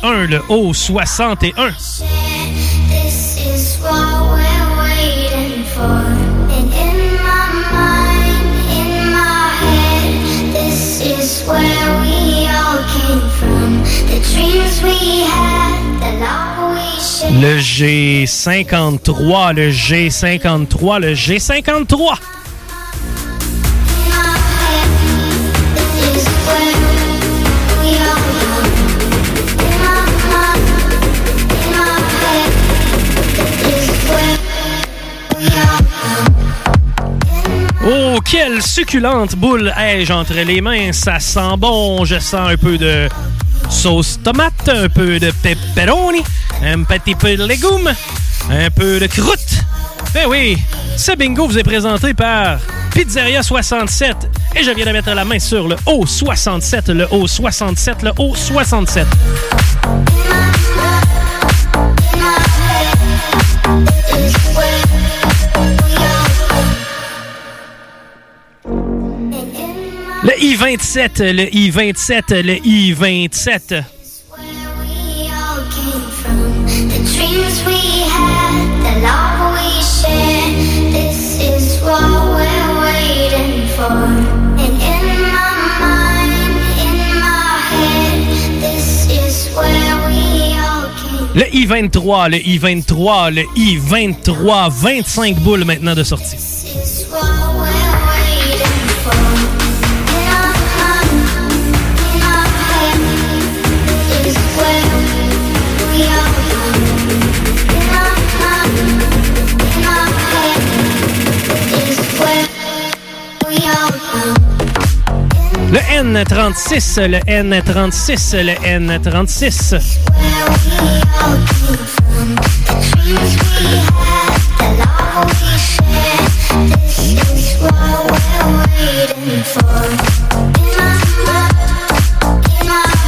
61, le haut 61. Le G53, le G53, le G53. Oh, quelle succulente boule ai-je entre les mains? Ça sent bon. Je sens un peu de sauce tomate, un peu de pepperoni, un petit peu de légumes, un peu de croûte. Ben oui, ce bingo vous est présenté par Pizzeria 67. Et je viens de mettre la main sur le haut 67, le haut 67, le haut 67. This is where we all came Le I-23, le I-23, le I-23. 25 boules maintenant de sortie.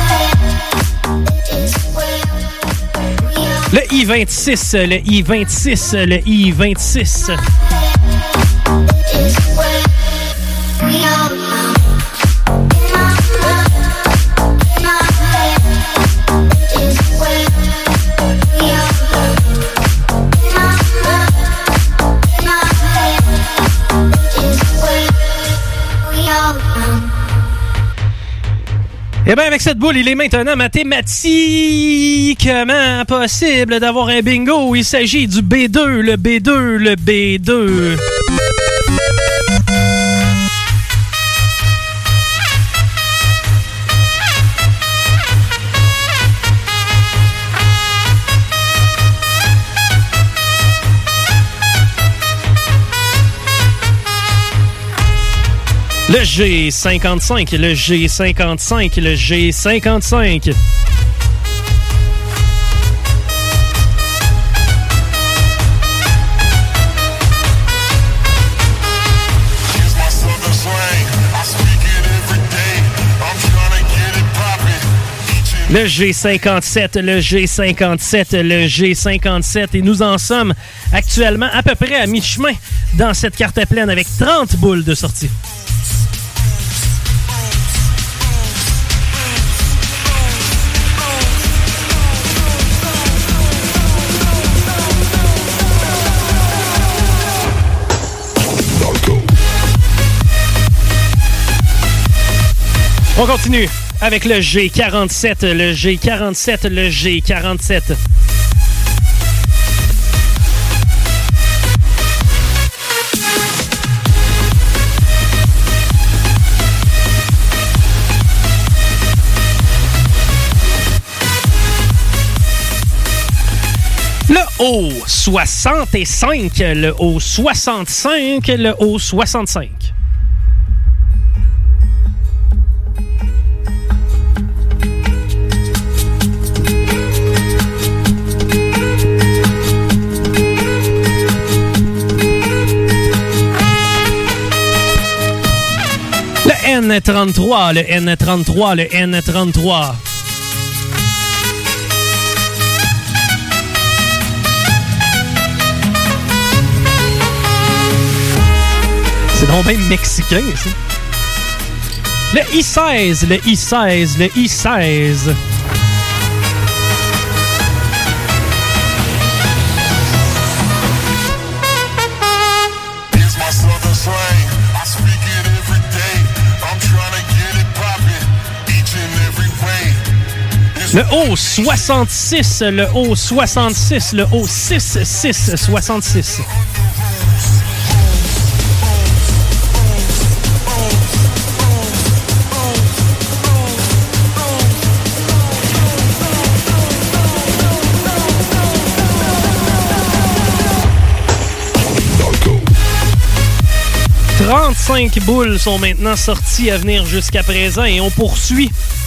Head, this is where we all Le I-26, le I-26, le I-26. Eh bien, avec cette boule, il est maintenant mathématiquement possible d'avoir un bingo. Il s'agit du B2, le B2, le B2. Le G55, le G55, le G55. Here's my southern slang. I speak it every day. I'm tryna get it poppin'. Each and Le G57, le G57, le G57. Et nous en sommes actuellement à peu près à mi-chemin dans cette carte pleine avec 30 boules de sortie. On continue avec le G47, le G47, le G47. Le O65, le O65, le O65. Le N33, le N33, le N33. C'est donc bien mexicain, ça. Le I-16, le I-16, le I-16. Le haut 66, le haut 66, le haut 6, 6, 66. Cinq boules sont maintenant sorties à venir jusqu'à présent et on poursuit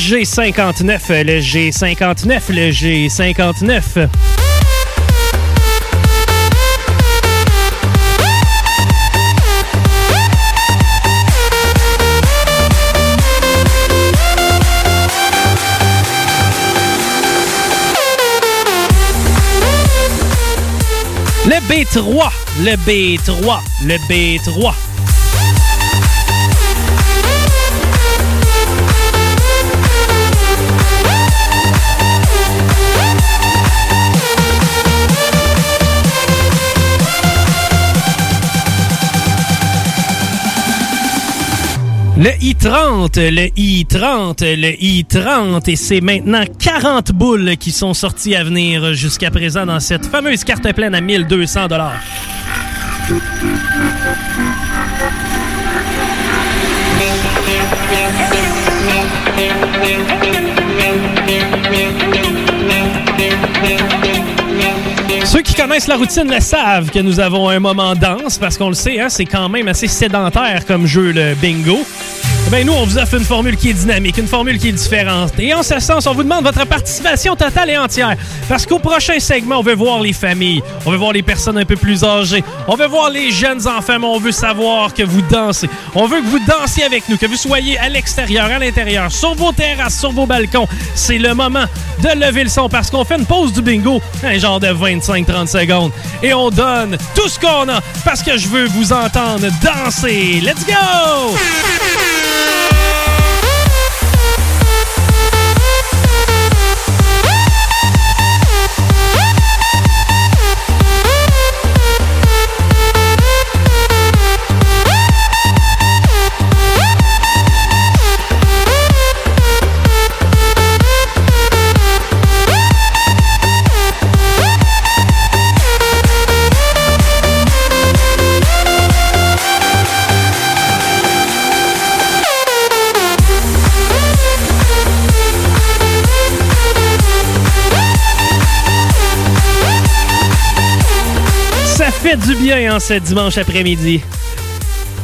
G59, le G59, le G59. Le B3, le B3, le B3. Le I-30, le I-30, le I-30, et c'est maintenant 40 boules qui sont sorties à venir jusqu'à présent dans cette fameuse carte pleine à 1200 dollars. Qui connaissent la routine le savent que nous avons un moment dense parce qu'on le sait, hein, c'est quand même assez sédentaire comme jeu le bingo. Ben nous, on vous offre une formule qui est dynamique, une formule qui est différente. Et en ce sens, on vous demande votre participation totale et entière. Parce qu'au prochain segment, on veut voir les familles, on veut voir les personnes un peu plus âgées, on veut voir les jeunes enfants, mais on veut savoir que vous dansez. On veut que vous dansiez avec nous, que vous soyez à l'extérieur, à l'intérieur, sur vos terrasses, sur vos balcons. C'est le moment de lever le son parce qu'on fait une pause du bingo, un genre de 25-30 secondes. Et on donne tout ce qu'on a parce que je veux vous entendre danser. Let's go! En ce dimanche après-midi.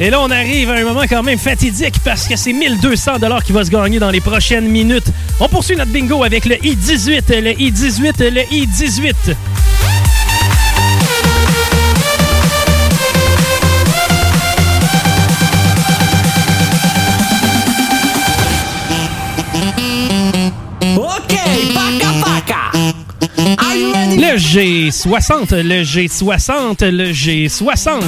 Et là, on arrive à un moment quand même fatidique parce que c'est 1200 dollars qui va se gagner dans les prochaines minutes. On poursuit notre bingo avec le I-18, le I-18, le I-18. G60, le G60, le G60.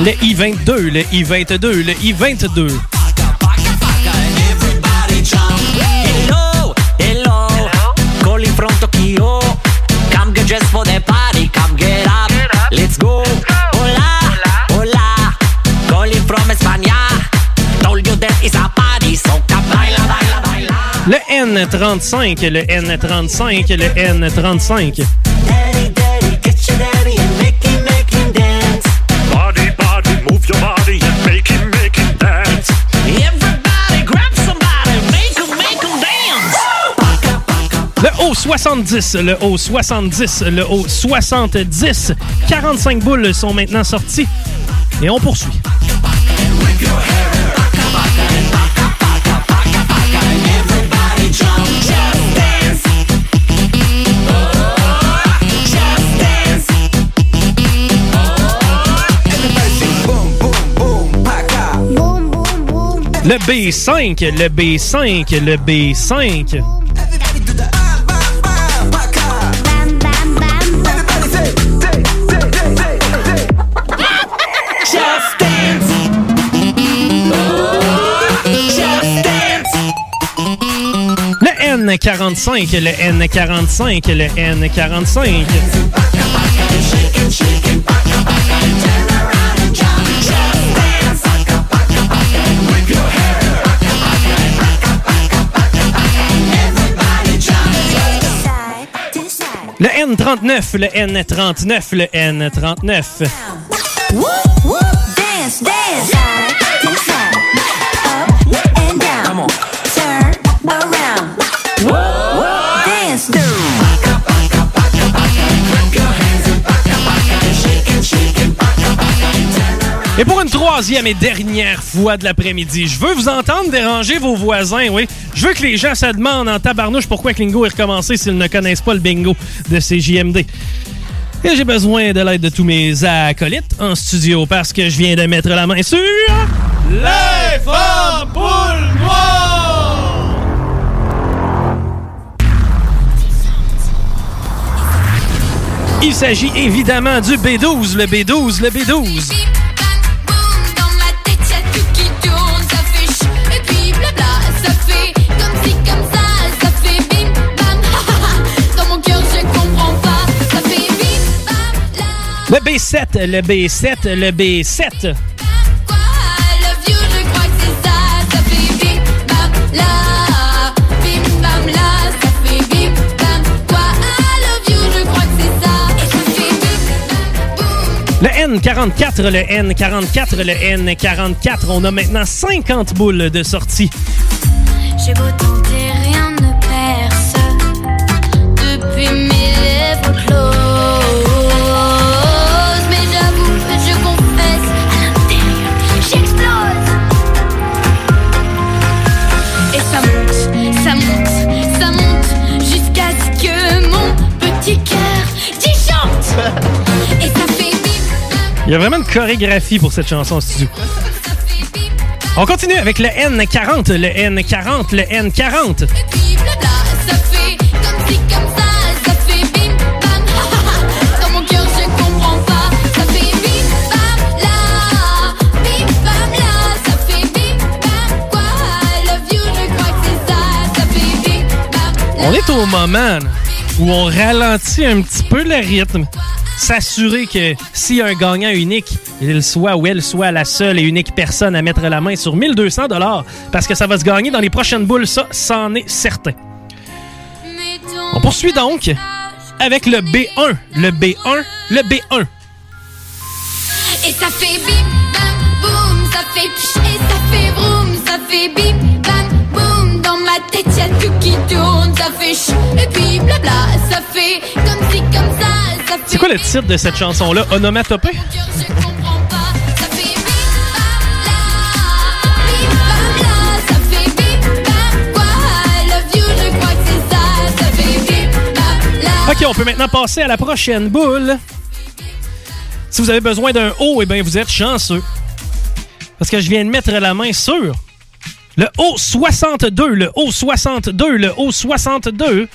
Le I-22, le I-22, le I-22. Hello, hello, let's go. Hola, hola. Told you is a party. Le N35, le N35, le N35. haut 70, le haut 70, le haut 70. 45 boules sont maintenant sorties et on poursuit. Le B5, le B5, le B5. 45, le N45, le N45. Le N39, le N39, le N39. Woo! Et pour une troisième et dernière fois de l'après-midi, je veux vous entendre déranger vos voisins, oui. Je veux que les gens se demandent en tabarnouche pourquoi Klingo est recommencé s'ils ne connaissent pas le bingo de CJMD. Et j'ai besoin de l'aide de tous mes acolytes en studio parce que je viens de mettre la main sur... Les! Il s'agit évidemment du B12, le B12, le B12. Et ça fait bim bam boum. Le N44, le N44, le N44. On a maintenant 50 boules de sortie. J'ai beau tenter, Il y a vraiment une chorégraphie pour cette chanson en studio. On continue avec le N40, le N40, le N40. Et puis blabla, ça fait comme si comme ça, ça fait bim bam, ha ha ha. Dans mon cœur, je comprends pas, ça fait bim bam là, bim bam là, ça fait bim bam quoi. I love you, je crois que c'est ça, ça fait bim bam là. On est au moment où on ralentit un petit peu le rythme. S'assurer que s'il y a un gagnant unique, il soit ou elle soit la seule et unique personne à mettre la main sur 1200 dollars parce que ça va se gagner dans les prochaines boules, ça, c'en est certain. On poursuit donc avec le B1, le B1, le B1. Et ça fait bim bam boum, ça fait pch et ça fait vroom, ça fait bim bam boum. Dans ma tête y'a tout qui tourne, ça fait ch et puis blabla, ça fait comme si comme ça. C'est quoi le titre de cette chanson-là? Onomatopée? OK, on peut maintenant passer à la prochaine boule. Si vous avez besoin d'un haut, eh bien, vous êtes chanceux. Parce que je viens de mettre la main sur le haut 62, le haut 62, le haut 62.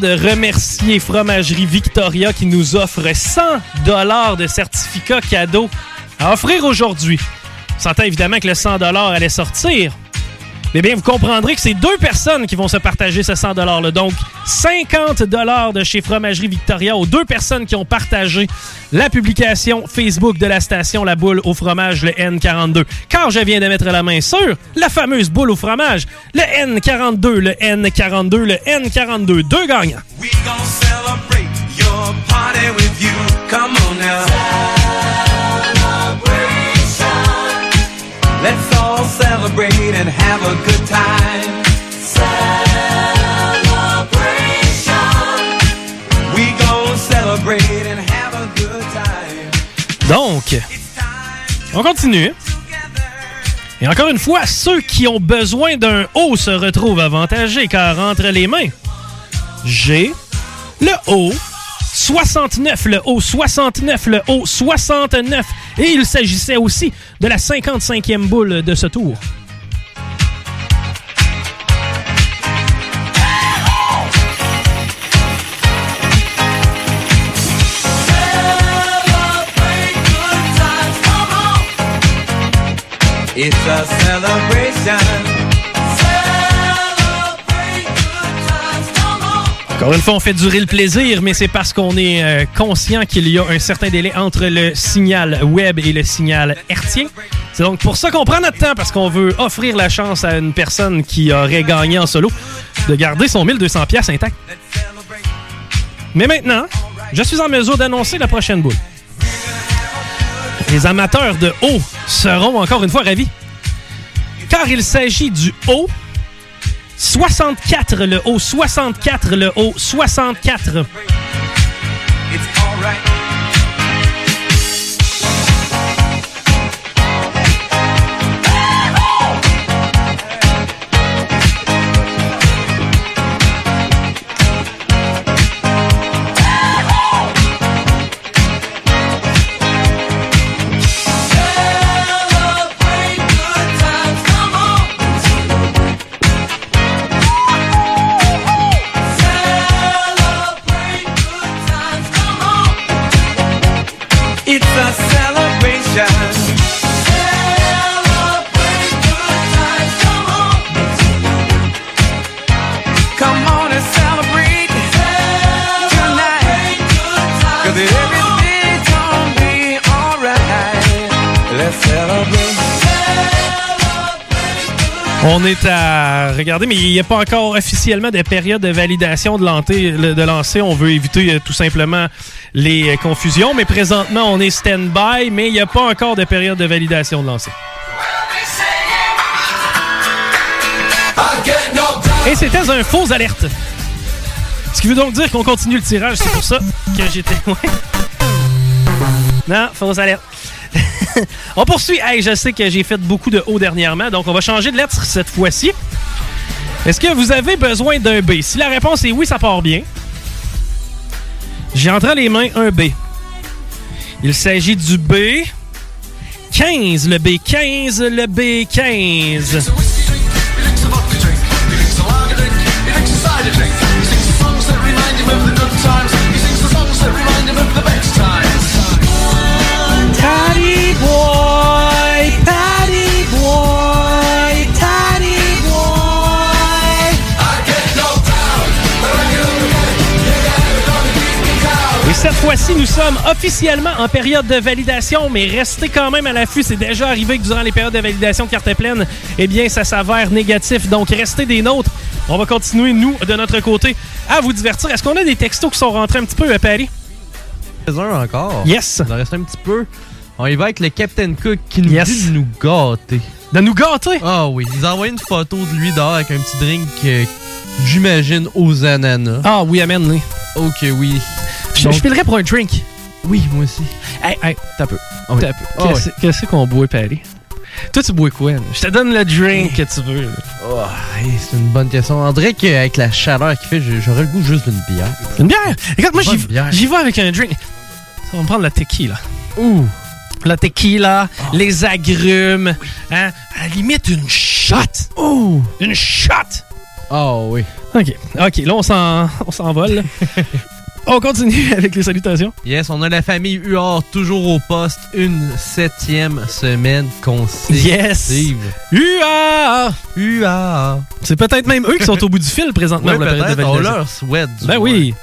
De remercier Fromagerie Victoria qui nous offre 100 dollars de certificat cadeau à offrir aujourd'hui. On évidemment que le 100 dollars allait sortir. Mais bien, vous comprendrez que c'est deux personnes qui vont se partager ce 100 $-là. Donc, 50 de chez Fromagerie Victoria aux deux personnes qui ont partagé la publication Facebook de la station La Boule au fromage, le N42. Car je viens de mettre la main sur la fameuse boule au fromage, le N42, le N42, le N42. Deux gagnants. Celebrate your party with you. Come on. Celebrate and have a good time. We gon' celebrate and have a good time. Donc, on continue. Et encore une fois, ceux qui ont besoin d'un haut se retrouvent avantagés car entre les mains, j'ai le haut 69, le haut 69, le haut 69. Et il s'agissait aussi de la 55e boule de ce tour. It's a celebration. Encore une fois, on fait durer le plaisir, mais c'est parce qu'on est euh, conscient qu'il y a un certain délai entre le signal web et le signal hertzien. C'est donc pour ça qu'on prend notre temps, parce qu'on veut offrir la chance à une personne qui aurait gagné en solo de garder son 1200 pièces intact. Mais maintenant, je suis en mesure d'annoncer la prochaine boule. Les amateurs de haut seront encore une fois ravis. Car il s'agit du haut 64, le haut 64, le haut 64. It's On est à regarder, mais il n'y a pas encore officiellement de période de validation de lancer. On veut éviter euh, tout simplement les euh, confusions, mais présentement, on est stand-by, mais il n'y a pas encore de période de validation de lancer. Et c'était un faux alerte. Ce qui veut donc dire qu'on continue le tirage, c'est pour ça que j'étais loin. Non, fausse alerte on poursuit. Hey, je sais que j'ai fait beaucoup de O dernièrement, donc on va changer de lettre cette fois-ci. Est-ce que vous avez besoin d'un B? Si la réponse est oui, ça part bien. J'ai entre les mains un B. Il s'agit du B. 15, le B15, le B15. Cette fois-ci, nous sommes officiellement en période de validation, mais restez quand même à l'affût. C'est déjà arrivé que durant les périodes de validation de carte pleine, eh bien, ça s'avère négatif. Donc, restez des nôtres. On va continuer, nous, de notre côté, à vous divertir. Est-ce qu'on a des textos qui sont rentrés un petit peu à Paris? un encore. Yes. Il en reste un petit peu. On y va avec le Captain Cook qui nous Yes. dit de nous gâter. De nous gâter? Ah oui. Il nous a envoyé une photo de lui dehors avec un petit drink, euh, j'imagine, aux ananas. Ah oui, amène les Ok, oui. Je, filerais pour un drink. Oui, moi aussi. Hey, hey, t'as peu. Ah oui. Peu. Ah Qu'est-ce qu'on boit, Paris? Toi, tu bois quoi? là? Je te donne le drink que tu veux. Oh, hey, c'est une bonne question. On dirait qu'avec la chaleur qu'il fait, j'aurais le goût juste d'une bière. Une bière? Écoute, moi, j'y vais avec un drink. Ça va me prendre la tequila. Ouh. La tequila, les agrumes, hein? À la limite, une shot. Ouh. Une shot. Oh oui. OK. OK, là, on s'en- on s'envole. on continue avec les salutations. Yes, on a la famille Huard toujours au poste. Une septième semaine consécutive. Yes. Huard! Huard! C'est peut-être même eux qui sont au bout du fil présentement Oui, pour la période de. On validation. leur souhaite du Ben oui.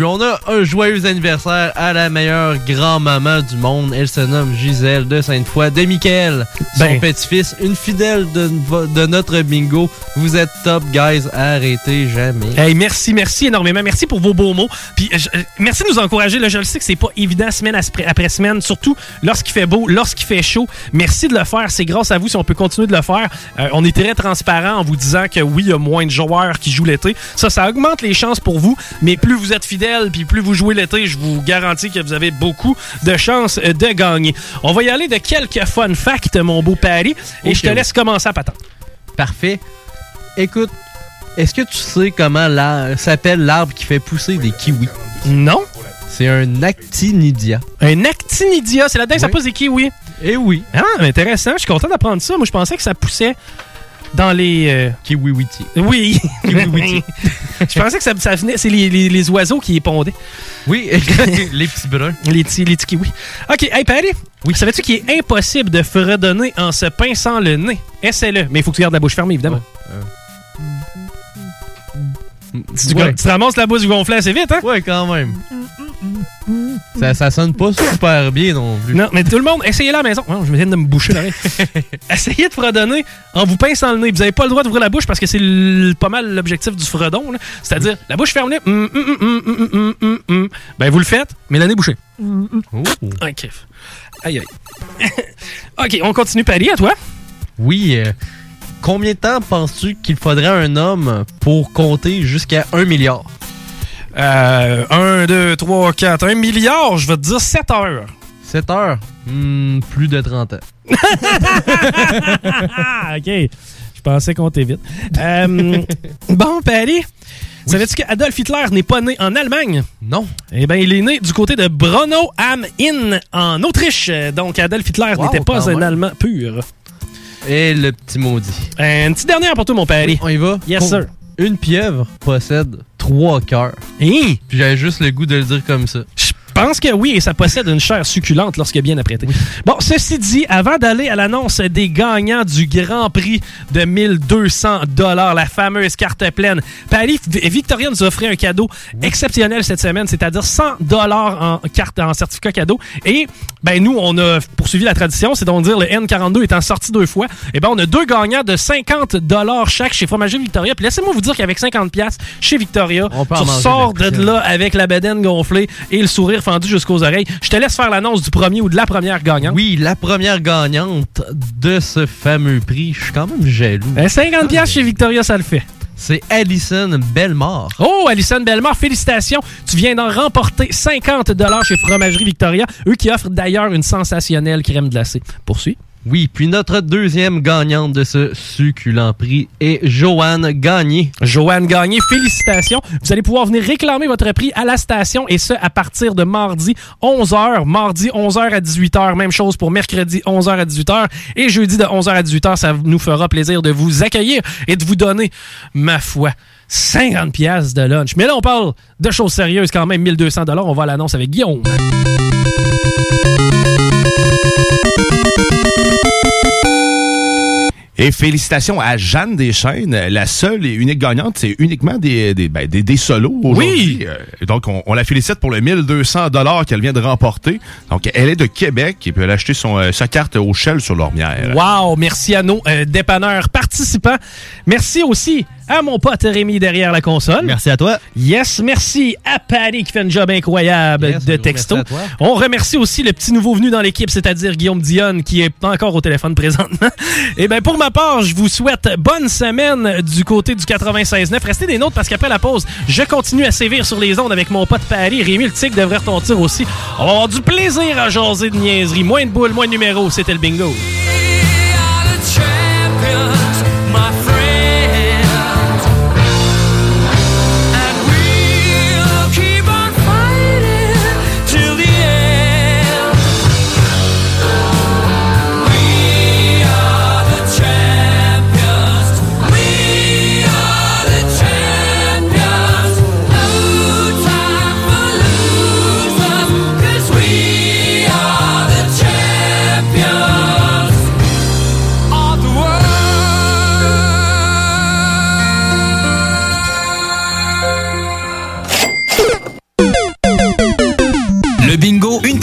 Puis on a un joyeux anniversaire à la meilleure grand-maman du monde. Elle se nomme Gisèle de Sainte-Foy de Michael. Son Ben. petit-fils, une fidèle de, de notre bingo. Vous êtes top, guys. Arrêtez jamais. Hey, merci, merci énormément. Merci pour vos beaux mots. Puis, euh, je- euh, merci de nous encourager. Là, je le sais que c'est pas évident semaine après, après semaine, surtout lorsqu'il fait beau, lorsqu'il fait chaud. Merci de le faire. C'est grâce à vous si on peut continuer de le faire. Euh, on est très transparent en vous disant que oui, il y a moins de joueurs qui jouent l'été. Ça, ça augmente les chances pour vous. Mais plus vous êtes fidèles, puis plus vous jouez l'été, je vous garantis que vous avez beaucoup de chances euh, de gagner. On va y aller de quelques fun facts, mon beau Paris. Et je te laisse commencer à patente. Parfait. Écoute, est-ce que tu sais comment s'appelle l'arbre qui fait pousser des kiwis? Non. C'est un actinidia. Un actinidia, c'est là-dedans que ça pousse des kiwis. Eh oui. Ah, intéressant. Je suis content d'apprendre ça. Moi, je pensais que ça poussait dans les. euh, Kiwiwiti. Oui. Kiwiwiti. je pensais que ça, ça venait. C'est les, les- les oiseaux qui y pondaient. Oui, les petits bruns. Les petits, les petits kiwis. OK, hey, Patty. Oui. Savais-tu qu'il est impossible de fredonner en se pinçant le nez? Essaie-le. Mais il faut que tu gardes la bouche fermée, évidemment. Tu, tu- Ouais. tu te ramasses la bouche gonflée assez vite, hein? Ouais, quand même. Ça, ça sonne pas super bien non plus. Non, mais tout le monde, essayez-le à la maison. Non, je viens de me boucher l'oreille. essayez de fredonner en vous pinçant le nez. Vous n'avez pas le droit d'ouvrir la bouche parce que c'est pas mal l'objectif du fredon. C'est-à-dire, la bouche fermée. hum, hum, hum, hum. Ben, vous le faites, mais le nez bouché. OK. Aïe, aïe. OK, on continue. Paris, à toi. Oui. euh, combien de temps penses-tu qu'il faudrait un homme pour compter jusqu'à un milliard? Euh, 1, 2, 3, 4, 1 milliard, je vais te dire 7 heures. 7 heures? Hmm, plus de 30 ans. OK. Je pensais qu'on était vite. Euh, bon, Paris, savais-tu qu'Adolf Hitler n'est pas né en Allemagne? Non. Eh bien, il est né du côté de Brno am Inn, en Autriche. Donc, Adolf Hitler Wow, n'était pas un même. Allemand pur. Et le petit maudit. Euh, Une petite dernière pour toi, mon Paris. On y va? Yes, sir. Une pieuvre possède trois cœurs. Hein? Puis j'avais juste le goût de le dire comme ça. Je pense que oui, et ça possède une chair succulente lorsqu'elle est bien apprêtée. Bon, ceci dit, avant d'aller à l'annonce des gagnants du Grand Prix de 1200 dollars, la fameuse carte pleine, Paris Victoria nous offert un cadeau exceptionnel cette semaine, c'est-à-dire 100 dollars en carte en certificat cadeau. Et ben nous, on a poursuivi la tradition, c'est donc dire le N42 étant sorti deux fois. Et ben on a deux gagnants de 50 dollars chaque chez Fromager Victoria. Puis laissez-moi vous dire qu'avec 50 pièces chez Victoria, On tu sors de là avec la bedaine gonflée et le sourire fendu jusqu'aux oreilles. Je te laisse faire l'annonce du premier ou de la première gagnante. Oui, la première gagnante de ce fameux prix. Je suis quand même jaloux. Euh, 50 pièces chez Victoria, ça le fait. C'est Alison Bellemare. Oh, Alison Bellemare, félicitations. Tu viens d'en remporter 50 chez Fromagerie Victoria, eux qui offrent d'ailleurs une sensationnelle crème glacée. Poursuis. Oui, puis notre deuxième gagnante de ce succulent prix est Joanne Gagné. Joanne Gagné, félicitations. Vous allez pouvoir venir réclamer votre prix à la station et ce à partir de mardi 11h. Mardi 11h à 18h. Même chose pour mercredi 11h à 18h. Et jeudi de 11h à 18h, ça nous fera plaisir de vous accueillir et de vous donner, ma foi, 50 pièces de lunch. Mais là, on parle de choses sérieuses quand même. 1200 On va à l'annonce avec Guillaume. Et félicitations à Jeanne Deschaines, la seule et unique gagnante. C'est uniquement des, des, ben, des, des solos aujourd'hui. Oui. Euh, donc, on, on la félicite pour le 1200 dollars qu'elle vient de remporter. Donc, elle est de Québec et puis elle a acheté son, euh, sa carte au Shell sur l'Ormière. Wow, merci à nos euh, dépanneurs participants. Merci aussi à mon pote Rémi derrière la console. Merci à toi. Yes, merci à Patty qui fait un job incroyable Yes, de texto. On remercie aussi le petit nouveau venu dans l'équipe, c'est-à-dire Guillaume Dionne, qui est pas encore au téléphone présentement. Et bien, pour ma part, je vous souhaite bonne semaine du côté du 96.9. Restez des nôtres parce qu'après la pause, je continue à sévir sur les ondes avec mon pote Patty. Rémi, le tic devrait retentir aussi. On va avoir du plaisir à jaser de niaiserie. Moins de boules, moins de numéros. C'était le bingo.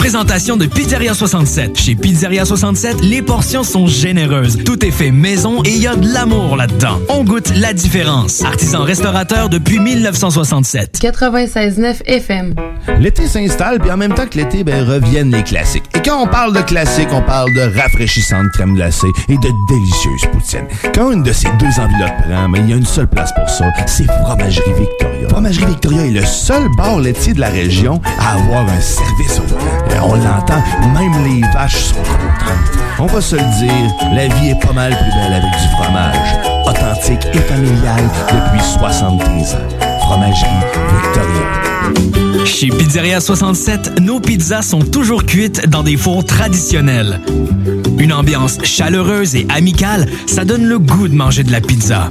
Présentation de Pizzeria 67. Chez Pizzeria 67, les portions sont généreuses. Tout est fait maison et il y a de l'amour là-dedans. On goûte la différence. Artisan restaurateur depuis 1967. 96.9 FM. L'été s'installe, puis en même temps que l'été, ben, reviennent les classiques. Et quand on parle de classiques, on parle de rafraîchissante crème glacée et de délicieuses poutines. Quand une de ces deux enveloppes prend, mais il y a une seule place pour ça, c'est Fromagerie Victoria. Fromagerie Victoria est le seul bar laitier de la région à avoir un service au volant. On l'entend, même les vaches sont contentes. On va se le dire, la vie est pas mal plus belle avec du fromage. Authentique et familial depuis 73 ans. Fromagerie Victoria. Chez Pizzeria 67, nos pizzas sont toujours cuites dans des fours traditionnels. Une ambiance chaleureuse et amicale, ça donne le goût de manger de la pizza.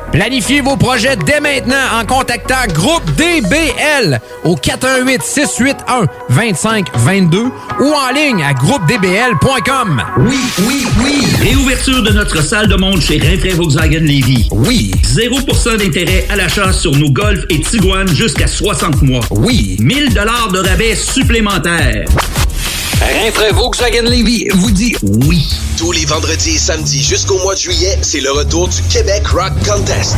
Planifiez vos projets dès maintenant en contactant Groupe DBL au 418 681 2522 ou en ligne à groupedbl.com. Oui, oui, oui. Réouverture de notre salle de monde chez Rinfrae Volkswagen Lévy. Oui. 0% d'intérêt à l'achat sur nos Golf et Tiguan jusqu'à 60 mois. Oui. 1000 dollars de rabais supplémentaires. Rinfrae Volkswagen Lévy vous dit oui. Tous les vendredis et samedis jusqu'au mois de juillet, c'est le retour du Québec Rock Contest.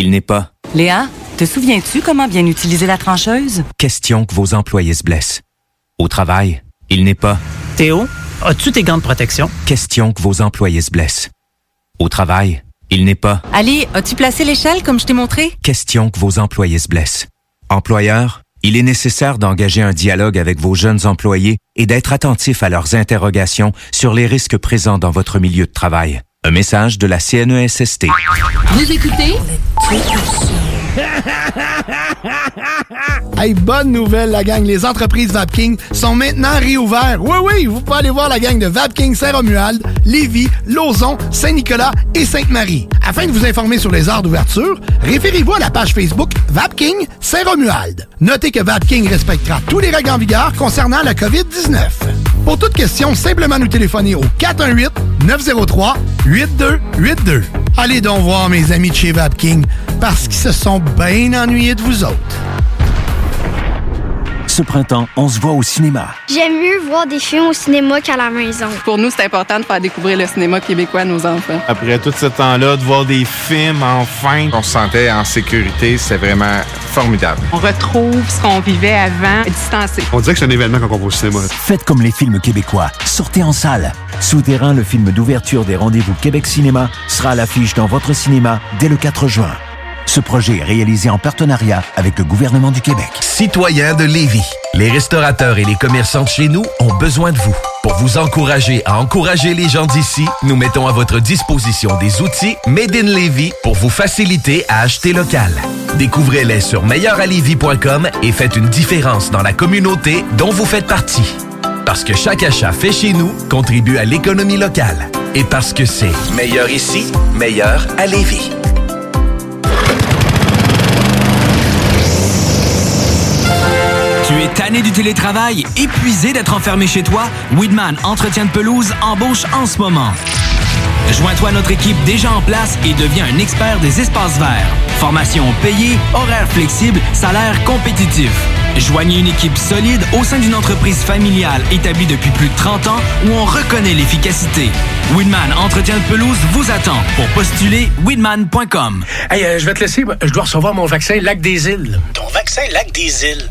il n'est pas Léa, te souviens-tu comment bien utiliser la trancheuse? question que vos employés se blessent. Au travail, il n'est pas Théo, as-tu tes gants de protection? question que vos employés se blessent. Au travail, il n'est pas Ali, as-tu placé l'échelle comme je t'ai montré? question que vos employés se blessent. Employeur, il est nécessaire d'engager un dialogue avec vos jeunes employés et d'être attentif à leurs interrogations sur les risques présents dans votre milieu de travail. Un message de la CNESST. Vous écoutez? Hey, bonne nouvelle, la gang. Les entreprises Vapking sont maintenant réouvertes. Oui, oui, vous pouvez aller voir la gang de Vapking Saint-Romuald, Lévis, Lauson, Saint-Nicolas et Sainte-Marie. Afin de vous informer sur les heures d'ouverture, référez-vous à la page Facebook Vapking Saint-Romuald. Notez que Vapking respectera tous les règles en vigueur concernant la COVID-19. Pour toute question, simplement nous téléphoner au 418-903-8282. Allez donc voir mes amis de chez Vapking parce qu'ils se sont bien ennuyés de vous autres. Ce printemps, on se voit au cinéma. J'aime mieux voir des films au cinéma qu'à la maison. Pour nous, c'est important de faire découvrir le cinéma québécois à nos enfants. Après tout ce temps-là, de voir des films, enfin, on se sentait en sécurité, c'est vraiment formidable. On retrouve ce qu'on vivait avant, distancé. On dirait que c'est un événement quand on va au cinéma. Faites comme les films québécois. Sortez en salle. Souterrain, le film d'ouverture des rendez-vous Québec Cinéma, sera à l'affiche dans votre cinéma dès le 4 juin. Ce projet est réalisé en partenariat avec le gouvernement du Québec. Citoyens de Lévis, les restaurateurs et les commerçants de chez nous ont besoin de vous. Pour vous encourager à encourager les gens d'ici, nous mettons à votre disposition des outils Made in Lévis pour vous faciliter à acheter local. Découvrez-les sur meilleuralevis.com et faites une différence dans la communauté dont vous faites partie. Parce que chaque achat fait chez nous contribue à l'économie locale. Et parce que c'est meilleur ici, meilleur à Lévis. Tu es tanné du télétravail, épuisé d'être enfermé chez toi? Weedman Entretien de pelouse embauche en ce moment. Joins-toi à notre équipe déjà en place et deviens un expert des espaces verts. Formation payée, horaire flexible, salaire compétitif. Joignez une équipe solide au sein d'une entreprise familiale établie depuis plus de 30 ans où on reconnaît l'efficacité. Weedman Entretien de pelouse vous attend pour postuler weedman.com. Hey, euh, je vais te laisser. Je dois recevoir mon vaccin Lac des Îles. Ton vaccin Lac des Îles.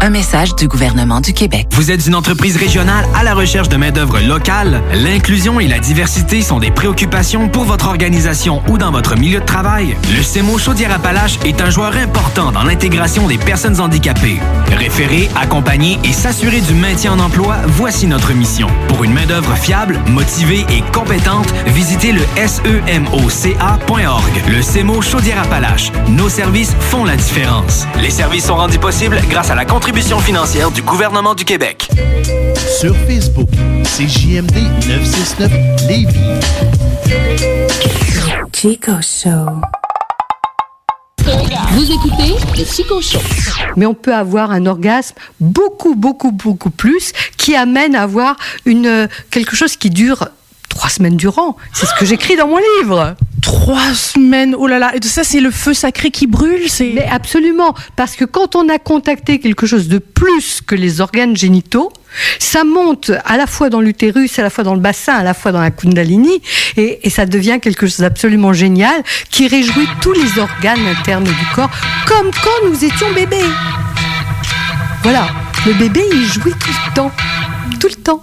Un message du gouvernement du Québec. Vous êtes une entreprise régionale à la recherche de main-d'œuvre locale? L'inclusion et la diversité sont des préoccupations pour votre organisation ou dans votre milieu de travail? Le CEMO Chaudière-Appalaches est un joueur important dans l'intégration des personnes handicapées. Référer, accompagner et s'assurer du maintien en emploi, voici notre mission. Pour une main-d'œuvre fiable, motivée et compétente, visitez le semoca.org. Le CEMO Chaudière-Appalaches. Nos services font la différence. Les services sont rendus possibles grâce à la contribution financière du gouvernement du Québec. Sur Facebook, c'est JMD 969 Lévis. Chico Show. Vous écoutez le Chico Show. Mais on peut avoir un orgasme beaucoup, beaucoup, beaucoup plus qui amène à avoir une, quelque chose qui dure trois semaines durant. C'est ce que j'écris dans mon livre. Trois semaines, oh là là, et ça c'est le feu sacré qui brûle, c'est... Mais absolument, parce que quand on a contacté quelque chose de plus que les organes génitaux, ça monte à la fois dans l'utérus, à la fois dans le bassin, à la fois dans la kundalini, et, et ça devient quelque chose d'absolument génial qui réjouit tous les organes internes du corps, comme quand nous étions bébés. Voilà, le bébé il jouit tout le temps, tout le temps.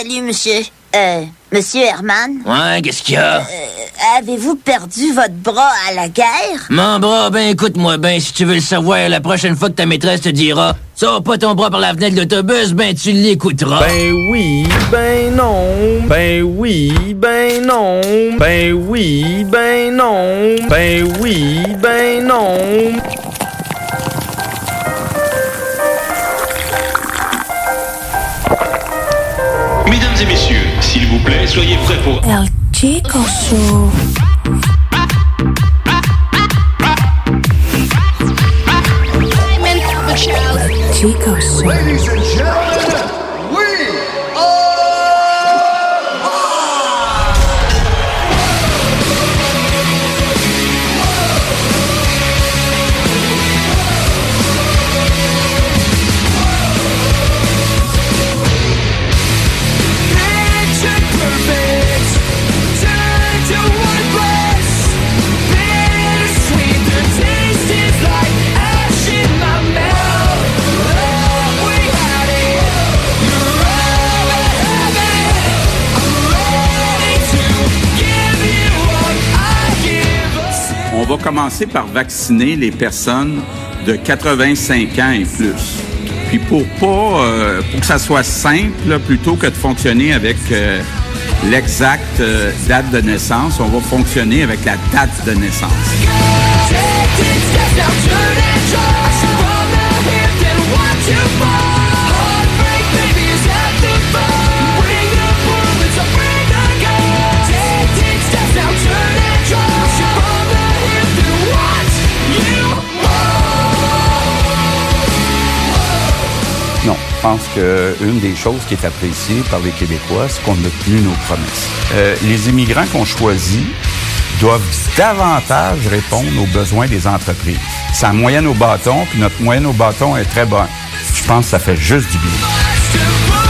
Salut, monsieur. Euh, monsieur Herman. Ouais, qu'est-ce qu'il y a? Euh, Avez-vous perdu votre bras à la guerre? Mon bras, ben écoute-moi ben, si tu veux le savoir, la prochaine fois que ta maîtresse te dira « Sors pas ton bras par la fenêtre de l'autobus », ben tu l'écouteras. Ben oui, ben non, ben oui, ben non, ben oui, ben non, ben oui, ben non. Vous plaît, soyez prêts pour... El Chico Show. Chico. Va commencer par vacciner les personnes de 85 ans et plus. Puis pour pas, euh, pour que ça soit simple, plutôt que de fonctionner avec euh, l'exacte euh, date de naissance, on va fonctionner avec la date de naissance. Je pense qu'une des choses qui est appréciée par les Québécois, c'est qu'on a tenu nos promesses. Euh, les immigrants qu'on choisit doivent davantage répondre aux besoins des entreprises. C'est la moyenne au bâton, puis notre moyenne au bâton est très bonne. Je pense que ça fait juste du bien.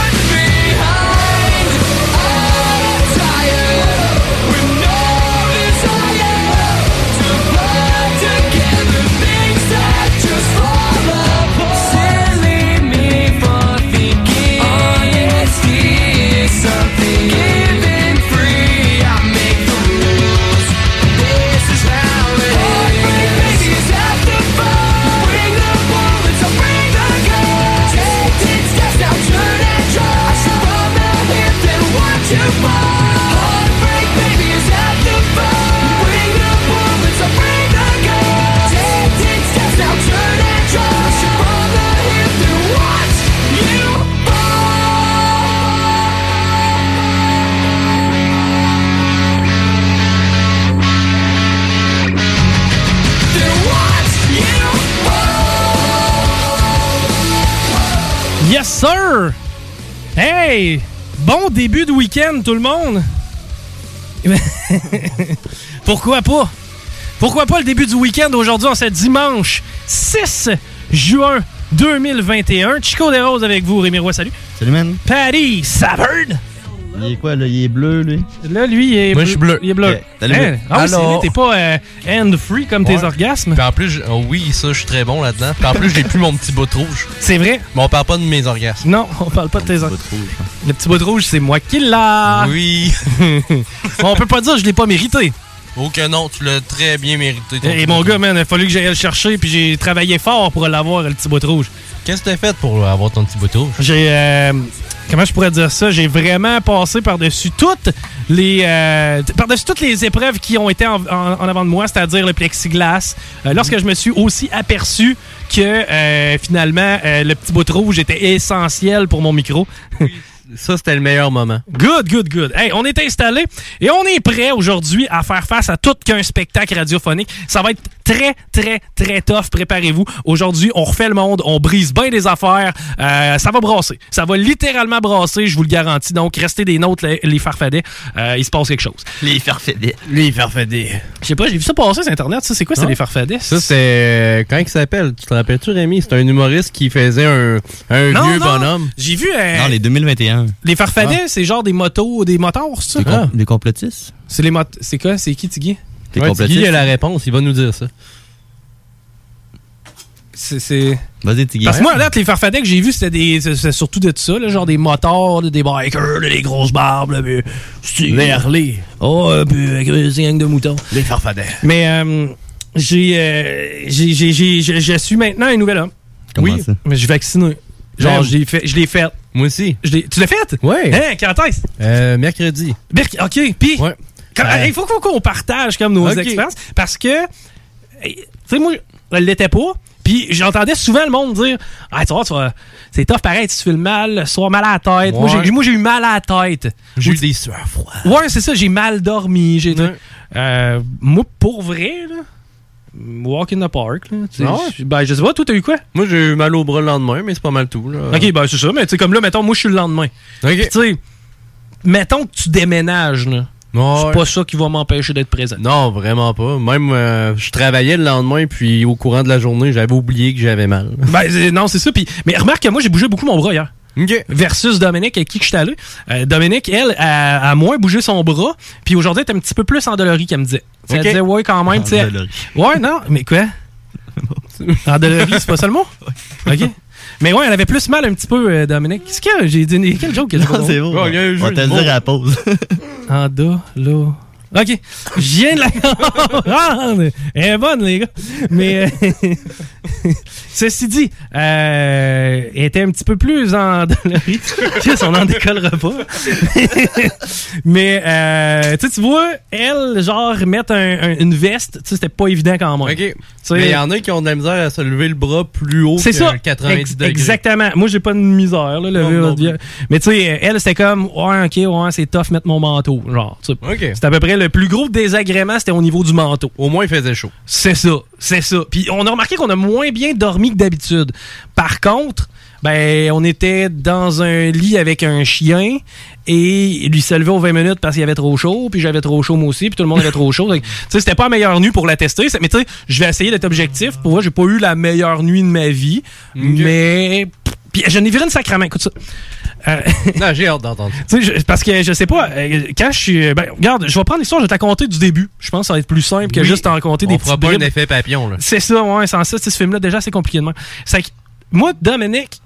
Hey! Bon début de week-end, tout le monde! Pourquoi pas? Pourquoi pas le début du week-end aujourd'hui, en ce dimanche 6 juin 2021? Chico des Roses avec vous, Rémi Roy, salut! Salut, man. Patty Savard! Il est quoi, là? Il est bleu, lui? Là, lui, il est Moi, je suis bleu. Il est bleu. Salut, Hein? bleu. Ah oui, c'est Alors- vrai, t'es pas euh, hand-free comme tes Ouais. orgasmes? Puis en plus, je- oh oui, ça, je suis très bon là-dedans. Puis en plus, j'ai plus mon petit bout rouge. C'est vrai? Mais on parle pas de mes orgasmes. Non, on parle pas de tes orgasmes. Le petit bout de rouge, c'est moi qui l'a! Oui. on peut pas dire que je l'ai pas mérité. Oh que non, tu l'as très bien mérité. Et mon gars, man, il a fallu que j'aille le chercher, puis j'ai travaillé fort pour l'avoir, le petit bout rouge. Qu'est-ce que t'as fait pour avoir ton petit bout rouge? J'ai. euh, comment je pourrais dire ça? J'ai vraiment passé par-dessus toutes les. euh, par-dessus toutes les épreuves qui ont été en, en- en avant de moi, c'est-à-dire le plexiglas. Euh, lorsque je me suis aussi aperçu que euh, finalement, euh, le petit bout rouge était essentiel pour mon micro. Ça, c'était le meilleur moment. Good, good, good. Hey, on est installé et on est prêt aujourd'hui à faire face à tout qu'un spectacle radiophonique. Ça va être très, très, très tough. Préparez-vous. Aujourd'hui, on refait le monde, on brise bien des affaires. Euh, ça va brasser. Ça va littéralement brasser, je vous le garantis. Donc, restez des notes, les, les farfadets. Euh, il se passe quelque chose. Les farfadets. Les farfadets. Je sais pas, j'ai vu ça passer sur Internet. Ça, c'est quoi, c'est Ah. les farfadets? Ça, c'est. Comment il s'appelle? Tu te rappelles-tu, Rémi? C'est un humoriste qui faisait un, un Non, vieux non. bonhomme. J'ai vu. euh, Non, les 2021. les farfadets, Ah. c'est genre des motos, des moteurs, c'est ça? Des, com- des complotistes? C'est les mot- C'est quoi? C'est qui, Tiggy? Des Ouais. Tiggy a la réponse, il va nous dire ça. c'est-. Vas-y, Tiggy. Parce que moi, là, les farfadets que j'ai vus, c'était des. surtout de ça, là, genre des motards, des bikers, des grosses barbes, là, Les Harley. Oh, puis avec une gang de moutons. Les farfadets. Mais euh, j'ai, euh, j'ai, j'ai, j'ai, je- suis maintenant un nouvel homme. Comment oui, ça? mais je suis vacciné. Genre, je l'ai fait. Je l'ai fait. Moi aussi. Je tu l'as fait? Ouais. Hein, quand est-ce? Euh, mercredi. Birk- OK, puis? Ouais. Euh, il faut qu'on partage comme nos expériences parce que, eh, tu sais, moi, elle l'était pas. Puis j'entendais souvent le monde dire Ah, tu vois, c'est tough pareil, tu te fais le mal, le soir mal à la tête. Moi, Ouais. j'ai- Moi, j'ai eu mal à la tête. J'ai eu des sueurs froides. Ouais, c'est ça, j'ai mal dormi. J'ai Ouais. Euh, moi, pour vrai, là, walk in the park. Là, sais, Ah je- ben, je sais pas, toi, t'as eu quoi? Moi, j'ai eu mal au bras le lendemain, mais c'est pas mal tout. Là. Ok, ben c'est ça, mais tu sais, comme là, mettons, moi, je suis le lendemain. Ok. Tu sais, mettons que tu déménages, là. C'est pas ça qui va m'empêcher d'être présent. Non, vraiment pas. Même, euh, je travaillais le lendemain, puis au courant de la journée, j'avais oublié que j'avais mal. Ben, non, c'est ça. Puis, mais remarque que moi, j'ai bougé beaucoup mon bras hier. OK. Versus Dominique, avec qui que je suis allé. Euh, Dominique, elle, a, a moins bougé son bras. Puis aujourd'hui, elle est un petit peu plus endolorie, qu'elle me disait. Sais, Elle disait, ouais, quand même. tu sais. Ouais, non, mais quoi? endolorie, c'est pas ça le mot? OK. Mais ouais, elle avait plus mal un petit peu, euh, Dominique. Qu'est-ce qu'il y a? J'ai dit, quel joke que j'ai c'est bon. On va te le dire à la pause. Endolo. OK. Je viens de la comprendre. Elle est bonne, les gars. Mais, euh, ceci dit, euh, elle était un petit peu plus endolorie. Juste, on n'en décollera pas. Mais, euh, tu vois, elle, genre, mettre un- un- une veste, c'était pas évident quand même. OK. Mais il y en a qui ont de la misère à se lever le bras plus haut c'est que ça. 90 Ex- degrés. Exactement. Moi, j'ai pas de misère, là, lever Non, non. Mais tu sais, elle, c'était comme, ouais, ok, ouais, c'est tough mettre mon manteau. Genre. C'était à peu près le plus gros désagrément, c'était au niveau du manteau. Au moins, il faisait chaud. C'est ça, c'est ça. Puis on a remarqué qu'on a moins bien dormi que d'habitude. Par contre, ben, on était dans un lit avec un chien et lui se levait aux 20 minutes parce qu'il avait trop chaud, puis j'avais trop chaud moi aussi, puis tout le monde avait trop chaud. Tu sais, c'était pas la meilleure nuit pour la tester. Mais tu sais, je vais essayer d'être objectif. Pour moi, j'ai pas eu la meilleure nuit de ma vie, mais puis je n'ai viré une sacrament. Écoute ça. Euh, Non, j'ai hâte d'entendre parce que je sais pas, euh, quand je suis. Ben, regarde, je vais prendre l'histoire, je vais te la compter du début. Je pense que ça va être plus simple que juste t'en raconter des On petits fera pas un bribes. effet papillon, là. C'est ça, ouais, sans ça, ce film-là, déjà, c'est compliqué de même. C'est que, moi, Dominique,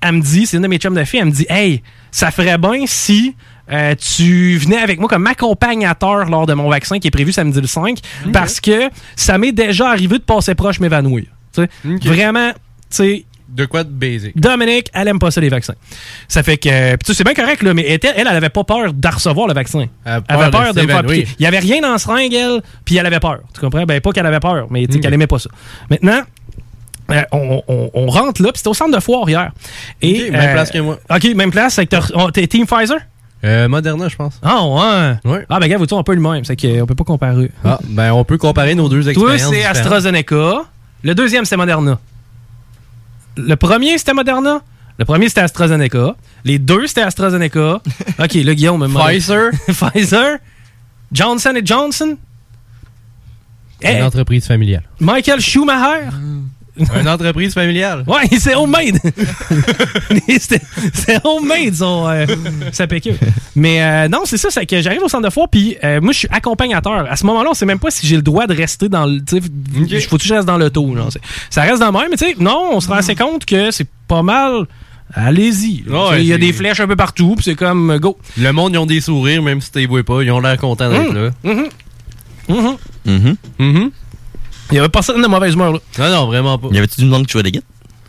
elle me dit, c'est une de mes chums de filles, elle me dit, hey, ça ferait bien si euh, tu venais avec moi comme accompagnateur lors de mon vaccin qui est prévu samedi le 5, parce que ça m'est déjà arrivé de passer proche m'évanouir. Tu sais, Ok. Vraiment, tu sais, De quoi de basic? Dominique, elle aime pas ça, les vaccins. Ça fait que. puis tu sais, c'est bien correct, là, mais elle, elle, elle avait pas peur de recevoir le vaccin. Elle Elle avait peur de me faire piquer. Il y avait rien dans le seringue, elle, puis elle avait peur. Tu comprends? Ben, pas qu'elle avait peur, mais tu sais Ok. qu'elle aimait pas ça. Maintenant, euh, on, on- on rentre là, puis c'était au centre de foire hier. Et, même place que moi. OK, même place. c'est T'es Team Pfizer? Euh, Moderna, je pense. Ah, ouais. Ouais. Ah, ben, gars, vous on peut le même. C'est qu'on peut pas comparer. Ah, ben, on peut comparer nos deux Toi, expériences. c'est différentes. AstraZeneca. Le deuxième, c'est Moderna. Le premier, c'était Moderna? Le premier, c'était AstraZeneca. Les deux, c'était AstraZeneca. OK, là, Guillaume... me- Pfizer. Pfizer. Johnson Johnson? Une Eh, entreprise familiale. Michael Schumacher? Une entreprise familiale. Ouais, c'est homemade. c'est c'est homemade, son, euh, sa PQ. Mais euh, non, c'est ça, c'est que j'arrive au centre de foire, puis euh, moi, je suis accompagnateur. À ce moment-là, on sait même pas si j'ai le droit de rester dans le. tu sais, Faut que je reste dans l'auto. Ça reste dans le même, mais tu sais, non, on se rend assez compte que c'est pas mal. Allez-y. Ouais, Il y a des flèches un peu partout, puis c'est comme go. Le monde, ils ont des sourires, même si tu les vois pas. Ils ont l'air contents d'être Hum. là. Mhm. Mhm. Il y avait personne de mauvaise humeur, là. Non, non, vraiment pas. Y avait-tu du monde qui jouait des guides?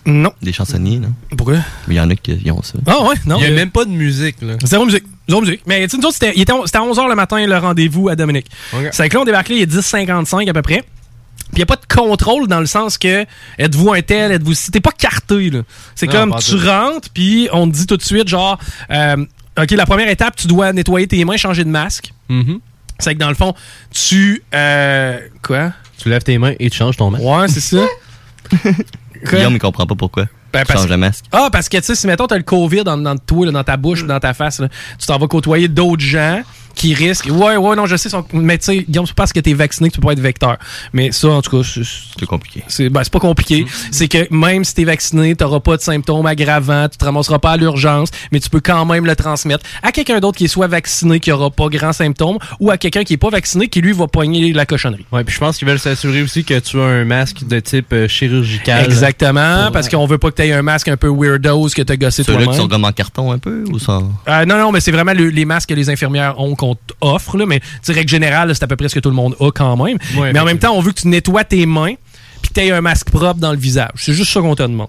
Non. Des chansonniers, non? Pourquoi? Mais y en a qui ont ça. Ah ouais, non. Il y a euh, même pas de musique, là. Zéro musique. Zéro musique. Mais tu sais, nous autres, c'était il était on- c'était à 11h le matin, le rendez-vous à Dominique. C'est que là, on débarque là, il est 10h55 à peu près. Puis il n'y a pas de contrôle dans le sens que êtes-vous un tel, êtes-vous. si- T'es pas carté, là. C'est Non, comme pas tu tout. rentres, puis on te dit tout de suite, genre, euh, OK, la première étape, tu dois nettoyer tes mains, changer de masque. Mhm. C'est que dans le fond, tu. euh, quoi? Tu lèves tes mains et tu changes ton masque. Ouais, c'est ça. Guillaume, il comprend pas pourquoi. Ben, Tu changes de masque. Ah, parce que, tu sais, si mettons, t'as le COVID dans, dans toi, là, dans ta bouche, dans ta face, là, tu t'en vas côtoyer d'autres gens qui risquent. Ouais, ouais, non, je sais. Mais tu sais, Guillaume, c'est pas parce que t'es vacciné que tu peux pas être vecteur. Mais ça, en tout cas, c'est. C'est compliqué. C'est ben, c'est pas compliqué. C'est que même si t'es vacciné, t'auras pas de symptômes aggravants, tu te ramasseras pas à l'urgence, mais tu peux quand même le transmettre à quelqu'un d'autre qui est soit vacciné, qui aura pas grand symptômes, ou à quelqu'un qui est pas vacciné, qui lui va poigner la cochonnerie. Ouais, puis je pense qu'ils veulent s'assurer aussi que tu as un masque de type euh, chirurgical. Exactement, Pour- parce qu'on veut pas que t'aies un masque un peu weirdos que t'as gossé Ceux-là toi-même. qui sont comme en carton un peu ou ça? Euh, non, non, mais c'est vraiment le- les masques que les infirmières ont qu'on t'offre, là, mais règle générale, c'est à peu près ce que tout le monde a quand même. Ouais, mais en même temps, on veut que tu nettoies tes mains puis que tu aies un masque propre dans le visage. C'est juste ça qu'on te demande.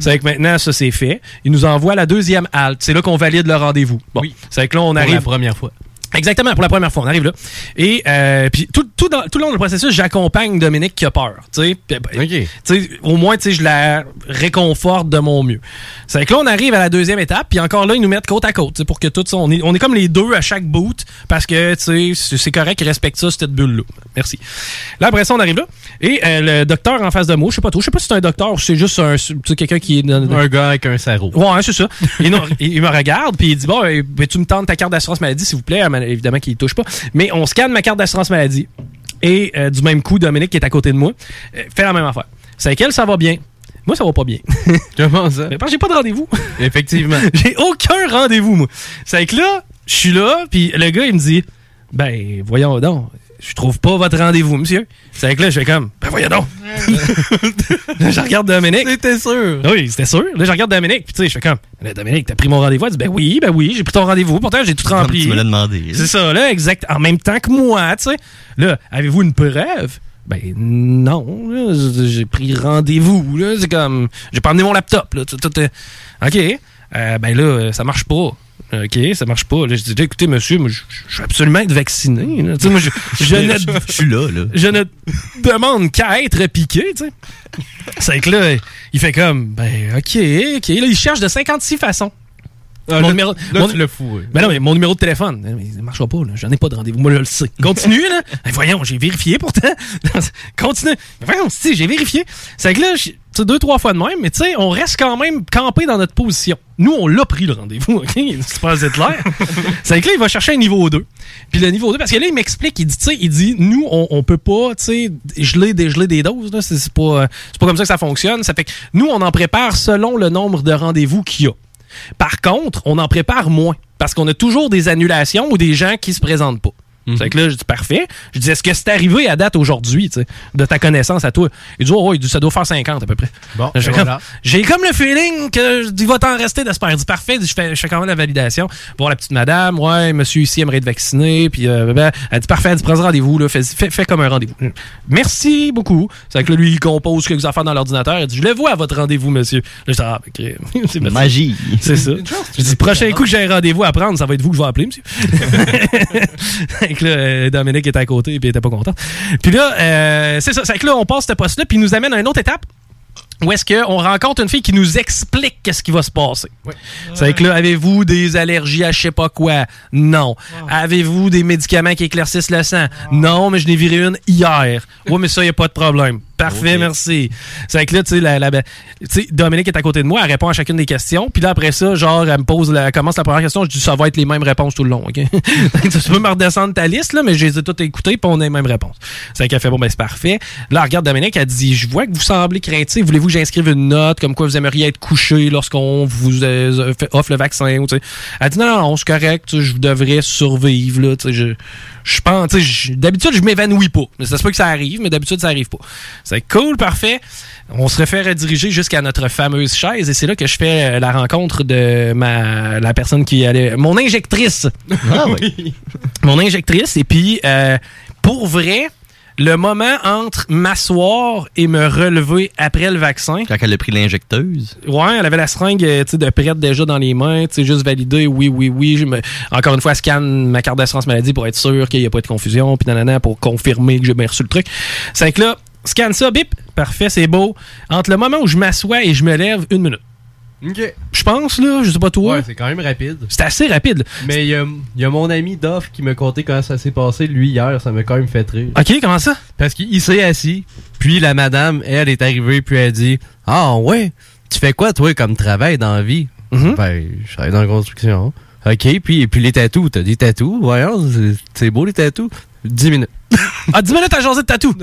C'est vrai que maintenant, ça c'est fait. Ils nous envoient à la deuxième halte. C'est là qu'on valide le rendez-vous. Bon. C'est vrai que là, on Pour arrive. la première fois. Exactement, pour la première fois, on arrive là. Et euh, puis tout, tout, dans- tout le long du processus, j'accompagne Dominique qui a peur. Tu sais, Puis, ben, tu sais, au moins, tu sais, je la réconforte de mon mieux. C'est que là, on arrive à la deuxième étape, puis encore là, ils nous mettent côte à côte, pour que tout ça, on est, on est comme les deux à chaque boot, parce que, c'est- correct, ils respectent ça, cette bulle-là. Merci. Là, après ça, on arrive là, et euh, le docteur en face de moi, je sais pas trop, je sais pas si c'est un docteur ou c'est juste un, quelqu'un qui est... Un gars avec un sarrau. Ouais, c'est ça. Il, il me regarde, puis il dit Bon, euh, tu me tentes ta carte d'assurance maladie, s'il vous plaît. Évidemment qu'il ne touche pas. Mais on scanne ma carte d'assurance maladie. Et euh, du même coup, Dominique, qui est à côté de moi, euh, fait la même affaire. C'est qu'elle, ça va bien. Moi, ça va pas bien. Comment ça? Mais parce que j'ai pas de rendez-vous. Effectivement. j'ai aucun rendez-vous, moi. C'est que là, je suis là, puis le gars, il me dit Ben, voyons donc. Je trouve pas votre rendez-vous, monsieur. C'est que là, je fais comme, ben voyons donc. Là, je regarde Dominique. C'était sûr. Oui, c'était sûr. Là, je regarde Dominique, puis tu sais, je fais comme, Dominique, t'as pris mon rendez-vous? Elle dit, ben oui, ben oui, j'ai pris ton rendez-vous. Pourtant, j'ai tout rempli. tu me l'as demandé. C'est ça, là, exact. En même temps que moi, tu sais. Là, avez-vous une preuve? Ben non, j'ai pris rendez-vous. C'est comme, j'ai pas amené mon laptop, là. Tout, tout, euh, OK. Euh, ben là, ça marche pas. OK, ça marche pas. Là, je dis, écoutez, monsieur, moi, je je veux absolument être vacciné. là. Moi, je, je ne, Je suis là, là. je ne demande qu'à être piqué, tu sais. C'est que là, il fait comme, ben, OK, OK. Là, il cherche de 56 façons. Ah, mon là, numéro, là, mon- tu l'as fourré. Ben non, mais mon numéro de téléphone, eh, mais il marchera pas, là. J'en ai pas de rendez-vous. Moi, je le sais. Continue, là. Voyons, j'ai vérifié pourtant. Continue. Voyons, si, j'ai vérifié. C'est que là, sais, deux, trois fois de même, mais tu sais, on reste quand même campé dans notre position. Nous, on l'a pris, le rendez-vous, OK? C'est pas clair. C'est que là, il va chercher un niveau 2. Puis le niveau 2, parce que là, il m'explique, il dit, tu sais, il dit, nous, on, on peut pas, tu sais, geler, dégeler des doses, là. C'est pas, euh, pas comme ça que ça fonctionne. Ça fait que nous, on en prépare selon le nombre de rendez-vous qu'il y a. Par contre, on en prépare moins parce qu'on a toujours des annulations ou des gens qui se présentent pas. C'est que là, je dis parfait. Je dis, est-ce que c'est arrivé à date aujourd'hui, tu sais, de ta connaissance à toi? Il dit, oh, oh, il dit, ça doit faire 50 à peu près. Bon, ben comme- voilà. J'ai comme le feeling que il va t'en rester d'espère. Il dit, parfait, je fais, je fais quand même la validation. Voir la petite madame, ouais, monsieur ici aimerait être vacciné, puis euh, ben, elle dit, parfait, elle dit, prends rendez-vous, là, fais, fais, fais comme un rendez-vous. Merci beaucoup. C'est que là, lui, il compose quelques affaires dans l'ordinateur. Il dit, je le vois à votre rendez-vous, monsieur. Là, je dis, ah, ok. C'est merci. Magie. C'est ça. Je dis, prochain coup que j'ai un rendez-vous à prendre, ça va être vous que je vais appeler, monsieur. Fait que là, euh, Dominique était à côté et il était pas content. Puis là, euh, c'est ça. C'est que là, on passe ce poste-là, puis il nous amène à une autre étape. Où est-ce qu'on rencontre une fille qui nous explique qu'est-ce qui va se passer? C'est que là, avez-vous des allergies à je sais pas quoi? Non. Avez-vous des médicaments qui éclaircissent le sang? Non, mais je n'ai viré une hier. Ouais, mais ça, y a pas de problème. Parfait, merci. C'est que là, tu sais, la, la- tu sais, Dominique est à côté de moi, elle répond à chacune des questions. Puis là, après ça, genre, elle me pose, la, elle commence la première question, je dis, ça va être les mêmes réponses tout le long, OK? tu peux me redescendre ta liste, là, mais je les ai toutes écoutées, puis on a les mêmes réponses. C'est qu'elle fait, bon, ben, c'est parfait. Là, elle regarde Dominique, elle dit, je vois que vous semblez craintif, voulez-vous que j'inscrive une note, comme quoi vous aimeriez être couché lorsqu'on vous euh, fait- offre le vaccin, ou, tu sais? Elle dit, non, non, non, c'est correct, je devrais survivre, là, tu sais, je, je pense, tu sais, d'habitude, je m'évanouis pas. Mais ça se peut que ça arrive, mais d'habitude, ça arrive pas. C'est cool, parfait. On se fait rediriger jusqu'à notre fameuse chaise et c'est là que je fais euh, la rencontre de ma la personne qui allait mon injectrice. Ah oui. Mon injectrice et puis euh, pour vrai le moment entre m'asseoir et me relever après le vaccin. Quand elle a pris l'injecteuse. Ouais, elle avait la seringue euh, tu sais, de prête déjà dans les mains, tu sais, juste validé, oui, oui, oui. Je me- Encore une fois, scanne ma carte d'assurance maladie pour être sûr qu'il n'y a pas de confusion, puis nanana, pour confirmer que j'ai bien reçu le truc. C'est que là, scanne ça, bip, parfait, c'est beau. Entre le moment où je m'assois et je me lève, une minute. OK. Je pense, là, je sais pas toi. Ouais, c'est quand même rapide. C'est assez rapide. Mais il y a, y a mon ami Doff qui m'a conté comment ça s'est passé, lui, hier. Ça m'a quand même fait rire. OK, comment ça? Parce qu'il s'est assis, puis la madame, elle, est arrivée, puis elle dit Ah, ouais, tu fais quoi, toi, comme travail dans la vie? Mm-hmm. Ben, je travaille dans la construction. OK, puis, puis les tatous, t'as des tatous, voyons, c'est- beau les tatous. 10 minutes. Ah, 10 minutes à jaser de tatou.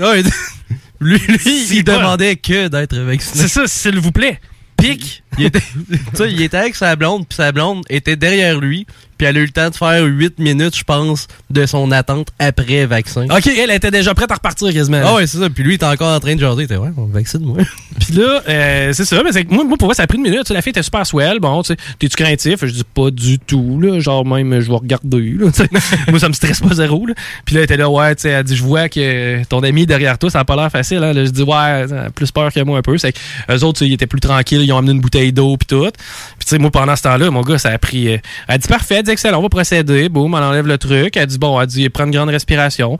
Lui, lui, il demandait que d'être vacciné. C'est ça, s'il vous plaît. Pique. Il était, tu sais, il était avec sa blonde, puis sa blonde était derrière lui, puis elle a eu le temps de faire 8 minutes, je pense, de son attente après vaccin. OK, elle était déjà prête à repartir quasiment. Ah ouais, c'est ça. Puis lui, il était encore en train de jaser. Il était, ouais, on vaccine, moi. Puis là, euh, c'est ça, mais c'est moi, moi, pour moi, ça a pris une minute. Tu sais, La fille était super swell. Bon, tu sais, t'es-tu craintif? Je dis pas du tout, là. Genre, même, je vais regarder, là. moi, ça me stresse pas zéro, là. Puis là, elle était là, ouais, tu sais, elle dit, je vois que ton ami est derrière toi, ça a pas l'air facile, hein. Là, je dis, ouais, plus peur que moi un peu. C'est que eux autres, ils étaient plus tranquilles. Ils ont amené une bouteille d'eau, puis tout. Puis, tu sais, moi, pendant ce temps-là, mon gars, ça a pris. euh, elle dit, parfait, dit, excellent, on va procéder. Boum, elle enlève le truc. Elle dit, bon, elle dit, prends une grande respiration.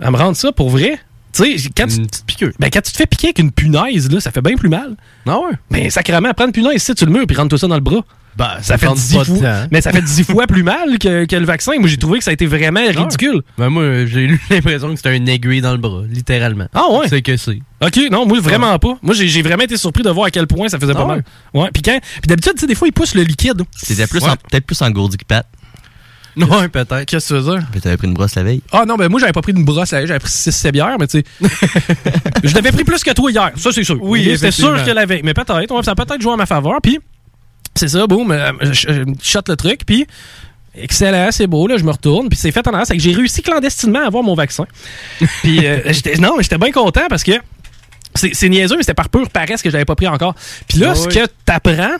Elle me rend ça pour vrai. Tu sais, quand, tu, ben, quand tu te fais piquer avec une punaise, là, ça fait bien plus mal. Ah ouais? Mais sacrément, prends une punaise, si tu le murs, puis rentre tout ça dans le bras. Bah, ça, fait prend 10 pas de fois, temps. mais ça fait 10 fois plus mal que, que le vaccin. Moi, j'ai trouvé que ça a été vraiment ridicule. Ben moi, j'ai eu l'impression que c'était une aiguille dans le bras, littéralement. Ah ouais? C'est que c'est. OK, non, moi, vraiment pas. Moi, j'ai vraiment été surpris de voir à quel point ça faisait Ah pas ouais? mal. Ouais, puis quand. Puis d'habitude, tu sais, des fois, ils poussent le liquide. C'était plus Ouais. en- peut-être plus engourdi que Pat. Ouais, peut-être. Qu'est-ce que tu veux dire? T'avais pris une brosse la veille. Ah non, ben moi, j'avais pas pris une brosse à lait, j'avais pris 6 bières, mais tu sais. je l'avais pris plus que toi hier, ça, c'est sûr. Oui, c'était sûr que la veille. Mais peut-être, ouais, ça a peut-être joué à ma faveur. Puis, c'est ça, boum, euh, je, je shot le truc, puis. Excellent, c'est beau, là, je me retourne. Puis c'est fait en arrière, c'est que j'ai réussi clandestinement à avoir mon vaccin. puis euh, non, j'étais bien content parce que c'est, niaiseux, mais c'était par pure paresse que j'avais pas pris encore. Puis là, Ah ce que t'apprends,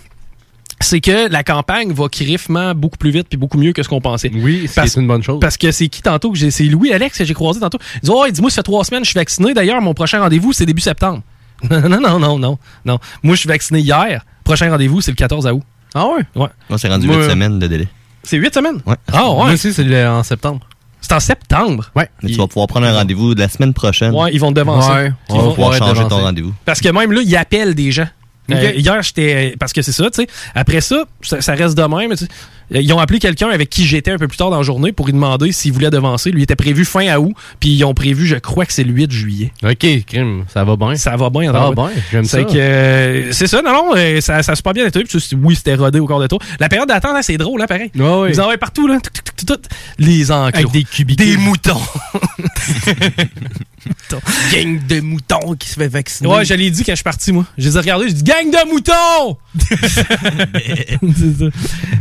c'est que la campagne va criffement beaucoup plus vite puis beaucoup mieux que ce qu'on pensait. Oui, c'est une bonne chose. Parce que c'est qui tantôt que j'ai. C'est Louis Alex que j'ai croisé tantôt. Il dit Oh, dis-moi, ça fait trois semaines, je suis vacciné. D'ailleurs, mon prochain rendez-vous, c'est début septembre. Non, non, non, non, non, non. Moi, je suis vacciné hier. Prochain rendez-vous, c'est le 14 août. Ah ouais? Ouais. Moi, c'est rendu Moi, 8 semaines de délai. C'est 8 semaines? Ouais. Ah ouais. Moi aussi, c'est le- en septembre. C'est en septembre? Ouais. Mais tu vas pouvoir prendre un rendez-vous de la semaine prochaine. Ouais, ils vont te devancer. Ouais, Ils On va vont- pouvoir changer ton rendez-vous. Parce que même là, ils appellent des gens. Euh, hier, j'étais. Parce que c'est ça, tu sais. Après ça, ça, ça reste de même. tu sais. Ils ont appelé quelqu'un avec qui j'étais un peu plus tard dans la journée pour lui demander s'il voulait devancer. Lui était prévu fin à août, puis ils ont prévu, je crois que c'est le 8 juillet. OK, crime, ça va bien. Ça va bien. Ça va attends, bien, j'aime C'est ça. que euh, c'est ça, non, non, euh, ça, ça a super bien été. Puis oui, c'était rodé au corps de tour. La période d'attente, là, c'est drôle, là, pareil. Ouais, ouais. Vous en avez partout, là. Tout, tout, tout, tout. Les enclos. Avec des cubicules. Des moutons. gang de moutons qui se fait vacciner. Ouais, je l'ai dit quand je suis parti, moi. Je les ai regardés, j'ai dit gang de moutons! c'est ça.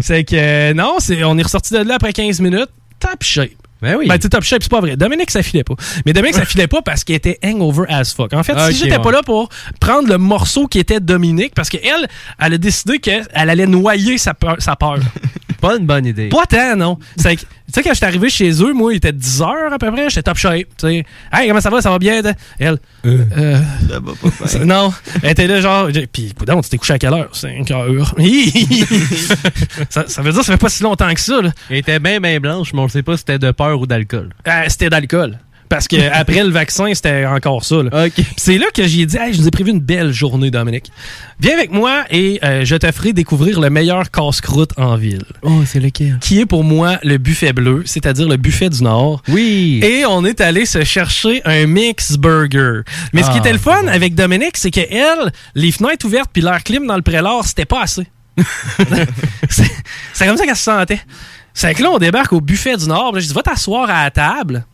C'est que, euh, non, c'est, on est ressorti de là après 15 minutes. Top shape. Ben oui. Ben, tu top shape, c'est pas vrai. Dominique, ça filait pas. Mais Dominique, ça filait pas parce qu'il était hangover as fuck. En fait, si j'étais ouais. pas là pour prendre le morceau qui était Dominique, parce qu'elle, elle a décidé qu'elle allait noyer sa peur. Sa peur. Pas une bonne idée. Pas tant, non. C'est que- Tu sais, quand j'étais arrivé chez eux, moi, il était 10 heures à peu près, j'étais top shape. Tu sais, hey, comment ça va? Ça va bien? Elle, euh, Ça va pas bien. ça- non, elle était là, genre. Puis, coudonc, tu t'es couché à quelle heure? 5 heures. ça, ça veut dire que ça fait pas si longtemps que ça, là. Elle était bien, bien blanche, mais on sait pas si c'était de peur ou d'alcool. Euh, c'était d'alcool. Parce que après le vaccin, c'était encore ça. là. C'est là que j'ai dit, hey, je vous ai prévu une belle journée, Dominique. Viens avec moi et euh, je te ferai découvrir le meilleur casse-croûte en ville. Oh, c'est lequel? Qui est pour moi le buffet bleu, c'est-à-dire le buffet du Nord. Oui. Et on est allé se chercher un mix burger. Mais ce qui Ah, était le fun avec Dominique, c'est que elle, les fenêtres ouvertes puis l'air clim dans le prélard, c'était pas assez. c'est comme ça qu'elle se sentait. C'est que là, on débarque au buffet du Nord. là, Je dis, va t'asseoir à la table.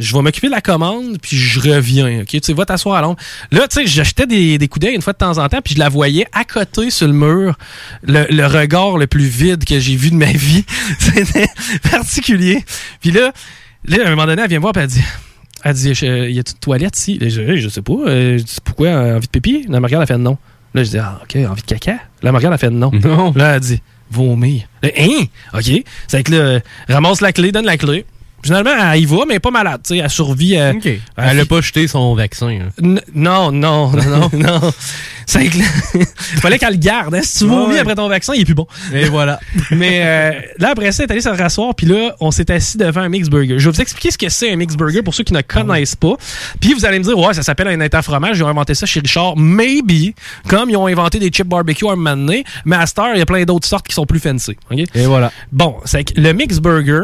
Je vais m'occuper de la commande, puis je reviens. OK? Tu sais, va t'asseoir à l'ombre. Là, tu sais, j'achetais des, des coups d'œil une fois de temps en temps, puis je la voyais à côté sur le mur, le, le regard le plus vide que j'ai vu de ma vie. C'était particulier. Puis là, là, à un moment donné, elle vient me voir, puis elle dit, elle dit, Je- y a une toilette ici? Je, je sais pas. Euh, je dis, pourquoi? euh, Envie de pipi? Me regarde, elle fait non. Là, je dis, ah, OK, envie de caca? Me regarde, elle fait non. Non. Là, elle dit, vomir. Là, hein? OK. C'est que là, euh, ramasse la clé, donne la clé. Finalement, elle y va, mais pas malade. tu sais, Elle survit. euh, OK. Elle a pas jeté son vaccin. hein. Non, non, non, non, non. C'est que fallait qu'elle le garde. Hein. Si tu vomis Ouais. après ton vaccin, il est plus bon. Et voilà. Mais euh, là, après ça, elle est allée se rasseoir, puis là, on s'est assis devant un mix burger. Je vais vous expliquer ce que c'est un mix burger pour ceux qui ne connaissent pas. Puis vous allez me dire, ouais, ça s'appelle un état fromage. Ils ont inventé ça chez Richard. Maybe, comme ils ont inventé des chips barbecue à un moment donné. Mais à heure, il y a plein d'autres sortes qui sont plus fancy. Et voilà. Bon, c'est que le mix burger,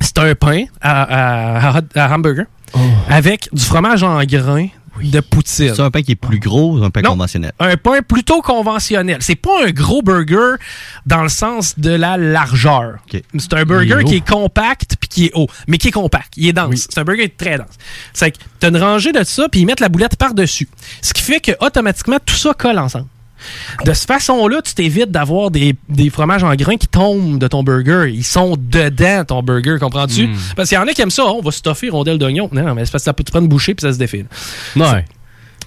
c'est un pain à, à- à hot- à hamburger Oh. avec du fromage en grains, de poutine. C'est un pain qui est plus gros ou un pain Non. conventionnel? Un pain plutôt conventionnel. C'est pas un gros burger dans le sens de la largeur. C'est un burger est qui est compact puis qui est haut, mais qui est compact. Il est dense. C'est un burger très dense. C'est que t'as une rangée de ça puis ils mettent la boulette par-dessus. Ce qui fait que automatiquement tout ça colle ensemble. De cette façon-là, tu t'évites d'avoir des, des fromages en grains qui tombent de ton burger. Ils sont dedans, ton burger, comprends-tu? Mm. Parce qu'il y en a qui aiment ça. On va stuffer rondelles d'oignon. Non, non, mais c'est parce que ça peut te prendre une bouchée puis ça se défile. Ouais.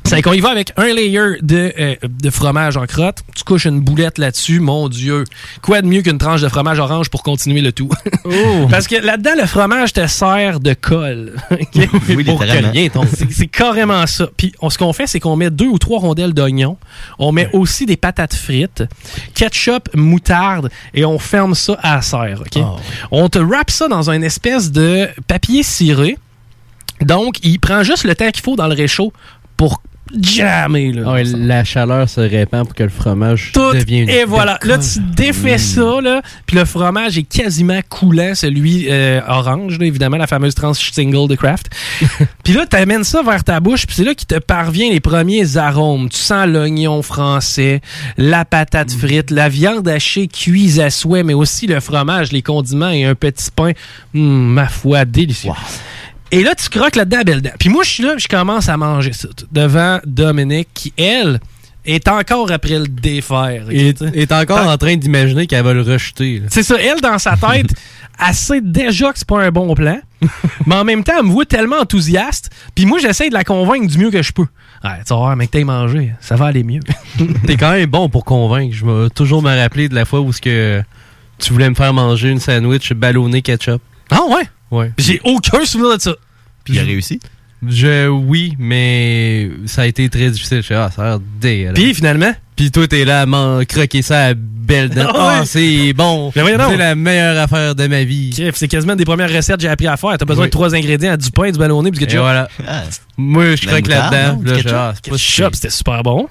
C'est qu'on y va avec un layer de, euh, de fromage en crotte. Tu couches une boulette là-dessus. Mon Dieu. Quoi de mieux qu'une tranche de fromage orange pour continuer le tout? Parce que là-dedans, le fromage te sert de colle. OK? Oui, Pour que rien tombe. C'est- carrément ça. Puis on- ce qu'on fait, c'est qu'on met deux ou trois rondelles d'oignon. On met aussi des patates frites, ketchup, moutarde et on ferme ça à la serre. OK? On te wrap ça dans une espèce de papier ciré. Donc, il prend juste le temps qu'il faut dans le réchaud pour jammer. Là, Ah ouais, la chaleur se répand pour que le fromage tout devienne une et voilà. Là, tu défais ça, là, puis le fromage est quasiment coulant, celui euh, orange, là, évidemment, la fameuse tranche single de Kraft. puis là, tu amènes ça vers ta bouche, puis c'est là qu'il te parvient les premiers arômes. Tu sens l'oignon français, la patate frite, la viande hachée cuise à souhait, mais aussi le fromage, les condiments et un petit pain. Hum, ma foi, délicieux. Et là, tu croques là-dedans belle. Puis moi, je suis là, je commence à manger ça tout, devant Dominique, qui, elle, est encore après le défaire. Et est encore en train d'imaginer qu'elle va le rejeter. C'est ça, elle, dans sa tête, elle sait déjà que c'est pas un bon plan, mais en même temps, elle me voit tellement enthousiaste, puis moi, j'essaie de la convaincre du mieux que je peux. Ouais, tu vas voir, mec, t'as mangé, ça va aller mieux. T'es quand même bon pour convaincre. Je vais toujours me rappeler de la fois où ce que tu voulais me faire manger une sandwich ballonné ketchup. Ah ouais? Ouais. J'ai aucun souvenir de ça. Puis il a réussi? Je, oui, mais ça a été très difficile. Je suis, ah, ça a l'air dégueulasse. Puis finalement? Puis toi, t'es là à m'en croquer ça à belle dent. Ah Ah, c'est bon. C'est la meilleure affaire de ma vie. C'est quasiment des premières recettes que j'ai appris à faire. T'as besoin Oui. de trois ingrédients, du pain, du ballonné, du ketchup. Et voilà. Moi, je croque là-dedans. du Là, ah, c'est pas Ketchup, c'était super bon.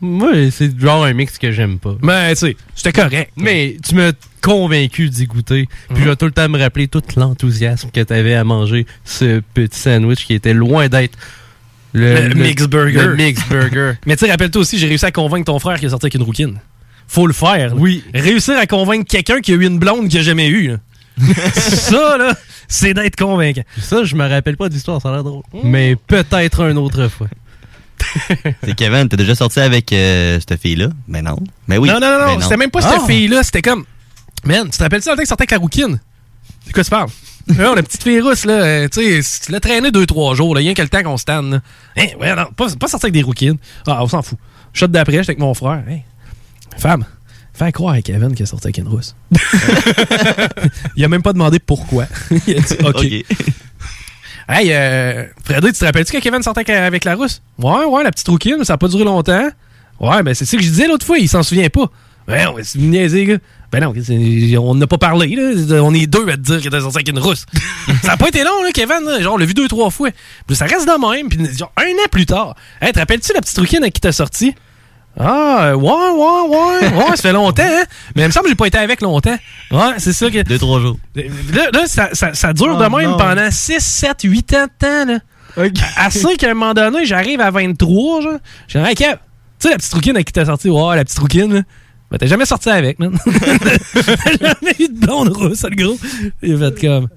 Moi, c'est genre un mix que j'aime pas. Mais tu sais, c'était correct. Mais tu m'as convaincu d'y goûter. Puis je vais tout le temps me rappeler tout l'enthousiasme que t'avais à manger ce petit sandwich qui était loin d'être Le, mix burger. Le mix burger. Mais tu sais, rappelle-toi aussi, j'ai réussi à convaincre ton frère qui est sorti avec une rouquine. Faut le faire. Oui. Réussir à convaincre quelqu'un qui a eu une blonde qu'il a jamais eue. là. ça, là, c'est d'être convaincant. Ça, je me rappelle pas d'histoire, ça a l'air drôle. Mais peut-être une autre fois. C'est Kevin, t'as déjà sorti avec euh, cette fille-là? Mais non. Mais oui. non, non, non, Ben non, c'était même pas cette Ah! fille-là. C'était comme. Man, tu te rappelles-tu le temps que sortait avec la rouquine? De quoi tu parles? non, la petite fille rousse, là, euh, tu sais, tu l'as traîné deux, trois jours, là, rien que le temps qu'on se tanne, là. Hein, ouais, non, pas, pas sortir avec des rouquines. Ah, on s'en fout. Shot d'après, j'étais avec mon frère. Hein, femme, fais croire à Kevin qu'il est sorti avec une rousse. Il a même pas demandé pourquoi. Il a dit OK. Hey, euh, Freddy, tu te rappelles-tu que Kevin sortait avec, la rousse? Ouais, ouais, la petite rouquine, ça a pas duré longtemps. Ouais, ben c'est ça que je disais l'autre fois, il s'en souvient pas. Ben non, c'est vous niaisez, gars. Ben non, on n'a pas parlé, là. On est deux à te dire qu'il était sorti avec une rousse. ça a pas été long, là, Kevin. là. Genre, on l'a vu deux, trois fois. Puis ça reste de même. Puis genre, un an plus tard. Hey, te rappelles-tu la petite rouquine avec qui t'as sorti? Ah, ouais, ouais, ouais. Ouais, ça fait longtemps, hein. Mais il me semble que j'ai pas été avec longtemps. Ouais, c'est ça que. Deux, trois jours. Là, là, ça, ça, ça dure Oh de même non. pendant 6, 7, 8 ans de temps, là. Assez qu'à un moment donné, j'arrive à 23, genre. Je dis, hey, Kev, tu sais, la petite rouquine avec qui t'as sorti, ouais, la petite rouquine, là. Ben, t'as jamais sorti avec, man. T'as jamais eu de blonde rousse, le gros. Il a fait comme.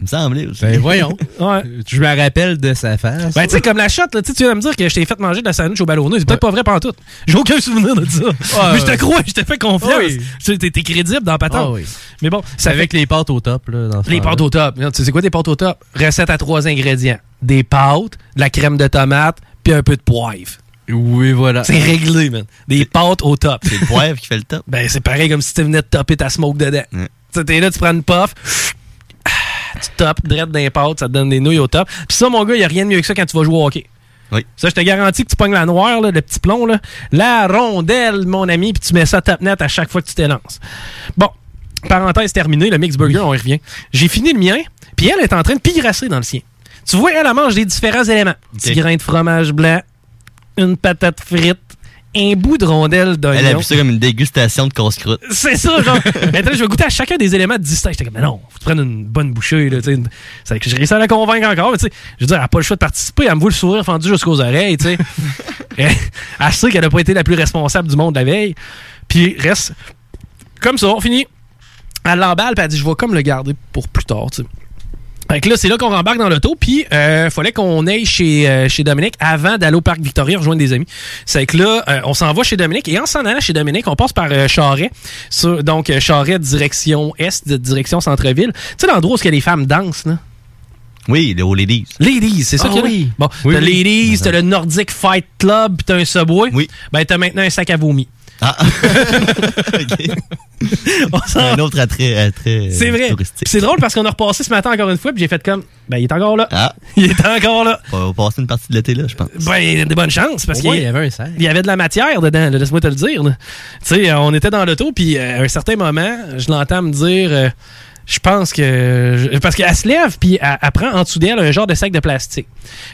Il me semblait aussi. Ben voyons. Ouais. Je me rappelle de sa face. Ben, tu sais, comme la shot, là, tu sais, tu viens de me dire que je t'ai fait manger de la sandwich au ballonné. C'est peut-être pas vrai tout. J'ai aucun souvenir de ça. Mais je te crois, je te fais confiance. Oui. Tu T'es t'es crédible dans patente. Ah oui. Mais bon, C'est avec les pâtes au top, là. Dans Les pâtes au top. Tu sais c'est quoi des pâtes au top? Recette à trois ingrédients. Des pâtes, de la crème de tomate, puis un peu de poivre. Oui, voilà. C'est réglé, man. Des pâtes au top. C'est le poivre qui fait le top. Ben, c'est pareil comme si tu venais de topper ta smoke dedans. Tu sais, t'es là, tu prends une puff, ah, tu dans les pâtes, ça te donne des nouilles au top. Puis ça, mon gars, il a rien de mieux que ça quand tu vas jouer au hockey. Oui. Ça, je te garantis que tu pognes la noire, là, le petit plomb, là, la rondelle, mon ami, puis tu mets ça top net à chaque fois que tu t'élances. Bon, parenthèse terminée, le mix burger, on y revient. J'ai fini le mien, puis elle est en train de pigrasser dans le sien. Tu vois, elle, elle mange des différents éléments. Petit grain de fromage blanc, une patate frite un bout de rondelle d'oignon. Elle a vu ça comme une dégustation de casse-croûte. C'est ça, genre. Attends, je vais goûter à chacun des éléments distincts. J'étais comme, mais non, faut prennes une bonne bouchée, là, tu sais. C'est que j'ai réussi à la convaincre encore, mais tu sais, je veux dire, elle n'a pas le choix de participer. Elle me voit le sourire fendu jusqu'aux oreilles, tu sais. elle sait qu'elle n'a pas été la plus responsable du monde la veille. Puis, reste comme ça, on finit. Elle l'emballe, puis elle dit, je vais comme le garder pour plus tard, tu sais. Fait que là, c'est là qu'on rembarque dans l'auto, puis euh, fallait qu'on aille chez, euh, chez Dominique avant d'aller au Parc Victoria rejoindre des amis. C'est que là, euh, on s'en va chez Dominique, et en s'en allant chez Dominique, on passe par euh, Charret, sur- donc euh, Charret direction Est, direction Centre-Ville. Tu sais, l'endroit où il y a les femmes dansent, là? Oui, les aux ladies. Ladies, c'est ça Ah qu'il y a oui. Bon, Oui, t'as oui. Ladies, t'as le Nordic Fight Club, puis t'as un Subway. Oui. Ben, t'as maintenant un sac à vomi. Ah. Un autre attrait, attrait C'est vrai. touristique. C'est drôle parce qu'on a repassé ce matin encore une fois, puis j'ai fait comme, ben, il est encore là. Ah. Il est encore là. On va passer une partie de l'été, là, je pense. Ben, il y a des bonnes chances parce qu'il y avait un. Il y avait de la matière dedans, laisse-moi te le dire. Tu sais, euh, on était dans l'auto, puis euh, à un certain moment, je l'entends me dire. euh, je pense que. je- Parce qu'elle se lève, puis elle, elle prend en dessous d'elle un genre de sac de plastique.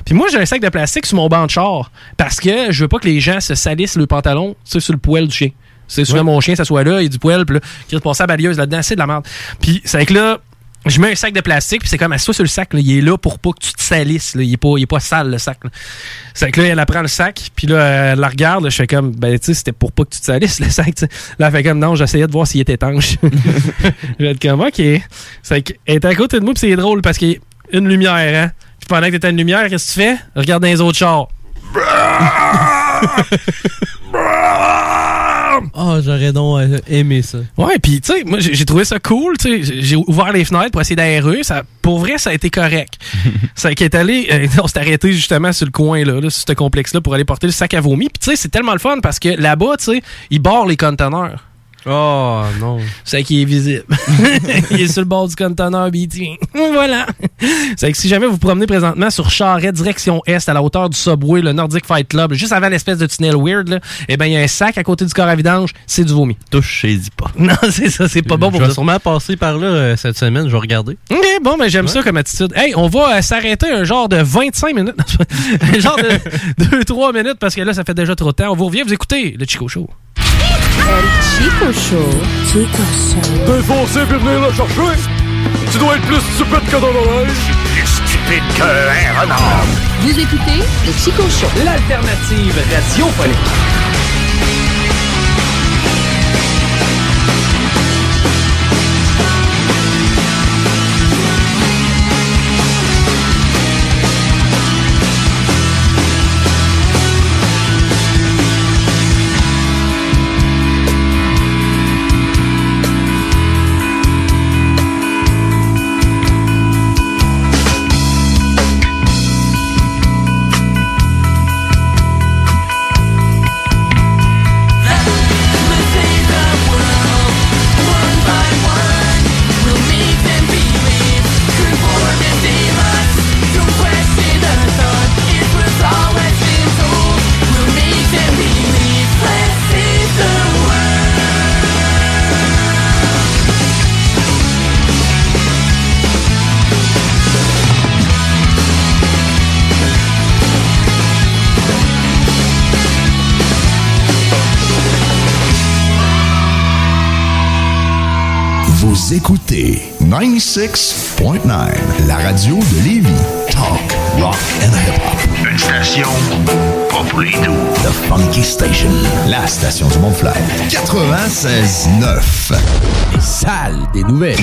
Puis moi, j'ai un sac de plastique sur mon banc de char. Parce que je veux pas que les gens se salissent le pantalon sur le poêle du chien. C'est souvent Ouais. mon chien, ça soit là, il y a du poêle, puis là, qui passer la balayeuse là-dedans, c'est de la merde. Puis c'est que là, je mets un sac de plastique, puis c'est comme, assis sur le sac, là, il est là pour pas que tu te salisses. Là, il, est pas, il est pas sale, le sac. C'est que là, elle apprend le sac, puis là, elle la regarde, là, je fais comme, ben, tu sais, c'était pour pas que tu te salisses, le sac, tu sais. Là, elle fait comme, non, j'essayais de voir s'il était étanche. je vais être comme, OK. C'est qu'elle est à côté de moi, puis c'est drôle parce qu'il y a une lumière, hein. Puis pendant que t'étais une lumière, qu'est-ce que tu fais? Regarde dans les autres chars. Ah, j'aurais donc euh, aimé ça. Ouais, puis tu sais, moi j'ai trouvé ça cool, tu sais, j'ai- j'ai ouvert les fenêtres pour essayer d'aérer, ça pour vrai ça a été correct. ça qui est allé euh, on s'est arrêté justement sur le coin là, là sur ce complexe là pour aller porter le sac à vomi. Puis tu sais, c'est tellement le fun parce que là-bas, tu sais, ils barrent les conteneurs. Oh non. C'est qui est visible. il est sur le bord du conteneur, puis il tient. voilà. C'est que si jamais vous vous promenez présentement sur Charret, direction Est, à la hauteur du Subway, le Nordic Fight Club, juste avant l'espèce de tunnel weird, là, eh ben il y a un sac à côté du corps à vidange, c'est du vomi. Touchez-y pas. Non, c'est ça, c'est pas bon pour Je vais vous. sûrement passer par là euh, cette semaine, je vais regarder. OK, bon, ben j'aime ça comme attitude. Hey, on va euh, s'arrêter un genre de 25 minutes. un genre de 2-3 minutes parce que là, ça fait déjà trop de temps. On vous revient, vous écoutez le Chico Show. Chico Show. Chico Show. T'es foncé puis venir le chercher. Tu dois être plus stupide que dans l'oreille. Plus stupide qu'un renard. Vous écoutez le Chico Show. L'alternative radiophonique. 96.9, la radio de Lévis. Talk, rock and hip-hop. Une station pas pour les doux. The Funky Station, la station du Mont-Flair. 96.9. Les salles des nouvelles.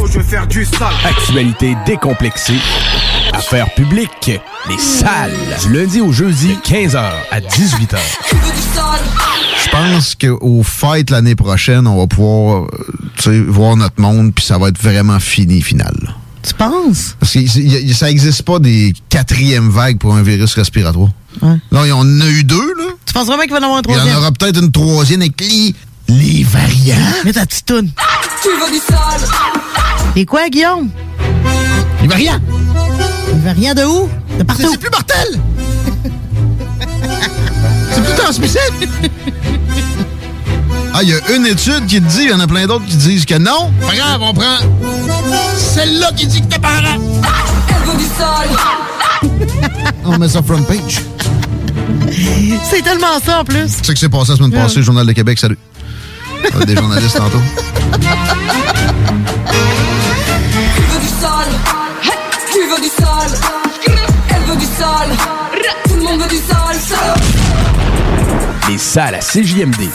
Oh, je vais faire du sale. Actualité décomplexée. Affaires publiques. Les salles. Du lundi au jeudi, 15h à 18h. Je pense qu'au fêtes l'année prochaine, on va pouvoir euh, tu sais, voir notre monde, puis ça va être vraiment fini, final. Tu penses? Parce que y- y- ça n'existe pas des quatrièmes vagues pour un virus respiratoire. Là, il y en a eu deux, là. Tu penses vraiment qu'il va y en avoir un Il y troisième? en aura peut-être une troisième avec les, les variants. Mets ta petite toune. Tu veux du sale Et quoi, Guillaume? Les variants. Les variants de où? De partout. C'est plus mortel! C'est plus transmissible! Ah, il y a une étude qui te dit, il y en a plein d'autres qui disent que non. Pas grave, on prend celle-là qui dit que t'es parent. Elle veut du sale On met ça front page. C'est tellement ça en plus. Tu sais que c'est passé la semaine passée, le Journal de Québec, salut. Euh, Des journalistes tantôt. Tu veux du sol Tu veux du sol Elle veut du sol Tout le monde veut du sol Salope Les salles à CJMD.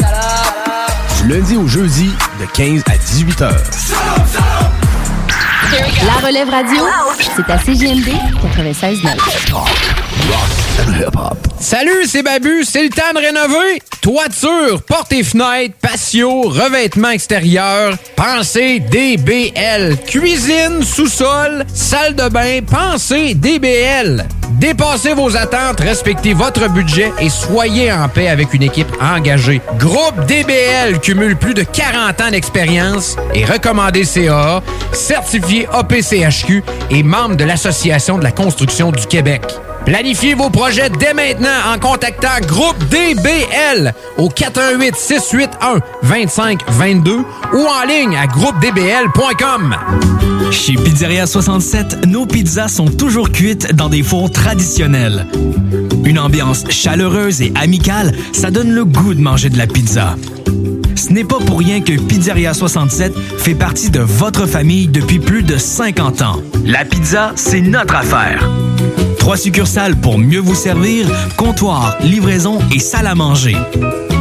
Lundi au jeudi, de 15 à 18 heures. La relève radio, c'est à CGMD 96.9. Salut, c'est Babu, c'est le temps de rénover. Toiture, portes et fenêtres, patio, revêtement extérieur, pensez DBL. Cuisine, sous-sol, salle de bain, pensez DBL. Dépassez vos attentes, respectez votre budget et soyez en paix avec une équipe engagée. Groupe DBL cumule plus de 40 ans d'expérience et recommandé CAA, certifié APCHQ et membre de l'Association de la construction du Québec. Planifiez vos projets dès maintenant en contactant Groupe DBL au 418 681 2522 ou en ligne à groupedbl.com. Chez Pizzeria 67, nos pizzas sont toujours cuites dans des fours traditionnels. Une ambiance chaleureuse et amicale, ça donne le goût de manger de la pizza. Ce n'est pas pour rien que Pizzeria 67 fait partie de votre famille depuis plus de 50 ans. La pizza, c'est notre affaire. Trois succursales pour mieux vous servir, comptoir, livraison et salle à manger.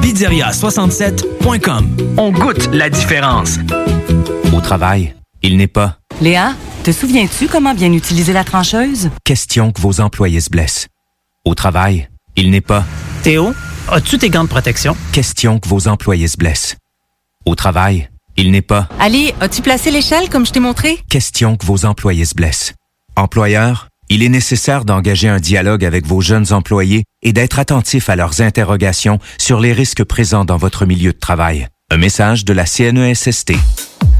Pizzeria67.com. On goûte la différence. Au travail, il n'est pas Léa, te souviens-tu comment bien utiliser la trancheuse? question que vos employés se blessent. Au travail, il n'est pas Théo, as-tu tes gants de protection? question que vos employés se blessent. Au travail, il n'est pas Ali, as-tu placé l'échelle comme je t'ai montré? question que vos employés se blessent. Employeur, il est nécessaire d'engager un dialogue avec vos jeunes employés et d'être attentif à leurs interrogations sur les risques présents dans votre milieu de travail. Un message de la CNESST.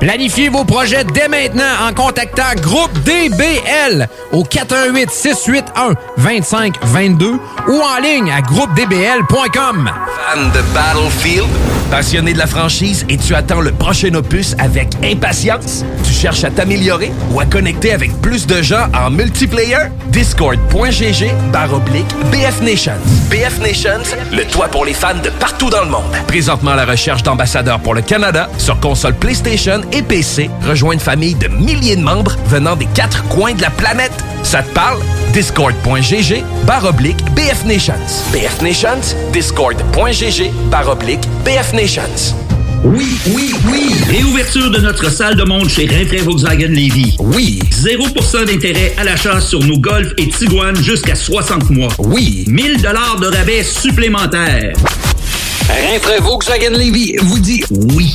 Planifiez vos projets dès maintenant en contactant Groupe DBL au 418 681 2522 ou en ligne à groupedbl.com. Fan de Battlefield? Passionné de la franchise et tu attends le prochain opus avec impatience? Tu cherches à t'améliorer ou à connecter avec plus de gens en multiplayer? Discord.gg barre oblique BF Nations. BF Nations, le toit pour les fans de partout dans le monde. Présentement à la recherche d'ambassadeurs pour le Canada sur console PlayStation et PC. Rejoins une famille de milliers de membres venant des quatre coins de la planète. Ça te parle? Discord.gg barre oblique BF Nations. BF Nations, Discord.gg barre oblique BF Nations. Oui, oui, oui. Réouverture de notre salle de monde chez Rinfraie Volkswagen Lévy. Oui. 0% d'intérêt à l'achat sur nos Golf et Tiguan jusqu'à 60 mois. Oui. 1000 dollars de rabais supplémentaires. Rinfraie Volkswagen Lévy vous dit oui.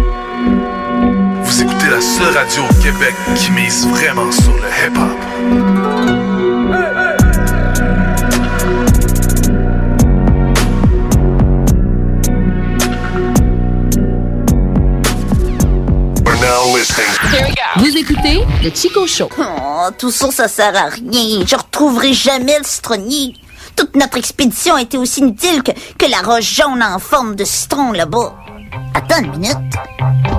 Vous écoutez la seule radio au Québec qui mise vraiment sur le hip-hop. Vous écoutez le Chico Show. Oh, tout ça, ça sert à rien. Je retrouverai jamais le citronnier. Toute notre expédition était aussi inutile que, que la roche jaune en forme de citron là-bas. Attends une minute.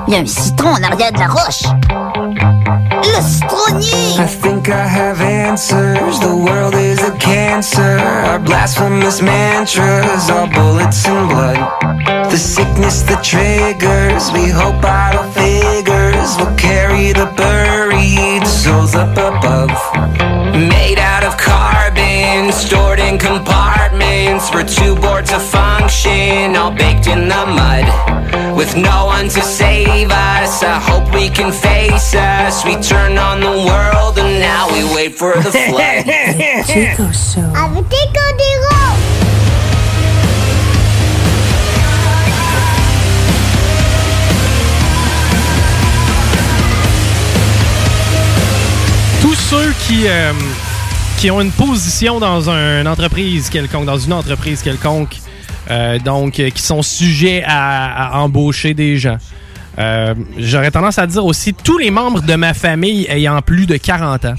Il y a un citron en arrière de la roche. Le citronnier! I think I have answers. The world is a cancer. Our blasphemous mantras are bullets and blood. The sickness that triggers. We hope idle figures will carry the buried souls up above. Made out of carbon, stored in compartments. We're too bored to function, all baked in the mud. With no one to save us, I hope we can face us. We turn on the world and now we wait for the flood. Chico Show. Avec! Tous ceux qui, euh, qui ont une position dans une entreprise quelconque, dans une entreprise quelconque, euh, donc euh, qui sont sujets à, embaucher des gens. Euh, J'aurais tendance à dire aussi tous les membres de ma famille ayant plus de 40 ans.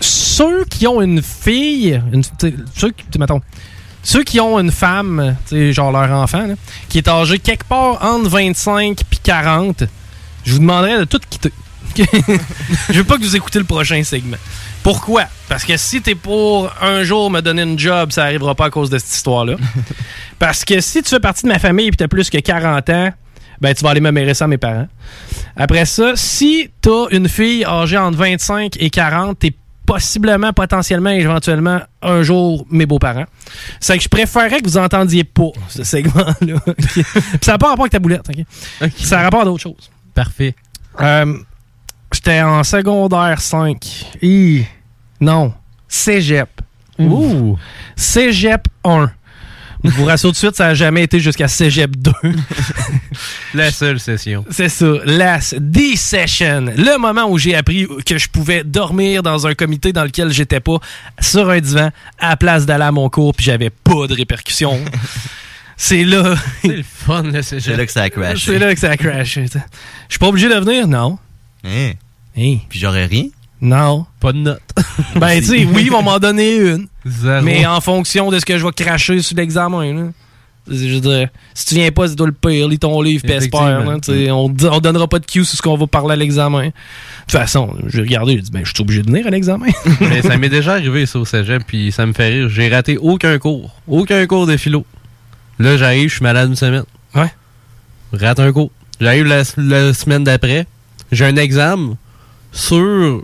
Ceux qui ont une fille, ceux, qui- mettons, ceux qui ont une femme, genre leur enfant, qui est âgé quelque part entre 25 puis 40, je vous demanderais de tout quitter. je veux pas que vous écoutez le prochain segment. Pourquoi? Parce que si t'es pour un jour me donner une job, ça arrivera pas à cause de cette histoire-là. Parce que si tu fais partie de ma famille et t'as plus que 40 ans, ben tu vas aller me ça à mes parents. Après ça, si t'as une fille âgée entre 25 et 40, t'es possiblement, potentiellement, éventuellement, un jour mes beaux-parents. C'est que je préférerais que vous entendiez pas ce segment-là. ça n'a pas rapport avec ta boulette. Ça a rapport à d'autres choses. Parfait. Euh, J'étais en secondaire 5. Hi. Non. Cégep. Ouh. Cégep 1. Je vous rassure tout de suite, ça n'a jamais été jusqu'à Cégep 2. La seule session. C'est ça, la D-Session. Le moment où j'ai appris que je pouvais dormir dans un comité dans lequel j'étais pas sur un divan à la place d'aller à mon cours puis j'avais pas de répercussions. C'est là. C'est le fun, là, c'est C'est là que ça a crashé. C'est là que ça a crashé. Je suis pas obligé de venir? Non. Hein? Hein? Puis j'aurais rien. Non. Pas de note. Ben, tu sais, oui, ils vont m'en donner une. Zéro. Mais en fonction de ce que je vais cracher sur l'examen, là. Je veux dire, si tu viens pas, c'est toi le pire. Lis ton livre, pèse peur. Tu On, on donnera pas de cue sur ce qu'on va parler à l'examen. De toute façon, j'ai regardé, j'ai dit, ben, je suis obligé de venir à l'examen. Mais ça m'est déjà arrivé, ça, au cégep, puis ça me fait rire. J'ai raté aucun cours. Aucun cours de philo. Là, j'arrive, je suis malade une semaine. Ouais. Rate un cours. J'arrive la, la semaine d'après. J'ai un examen sur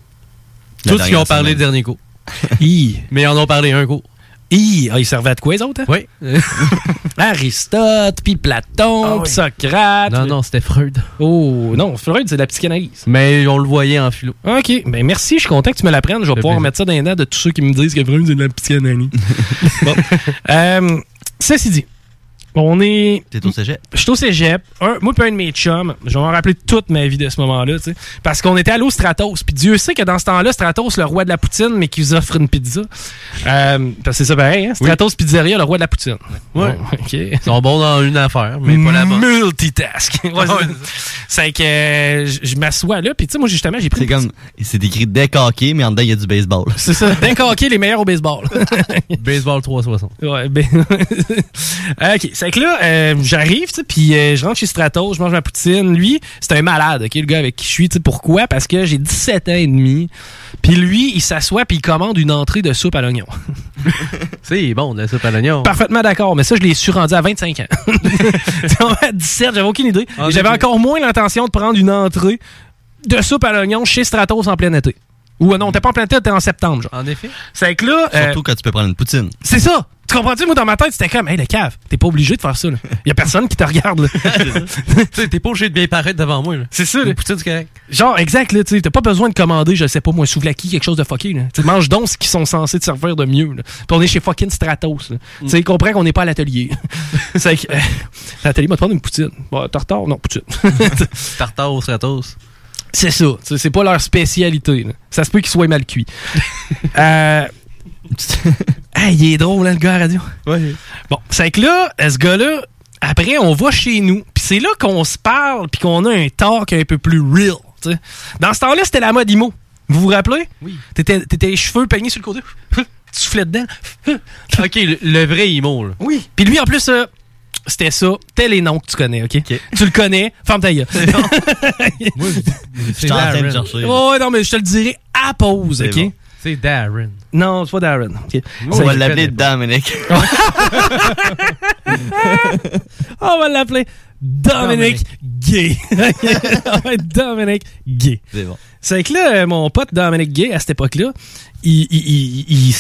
Ce qu'ils ont parlé le dernier cours. Mais ils en ont parlé un cours. Hi. Ah, ils servaient à de quoi, les autres? hein? Oui. Aristote, puis Platon, puis Socrate. Non, non, c'était Freud. Oh, non, Freud, c'est de la psychanalyse. Mais on le voyait en philo. OK. Ben, merci, je suis content que tu me l'apprennes. Je vais pouvoir plaisir. mettre ça dans les dents de tous ceux qui me disent que Freud, c'est de la psychanalyse. bon. Euh, ceci dit, on est. T'es au cégep? Je suis au cégep. Un, moi, puis un de mes chums, je vais m'en rappeler toute ma vie de ce moment-là, tu sais. Parce qu'on était allé au Stratos. Puis Dieu sait que dans ce temps-là, Stratos, le roi de la poutine, mais qui vous offre une pizza. Euh, parce que c'est ça pareil, hein? Stratos Pizzeria, le roi de la poutine. Ouais. Bon, OK. Ils sont bons dans une affaire, mais pas la bonne. Multitask. Ouais, c'est- que euh, je m'assois là, puis tu sais, moi, justement, j'ai pris. C'est comme. C'est écrit hockey, mais en dedans, il y a du baseball. C'est ça. Hockey, les meilleurs au baseball. Baseball 360. Ouais, ben. ok, c'est que là, euh, j'arrive, tu sais, puis euh, je rentre chez Stratos, je mange ma poutine. Lui, c'est un malade, ok, le gars avec qui je suis, tu sais, pourquoi? Parce que j'ai 17 ans et demi. Puis lui, il s'assoit puis il commande une entrée de soupe à l'oignon. C'est bon, de la soupe à l'oignon. Parfaitement d'accord, mais ça, je l'ai su rendu à 25 ans. À 17, j'avais aucune idée. En Et J'avais encore moins l'intention de prendre une entrée de soupe à l'oignon chez Stratos en plein été. Ou euh, non, t'es pas en plein été, t'es en septembre, genre. En effet. C'est que là. euh, Surtout quand tu peux prendre une poutine. c'est ça! Tu comprends-tu? Moi, dans ma tête, c'était comme, hey, le cave, t'es pas obligé de faire ça, là. Y a personne qui te regarde, là. Tu t'es pas obligé de bien paraître devant moi. là. C'est ça, là. Poutine, c'est correct. Genre, exact, là, tu sais, t'as pas besoin de commander, je sais pas, moi, souvlaki, quelque chose de fucké, là. Tu sais, mange donc ce qu'ils sont censés te servir de mieux, là. Puis on est chez fucking Stratos, là. Tu sais, comprends qu'on n'est pas à l'atelier. c'est que, euh, l'atelier va te prendre une poutine. Bon, tartare, non, poutine. Tartare Stratos. C'est ça. Tu C'est pas leur spécialité. là. Ça se peut qu'ils soient mal cuits. euh... hey, il est drôle, hein, le gars à la radio. Ouais. Bon, c'est que là, ce gars-là, après, on va chez nous. Puis c'est là qu'on se parle, puis qu'on a un talk un peu plus real. Dans ce temps-là, c'était la mode IMO. Vous vous rappelez? Oui. T'étais, t'étais les cheveux peignés sur le côté. tu soufflais dedans. ok, le, le vrai là. Oui. Puis lui, en plus, euh, c'était ça. T'es les noms que tu connais, OK? Tu le connais. Ferme ta gueule. C'est Darren. Ouais, non, mais je te le dirai à pause, OK? bon. C'est Darren. Non, c'est pas Darren. On va l'appeler Dominic. On va l'appeler Dominic Gay. On va être Dominic Gay. C'est bon. C'est que là, mon pote Dominic Gay, à cette époque-là, il, il- il- il-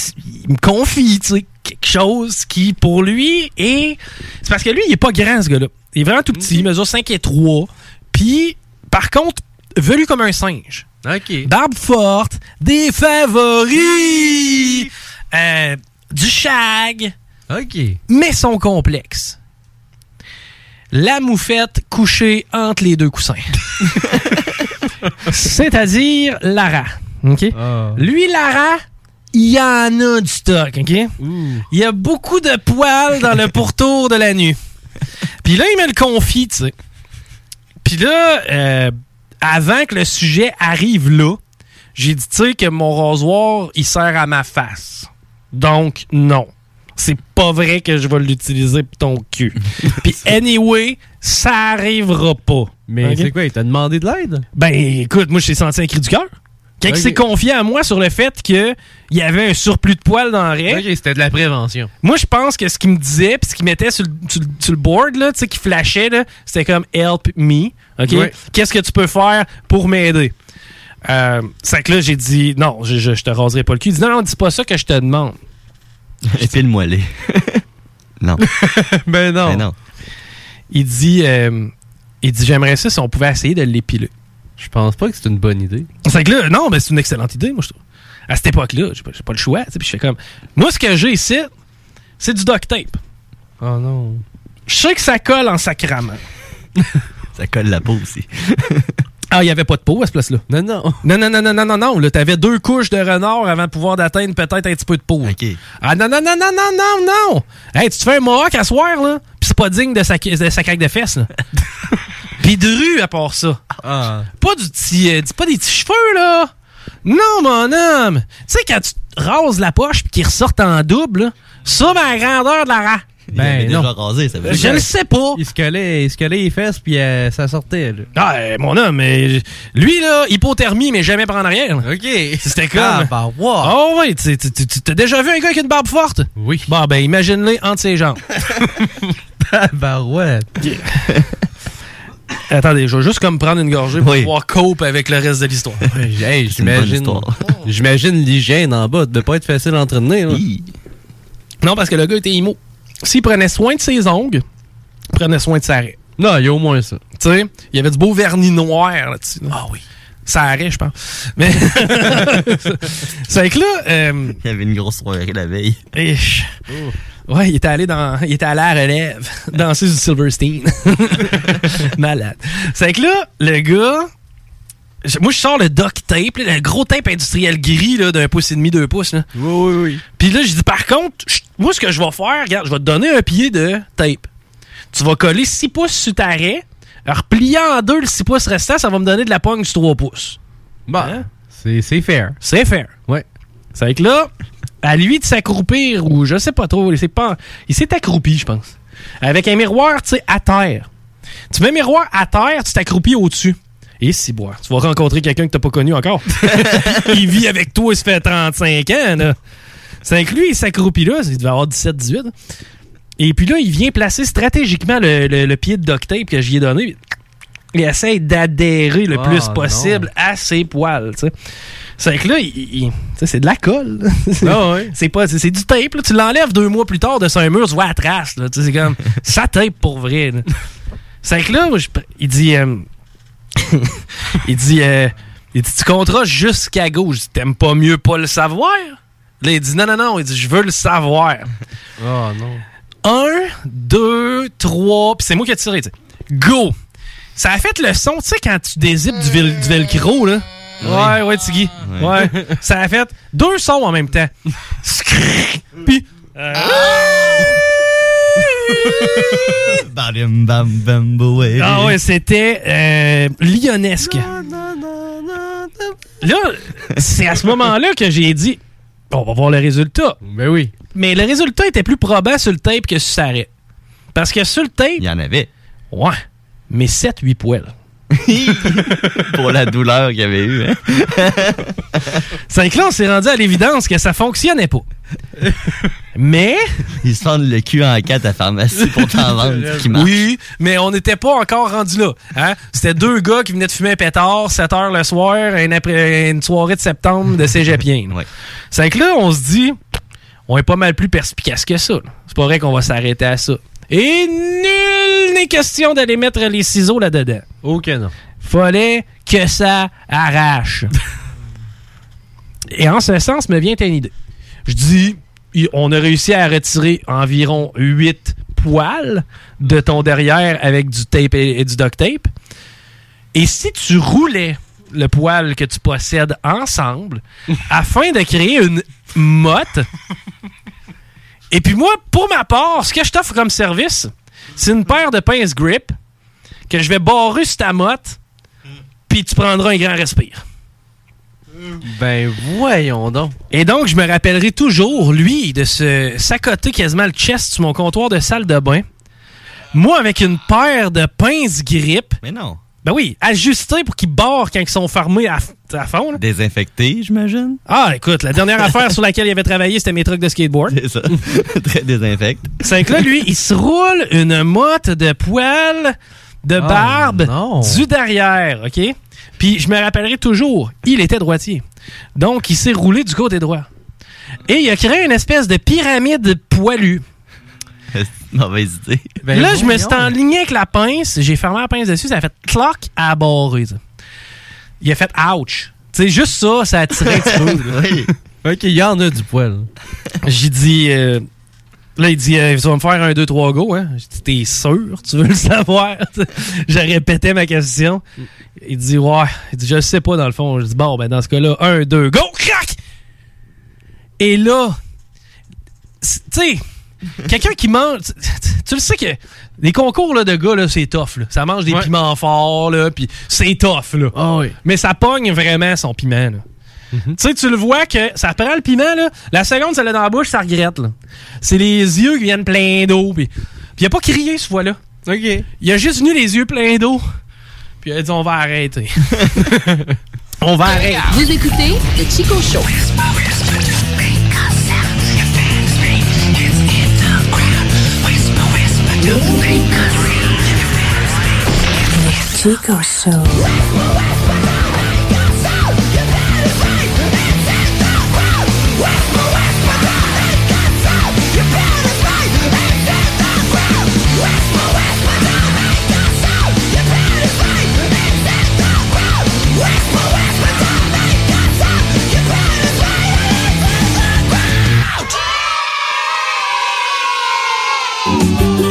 il me confie, tu sais, quelque chose qui, pour lui, est... C'est parce que lui, il est pas grand, ce gars-là. Il est vraiment tout petit, il mesure 5 et 3. Puis, par contre, velu comme un singe. OK. Barbe forte, des favoris, euh, du shag. OK. Mais son complexe. La moufette couchée entre les deux coussins. C'est-à-dire Lara. OK? Lui, Lara, il y en a du stock. OK? Il y a beaucoup de poils dans le pourtour de la nuit. Puis là, il me le confie, tu sais. Puis là, euh, avant que le sujet arrive là, j'ai dit, tu sais, que mon rasoir, il sert à ma face. Donc, non. C'est pas vrai que je vais l'utiliser pour ton cul. Puis, anyway, ça arrivera pas. Mais c'est quoi, il t'a demandé de l'aide? Ben, écoute, moi, j'ai senti un cri du cœur. Quelqu'un Ok. s'est confié à moi sur le fait qu'il y avait un surplus de poils dans la raie. Ok, c'était de la prévention. Moi, je pense que ce qu'il me disait, puis ce qu'il mettait sur, le- sur le- sur le board, là, tu sais, qui flashait, là, c'était comme Help me. OK? Qu'est-ce que tu peux faire pour m'aider? Euh, c'est que là, j'ai dit non, je, je, je te raserai pas le cul. Il dit non, non, dis pas ça que je te demande. Épile-moi les. non. ben non. Ben non. Il dit, euh, il dit j'aimerais ça si on pouvait essayer de l'épiler. Je pense pas que c'est une bonne idée. C'est que là, non, mais c'est une excellente idée, moi, je trouve. À cette époque-là, j'ai pas, j'ai pas le choix. tu sais, Puis je fais comme. Moi, ce que j'ai ici, c'est du duct tape. Oh non. Je sais que ça colle en sacrament. Ça colle la peau aussi. Ah, il n'y avait pas de peau à ce place-là. Non, non. Non, non, non, non, non, non, non. Là, t'avais deux couches de renard avant de pouvoir d'atteindre peut-être un petit peu de peau. OK. Ah, non, non, non, non, non, non, non. Hey, tu te fais un mohawk à soir, là? Pas digne de sa, de sa craque de fesses, là. Pis de rue, à part ça. Ah. Pas du petit, euh, pas des petits cheveux, là. Non, mon homme. Tu sais, quand tu rases la poche pis qu'ils ressortent en double, là, ça, la grandeur de la rat. Il avait déjà non. rasé, ça veut Je le sais pas. Il se collait, il se collait les fesses, puis euh, ça sortait. Là. Ah, euh, mon homme, mais lui, là, hypothermie, mais jamais prendre rien. OK. C'était comme. Ah, bah, wow. Oh oui, tu tu- tu- tu- t'as déjà vu un gars avec une barbe forte? Oui. Bon, ben imagine-le entre ses jambes. bah ouais. Attendez, je vais juste comme prendre une gorgée pour Oui. pouvoir cope avec le reste de l'histoire. Hey, C'est une bonne j'imagine. histoire. J'imagine l'hygiène en bas. De pas être facile à entretenir. là. Non, parce que le gars était immo. S'il prenait soin de ses ongles, il prenait soin de sa raie. Non, il y a au moins ça. Tu sais, il y avait du beau vernis noir là-dessus. Ah oui. Ça arrête, je pense. Mais. c'est que là. euh, Il y avait une grosse soirée la veille. ish. Ouais, il était allé dans. Il était allé à la relève. Danser du Silverstein. Malade. C'est que là, le gars. Moi, je sors le duct tape, là, le gros tape industriel gris là, d'un pouce et demi, deux pouces. Là. Oui, oui, oui. Puis là, je dis, par contre, je- moi, ce que je vais faire, regarde, je vais te donner un pied de tape. Tu vas coller 6 pouces sur ta raie, replier en deux le 6 pouces restant, ça va me donner de la pogne du 3 pouces. Bon, Hein? c'est fair. C'est fair. Ouais. C'est avec là, à lui de s'accroupir, ou je sais pas trop, il s'est pas, il s'est accroupi, je pense. Avec un miroir, tu sais, à terre. Tu mets un miroir à terre, tu t'accroupis au-dessus. Et si, bois, tu vas rencontrer quelqu'un que t'as pas connu encore. il vit avec toi, il se fait 35 ans, là. C'est que lui, il s'accroupit là, il devait avoir 17-18. Et puis là, il vient placer stratégiquement le, le- le pied de duct tape que j'y ai donné. Il essaie d'adhérer le Ah, plus non. possible à ses poils, tu sais. C'est que là, il- il- c'est de la colle. Ah ouais. c'est pas, c'est, c'est du tape. Là. Tu l'enlèves deux mois plus tard de un mur, tu vois la trace. Là. C'est comme ça tape pour vrai. là. C'est que là, je- il dit, euh, il dit, euh, il dit, tu compteras jusqu'à gauche. Je dis, T'aimes pas mieux pas le savoir? Là, il dit, non, non, non. Il dit, je veux le savoir. Oh non. Un, deux, trois, puis c'est moi qui ai tiré, tu sais. Go! Ça a fait le son, tu sais, quand tu dézippes du, vel- du velcro, là. Ouais, ouais, Tiggy. Ouais. Ça a fait deux sons en même temps. Puis. euh, boé. Ah ouais, c'était euh, lionesque. Là, c'est à ce moment-là que j'ai dit On va voir le résultat. Ben oui. Mais le résultat était plus probant sur le tape que sur l'arrêt. Parce que sur le tape. Il y en avait. Ouais. Mais 7-8 poils. Pour la douleur qu'il y avait eu. Hein? C'est que là, on s'est rendu à l'évidence que ça fonctionnait pas. Mais. Ils se fendent le cul en quatre à pharmacie pour t'en vendre, ce qui marche. Oui, mais on n'était pas encore rendu là. Hein? C'était deux gars qui venaient de fumer un pétard, 7 heures le soir, une, après- une soirée de septembre de cégepien. C'est que là, on se dit, on est pas mal plus perspicace que ça. C'est pas vrai qu'on va s'arrêter à ça. Et nul n'est question d'aller mettre les ciseaux là-dedans. Ok, non. Fallait que ça arrache. Et en ce sens, me vient une idée. Je dis, on a réussi à retirer environ 8 poils de ton derrière avec du tape et, et du duct tape. Et si tu roulais le poil que tu possèdes ensemble afin de créer une motte, et puis moi, pour ma part, ce que je t'offre comme service, c'est une paire de pinces grip que je vais barrer sur ta motte, puis tu prendras un grand respire. Ben voyons donc. Et donc, je me rappellerai toujours, lui, de se s'accoter quasiment le chest sur mon comptoir de salle de bain. Moi, avec une paire de pinces grip. Mais non. Ben oui, ajustés pour qu'ils barrent quand ils sont fermés à, fond. là. Désinfecté, j'imagine? Ah, écoute, la dernière affaire sur laquelle il avait travaillé, c'était mes trucs de skateboard. C'est ça. Très désinfecte. C'est que là, lui, il se roule une motte de poils, de Oh, barbe, non. du derrière, OK? Puis je me rappellerai toujours, il était droitier. Donc, il s'est roulé du côté droit. Et il a créé une espèce de pyramide poilue. Mauvaise idée. Ben là, je me suis enligné avec la pince, j'ai fermé la pince dessus, ça a fait cloc à barrer. Il a fait ouch. Tu sais, juste ça, ça a tiré un petit peu. Ok, il y en a du poil. J'ai dit. euh, là, il dit euh, Tu vas me faire un 2, 3 go, hein J'ai dit T'es sûr Tu veux le savoir? Je répétais ma question. Il dit Ouais. Il dit Je le sais pas, dans le fond. Je dis Bon, ben, dans ce cas-là, 1, 2, go Crac Et là, tu sais, quelqu'un qui mange. tu- le sais que les concours là, de gars, là, c'est tough. là. Ça mange des Ouais. piments forts, là, puis c'est tough. Là. Ah oui. Mais ça pogne vraiment son piment. là. Tu sais, tu le vois que ça prend le piment, là. La seconde, ça l'a dans la bouche, ça regrette, là. C'est les yeux qui viennent pleins d'eau. Puis puis il a pas crié, ce fois-là. OK. Il a juste venu les yeux pleins d'eau. Puis il a dit, on va arrêter. on va arrêter. Vous écoutez le Chico Show. Chico Show.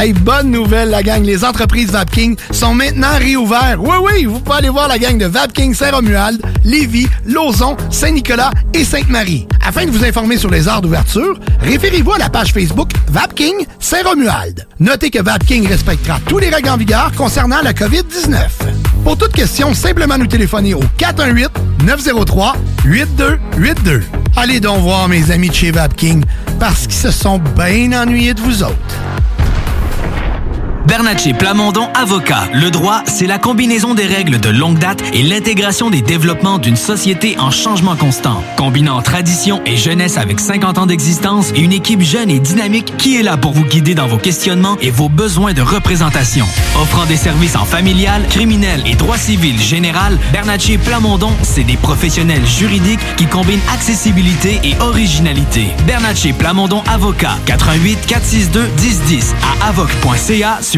Hey, bonne nouvelle, la gang. Les entreprises Vapking sont maintenant réouvertes. Oui, oui, vous pouvez aller voir la gang de Vapking Saint-Romuald, Lévis, Lauson, Saint-Nicolas et Sainte-Marie. Afin de vous informer sur les heures d'ouverture, référez-vous à la page Facebook Vapking Saint-Romuald. Notez que Vapking respectera tous les règles en vigueur concernant la COVID-19. Pour toute question, simplement nous téléphoner au 418-903-8282. Allez donc voir mes amis de chez Vapking parce qu'ils se sont bien ennuyés de vous autres. Bernatchez Plamondon Avocat. Le droit, c'est la combinaison des règles de longue date et l'intégration des développements d'une société en changement constant. Combinant tradition et jeunesse avec 50 ans d'existence et une équipe jeune et dynamique qui est là pour vous guider dans vos questionnements et vos besoins de représentation. Offrant des services en familial, criminel et droit civil général, Bernatchez Plamondon, c'est des professionnels juridiques qui combinent accessibilité et originalité. Bernatchez Plamondon Avocat. 88 462 1010 à avoc.ca sur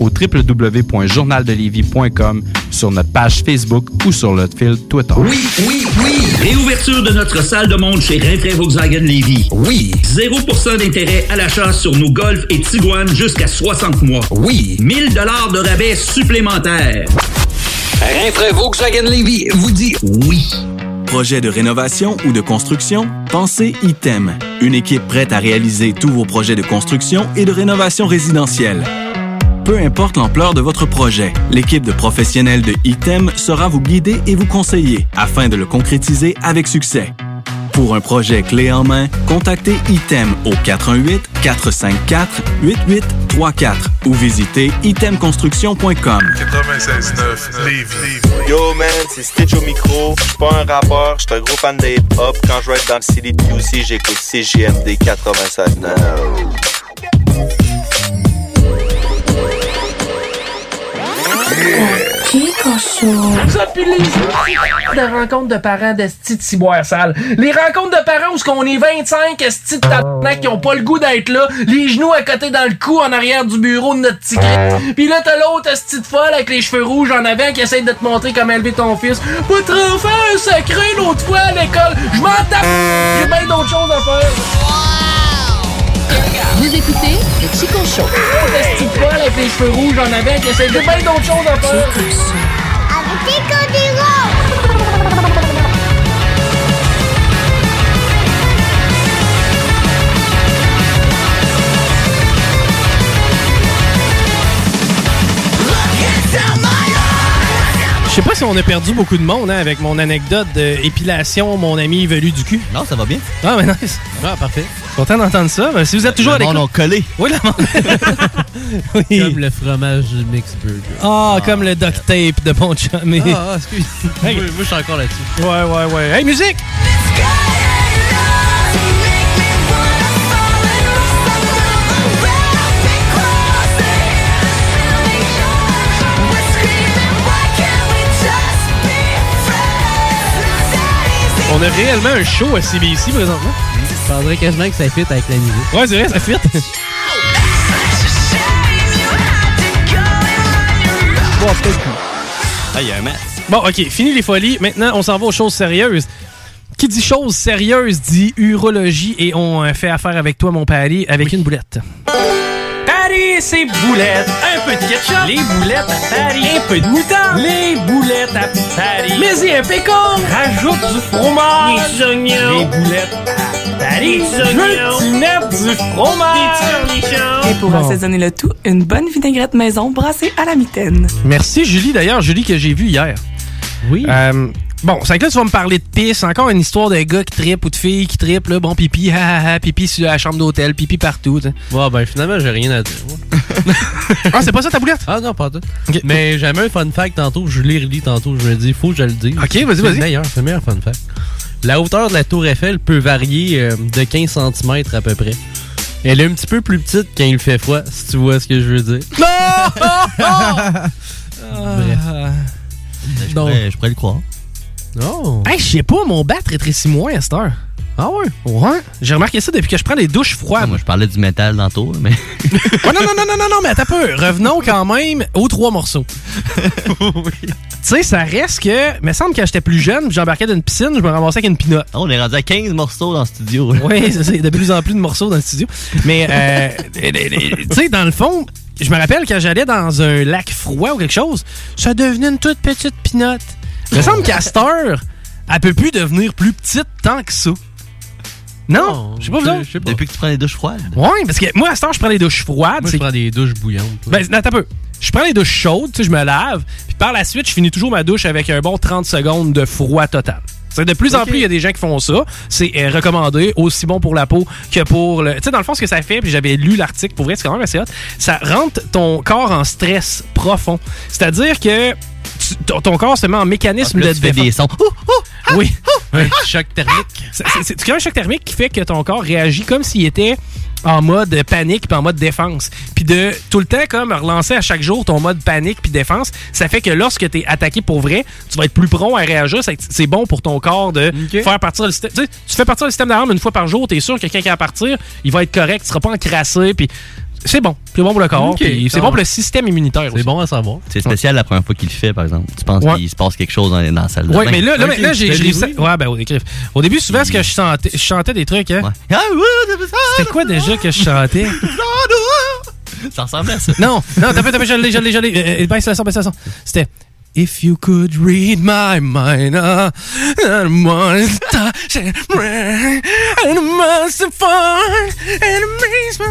au www.journaldelévis.com, sur notre page Facebook ou sur notre fil Twitter. Oui, oui, oui! Réouverture de notre salle de monde chez Rinfrae Volkswagen Lévis. Oui! 0% d'intérêt à l'achat sur nos Golf et Tiguan jusqu'à 60 mois. Oui! 1000 dollars de rabais supplémentaires. Rinfrae Volkswagen Lévis vous dit oui. Projet de rénovation ou de construction? Pensez ITEM. Une équipe prête à réaliser tous vos projets de construction et de rénovation résidentielle. Peu importe l'ampleur de votre projet, l'équipe de professionnels de ITEM sera vous guider et vous conseiller afin de le concrétiser avec succès. Pour un projet clé en main, contactez ITEM au 418-454-8834 ou visitez itemconstruction.com. 96.9 Lévis. Yo man, c'est Stitch au micro. Je suis pas un rappeur, je suis un gros fan de hip-hop. Quand je vais être dans le de QC, j'écoute CGMD 96.9. Ça, puis les de rencontres de parents de sti de ciboire sale. Les rencontres de parents où ce qu'on est 25 esti de tabarnak qui ont pas le goût d'être là, les genoux à côté dans le cou en arrière du bureau de notre tigre. Puis là t'as l'autre esti de folle avec les cheveux rouges en avant qui essaie de te montrer comment élever ton fils. Votre enfant un sacré l'autre fois à l'école. Je m'en tape. J'ai bien d'autres choses à faire. Vous écoutez le Chico Show. Esti de folle avec les cheveux rouges en avant qui essaie de bien d'autres choses à faire. Je sais pas si on a perdu beaucoup de monde hein, avec mon anecdote d'épilation, mon ami velu du cul. Non, ça va bien. Ah, mais nice. Ah, parfait. Content d'entendre ça. Ben, si vous êtes toujours Le à l'écoute. monde ont collé. Oui, la oui. Comme le fromage mix burger. Ah, comme le duct tape de mon chum. Mais... Ah, ah, excuse. Hey. Moi, moi, je suis encore là-dessus. Ouais, ouais, ouais. Hey, musique! On a réellement un show à CBC présentement. Je penserais quasiment que ça fit avec la musique. Ouais, c'est vrai, ça fit. Ah, il y a un match. Bon, OK, fini les folies. Maintenant, on s'en va aux choses sérieuses. Qui dit choses sérieuses dit urologie et on euh, fait affaire avec toi, mon pari, avec une boulette. Paris, c'est boulettes. Un peu de ketchup. Les boulettes à Paris. Un peu de moutarde. Les boulettes à Un pécan. Rajoute du fromage. Des oignons. Les boulettes. Des oignons. Je veux que tu mettes du fromage. Et pour Bon. assaisonner le tout, une bonne vinaigrette maison brassée à la mitaine. Merci Julie, d'ailleurs, Julie que j'ai vue hier. Oui. bon, c'est que là, tu vas me parler de pisse. Encore une histoire de gars qui trippe ou de filles qui trippent. Là. Bon, pipi, ha, ha, ha, pipi sur la chambre d'hôtel, pipi partout. t'sais. Ouais, ben finalement, j'ai rien à dire. Ah, c'est pas ça ta boulette? Ah non, pas tout. Mais j'avais un fun fact tantôt, je l'ai relis tantôt, je me dis, faut que je le dise. Ok, vas-y, C'est vas-y. le meilleur, c'est le meilleur fun fact. La hauteur de la tour Eiffel peut varier euh, de 15 cm à peu près. Elle est un petit peu plus petite quand il fait froid, si tu vois ce que je veux dire. Bref. Je Donc- pourrais, je pourrais le croire. Non. Hey, je sais pas, mon bat rétrécit moins à cette heure. Ah ouais? Ouais. J'ai remarqué ça depuis que je prends des douches froides. Moi, je parlais du métal tantôt, mais. Ouais, non, non, non, non, non, non, mais attends un peu. Revenons quand même aux trois morceaux. Tu sais, ça reste que. Il me semble que quand j'étais plus jeune, j'embarquais dans une piscine, je me ramassais avec une pinotte. on est rendu à 15 morceaux dans le studio. Oui, c'est ça, il y a de plus en plus de morceaux dans le studio. Mais, euh, les- les- les- tu sais, dans le fond, je me rappelle quand j'allais dans un lac froid ou quelque chose, ça devenait une toute petite pinotte. Il me semble qu'à cette heure, elle peut plus devenir plus petite tant que ça. Non, je sais pas vous autres. Depuis que tu prends des douches froides. Ouais, parce que moi, à cette heure, je prends les douches froides. Moi, je c'est- prends des douches bouillantes. ben, attends un peu. Je prends les douches chaudes, tu sais, je me lave, puis par la suite, je finis toujours ma douche avec un bon 30 secondes de froid total. C'est de plus en plus, il y a des gens qui font ça. C'est euh, recommandé, aussi bon pour la peau que pour le. Tu sais, dans le fond, ce que ça fait, puis j'avais lu l'article, pour vrai, c'est quand même assez hot. Ça rentre ton corps en stress profond. C'est-à-dire que tu- ton, ton corps se met en mécanisme Ah, là, de tu fais des défense. sons. Oui. Un choc thermique. C'est- comme un choc thermique qui fait que ton corps réagit comme s'il était en mode panique puis en mode défense. Puis de tout le temps comme relancer à chaque jour ton mode panique puis défense, ça fait que lorsque tu es attaqué pour vrai, tu vas être plus prompt à réagir. C'est- bon pour ton corps de faire partir le système. Tu, sais, tu fais partir le système d'alarme une fois par jour, tu es sûr que quelqu'un qui va partir, il va être correct, tu seras pas encrassé puis c'est bon, c'est bon pour le corps, c'est bon pour ouais. le système immunitaire C'est bon à savoir. C'est spécial la première fois qu'il le fait, par exemple. Tu penses Ouais. qu'il se passe quelque chose dans, dans la salle de Oui, bain? mais là, là maintenant, j'ai? Ouais, ben, au, au début, souvent, ce que je chantais, je chantais des trucs, hein. Ah C'était quoi déjà que je chantais? ça ressemble à ça. Non, non, t'as fait, t'as fait, je l'ai, je l'ai, je l'ai. Euh, le son, baisse le son. C'était If you could read my mind, uh, and touch and and.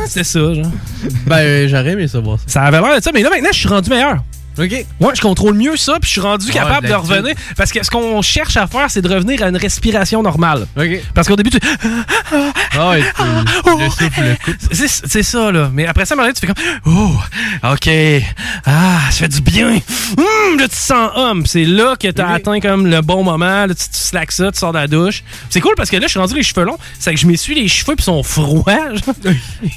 C'était ça, genre. Ben, euh, j'aurais aimé ça voir ça. Ça avait l'air de ça, mais là, maintenant, je suis rendu meilleur. OK. Ouais, je contrôle mieux ça, puis je suis rendu Ouais, capable de revenir. Parce que ce qu'on cherche à faire, c'est de revenir à une respiration normale. OK. Parce qu'au début, tu. Ah ouais. C'est ça, là. Mais après ça, à un moment donné, tu fais comme Oh, OK. Ah, ça fait du bien. Hum, là, tu te sens homme. C'est là que tu as atteint comme le bon moment. Là, tu, tu slacks ça, tu sors de la douche. C'est cool parce que là, je suis rendu les cheveux longs. C'est que je m'essuie les cheveux puis ils sont froids.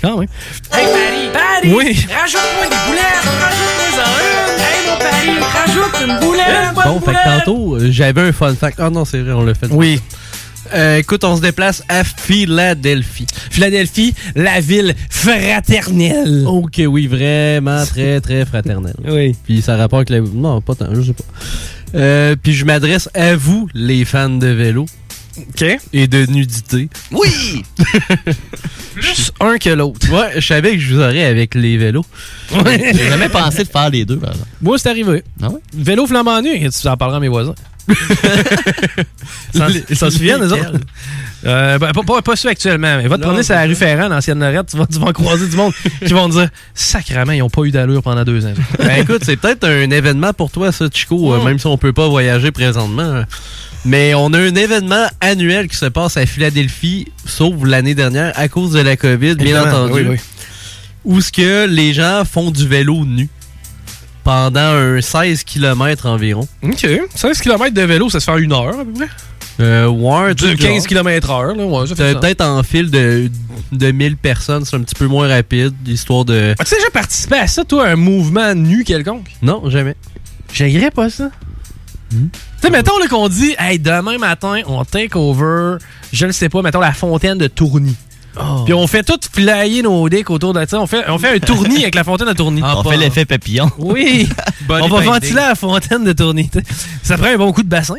Quand même. Hey Paris, Paris, Oui. rajoute-moi des boulettes, rajoute-moi en Bon, fait que tantôt, euh, j'avais un fun fact. Ah non, c'est vrai, on l'a fait. Oui. Euh, écoute, on se déplace à Philadelphie. Philadelphie, la ville fraternelle. Ok, oui, vraiment très, très fraternelle. Oui. Puis ça rapporte avec la... Non, pas tant, je sais pas. Euh, puis je m'adresse à vous, les fans de vélo. OK. Et de nudité. Oui! Plus un que l'autre. Ouais, je savais que je vous aurais avec les vélos. J'ai jamais pensé de faire les deux, par exemple. Moi, c'est arrivé. Ah ouais? Vélo flambant nu, tu en parleras à mes voisins. Ça- Ils s'en souviennent, les autres? Euh, ben, pas, pas, pas ceux actuellement, mais va te Non, promener sur la rue Ferrand, l'ancienne Lorette, tu vas, tu vas croiser du monde qui vont te dire Sacrément, ils n'ont pas eu d'allure pendant deux ans. Ben écoute, c'est peut-être un événement pour toi, ça, Chico, euh, même si on peut pas voyager présentement. Mais on a un événement annuel qui se passe à Philadelphie, sauf l'année dernière, à cause de la COVID, bien entendu. oui, oui. Où ce que les gens font du vélo nu pendant un 16 km environ. OK. 16 km de vélo, ça se fait en une heure à peu près? Euh, ouais, De tout 15 genre. km heure, là. Ouais. Peut-être en file de, de 1000 personnes, c'est un petit peu moins rapide, histoire de... As-tu déjà participé à ça, toi, un mouvement nu quelconque? Non, jamais. J'aimerais pas ça. Tu sais, mettons là, qu'on dit, hey, demain matin, on take over, je ne sais pas, mettons la fontaine de Tourny. Puis on fait tout flyer nos decks autour de ça. On fait, on fait un tournis avec la fontaine de Tourny. on fait l'effet papillon. Oui. On va ventiler la fontaine de Tourny. t'sais. Ça prend un bon coup de bassin.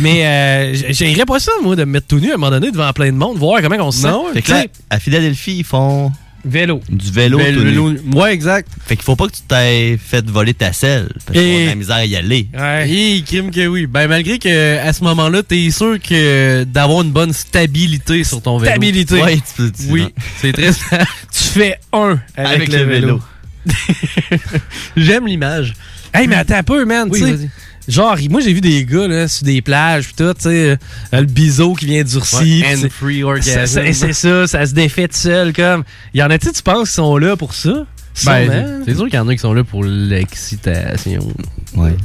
Mais euh, j- j'aimerais pas ça, moi, de me mettre tout nu à un moment donné devant plein de monde, voir comment on se sent. Fait que là, à Philadelphie, ils font Vélo. du vélo. Vélo- tout nu. vélo- Ouais, exact. Fait qu'il faut pas que tu t'aies fait voler ta selle. Parce qu'on a la misère à y aller. Ouais. Crime que oui. Ben malgré que à ce moment-là, t'es sûr que d'avoir une bonne stabilité sur ton vélo. Stabilité. Ouais, tu peux- tu- oui, c'est très. Tu fais un avec, Avec le, le vélo. J'aime l'image. Hey, mais attends un peu, man. Oui, tu sais. vas-y. Genre, moi, j'ai vu des gars là, sur des plages, pis tout, tu sais, euh, le biseau qui vient durci. Ouais, free ça- orgasm. ça- C'est ça, ça se défait tout seul, comme. Il y en a-tu, tu penses, qui sont là pour ça? Ben, c'est sûr qu'il y en a qui sont là pour l'excitation. Ouais,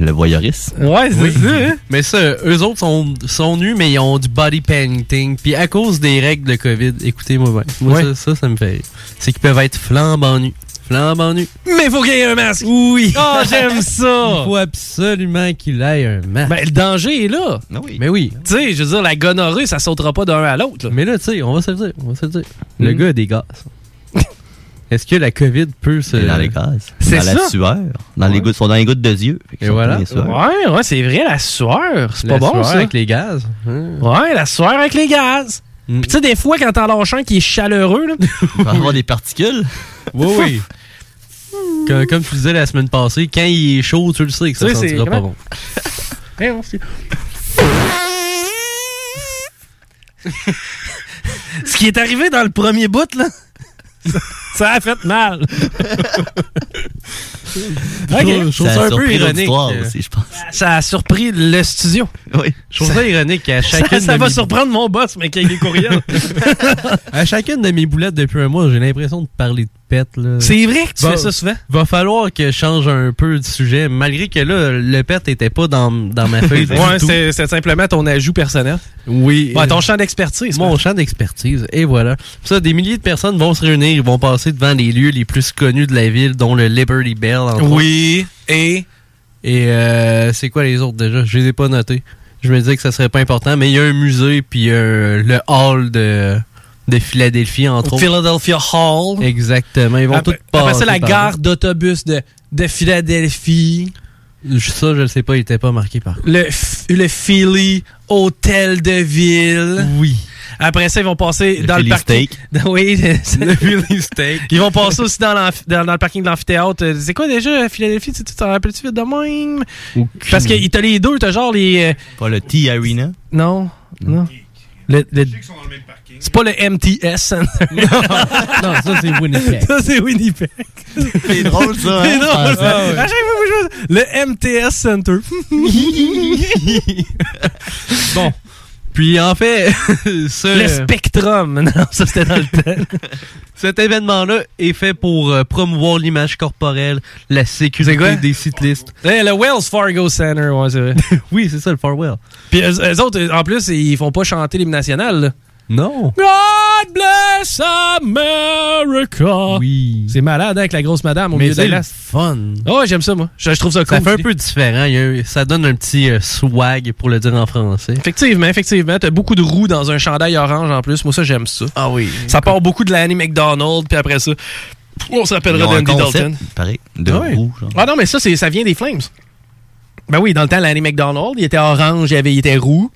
le voyeurisme. Ouais, c'est Oui. ça, hein? Mais ça, eux autres sont, sont nus, mais ils ont du body painting. Puis à cause des règles de COVID, écoutez-moi bien. Moi, Ouais. ça, ça, ça me fait. C'est qu'ils peuvent être flambant nus. Flambant nus. Mais faut qu'il ait un masque! Oui! Oh, j'aime Il ça! faut absolument qu'il ait un masque. Ben, le danger est là. Ah oui. mais oui. Tu sais, je veux dire, la gonorrhée, ça sautera pas d'un à l'autre. Mais là, tu sais, on va se le dire. On va se le dire. Le Mm. gars a des gaz. Est-ce que la COVID peut se. C'est dans les gaz. C'est dans la sueur. Dans les gouttes, ils sont dans les gouttes de yeux. Et sont voilà. Ouais, ouais, c'est vrai, la sueur. C'est La pas bon, sueur ça. avec les gaz. Ouais, la sueur avec les gaz. Mm. Puis tu sais, des fois, quand t'en lâches un qui est chaleureux, là. Il va y avoir des particules. Oui, oui. comme, comme tu disais la semaine passée, quand il est chaud, tu le sais que ça Oui, sentira pas bon. Hey, on s'y- Ce qui est arrivé dans le premier bout, là, ça- ça a fait mal. Je trouve- je trouve Ça ça a un peu surpris ironique. euh, aussi, je pense. Ça a surpris le studio. Oui. Je trouve ça ironique Ça, chacune, ça va mes- surprendre mon boss, mais qu'il y des courriels. à chacune de mes boulettes depuis un mois, j'ai l'impression de parler de pet. là. C'est vrai que tu Va- fais ça souvent? Va falloir que je change un peu de sujet, malgré que là, le pet était pas dans, dans ma feuille. du ouais, c'est simplement ton ajout personnel. Oui. Ouais, ton champ d'expertise. Mon champ d'expertise. Et voilà. Ça, des milliers de personnes vont se réunir, ils vont passer devant les lieux les plus connus de la ville, dont le Liberty Bell, Oui. Et? Et euh, c'est quoi les autres déjà? Je les ai pas notés. Je me disais que ça serait pas important, mais il y a un musée, puis euh, le hall de, de Philadelphie, entre autres. Philadelphia Hall. Exactement. Ils vont tous passer après la gare d'autobus de, de Philadelphie. Ça, je le sais pas, il était pas marqué par contre. Le Philly Hôtel de Ville. Oui. Après ça, ils vont passer Le dans Philly le parking. Oui, le, Le Philly Steak. Ils vont passer aussi dans, dans, dans le parking de l'amphithéâtre. Euh, C'est quoi déjà Philadelphie? Tu t'en rappelles-tu vite de même? Parce que t'as les deux, t'as genre les. euh, Pas le T-Arena? Non, non. Le, le- C'est pas le MTS Center. non, ça c'est Winnipeg. ça c'est Winnipeg. C'est drôle, ça, hein? C'est drôle, ça. Ah, ouais. À chaque fois que je vois- Le MTS Center. bon. Puis en fait, ce- Le Spectrum. Non, ça c'était dans le temps. cet événement-là est fait pour euh, promouvoir l'image corporelle, la sécurité des cyclistes. Le Wells Fargo Center, ouais, c'est vrai. oui, c'est ça, le Farwell. Puis eux, eux autres, en plus, ils font pas chanter l'hymne national. là. Non. God bless America. Oui. C'est malade hein, avec la grosse madame au Mais milieu de la c'est fun. Oh, j'aime ça, moi. Je, je trouve ça cool. Ça fait un peu différent. il y a un- ça donne un petit euh, swag, pour le dire en français. Effectivement, effectivement. T'as beaucoup de roues dans un chandail orange en plus. Moi, ça, j'aime ça. Ah oui. Ça part beaucoup de l'Annie McDonald, puis après ça, on s'appellera Dandy Dalton. Pareil, de Ah ouais. roux, genre. Ah non, mais ça, c'est- ça vient des Flames. Ben oui, dans le temps, l'Annie McDonald, il était orange, il, avait, il était roux.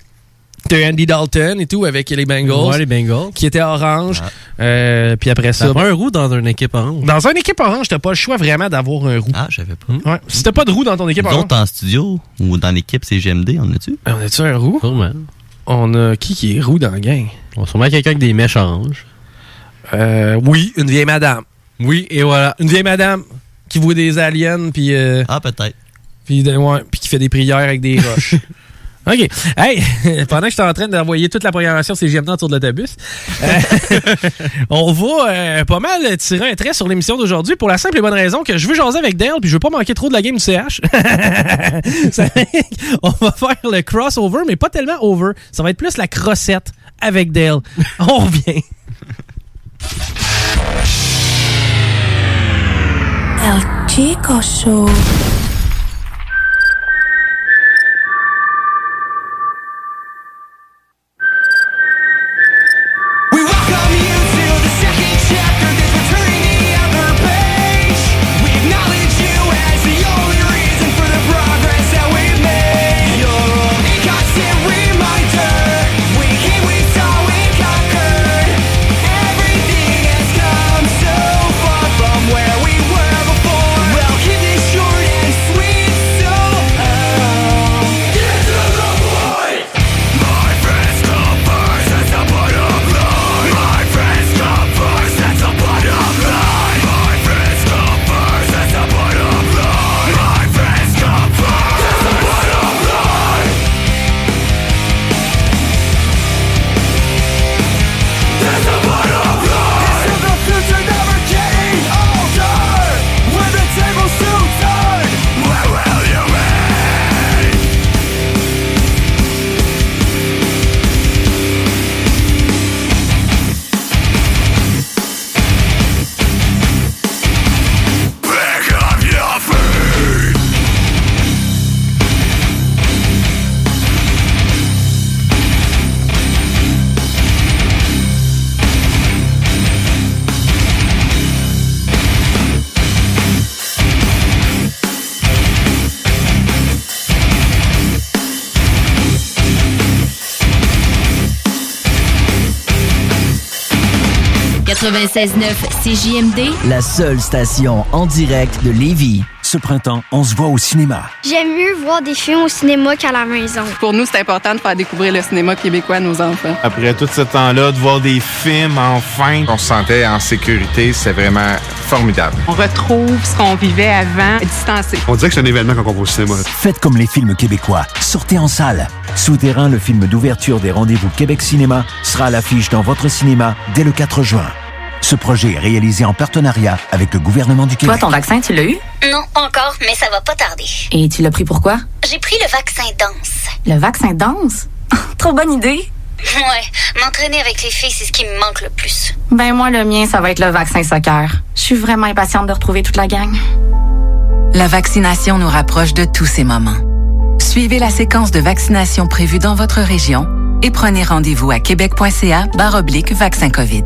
T'as Andy Dalton et tout avec les Bengals. Ouais, les Bengals. Qui était orange. Euh, puis après ça. Prend un roux dans une équipe orange? Dans une équipe orange, t'as pas le choix vraiment d'avoir un roux. Ah, je savais pas. Ouais. Si t'as pas de roux dans ton équipe Nous orange. autres, en studio ou dans l'équipe CGMD, on a-tu? On a-tu un roux? Sûrement. On a qui qui est roux dans la gang? On a sûrement quelqu'un avec des mèches oranges. Euh, oui, une vieille madame. Oui, et voilà. Une vieille madame qui voit des aliens, puis... euh, Ah, peut-être. Puis, ouais, puis qui fait des prières avec des roches. OK. Hey, pendant que j'étais en train d'envoyer toute la programmation CGMD autour de l'autobus, euh, on va euh, pas mal tirer un trait sur l'émission d'aujourd'hui pour la simple et bonne raison que je veux jaser avec Dale puis je veux pas manquer trop de la game du CH. On va faire le crossover, mais pas tellement over. Ça va être plus la crossette avec Dale. On revient. El Chico Show. 96.9 CJMD, La seule station en direct de Lévis. Ce printemps, on se voit au cinéma. J'aime mieux voir des films au cinéma qu'à la maison. Pour nous, c'est important de faire découvrir le cinéma québécois à nos enfants. Après tout ce temps-là, de voir des films enfin, on se sentait en sécurité, c'est vraiment formidable. On retrouve ce qu'on vivait avant, distancé. On dirait que c'est un événement quand on va au cinéma. Faites comme les films québécois. Sortez en salle. Souterrain, le film d'ouverture des rendez-vous Québec Cinéma, sera à l'affiche dans votre cinéma dès le 4 juin. Ce projet est réalisé en partenariat avec le gouvernement du Toi, Québec. ton vaccin, tu l'as eu? Non, encore, mais ça va pas tarder. Et tu l'as pris pourquoi? J'ai pris le vaccin danse. Le vaccin danse? Trop bonne idée! Ouais, m'entraîner avec les filles, c'est ce qui me manque le plus. Ben moi, le mien, ça va être le vaccin soccer. Je suis vraiment impatiente de retrouver toute la gang. La vaccination nous rapproche de tous ces moments. Suivez la séquence de vaccination prévue dans votre région et prenez rendez-vous à québec.ca oblique vaccin COVID.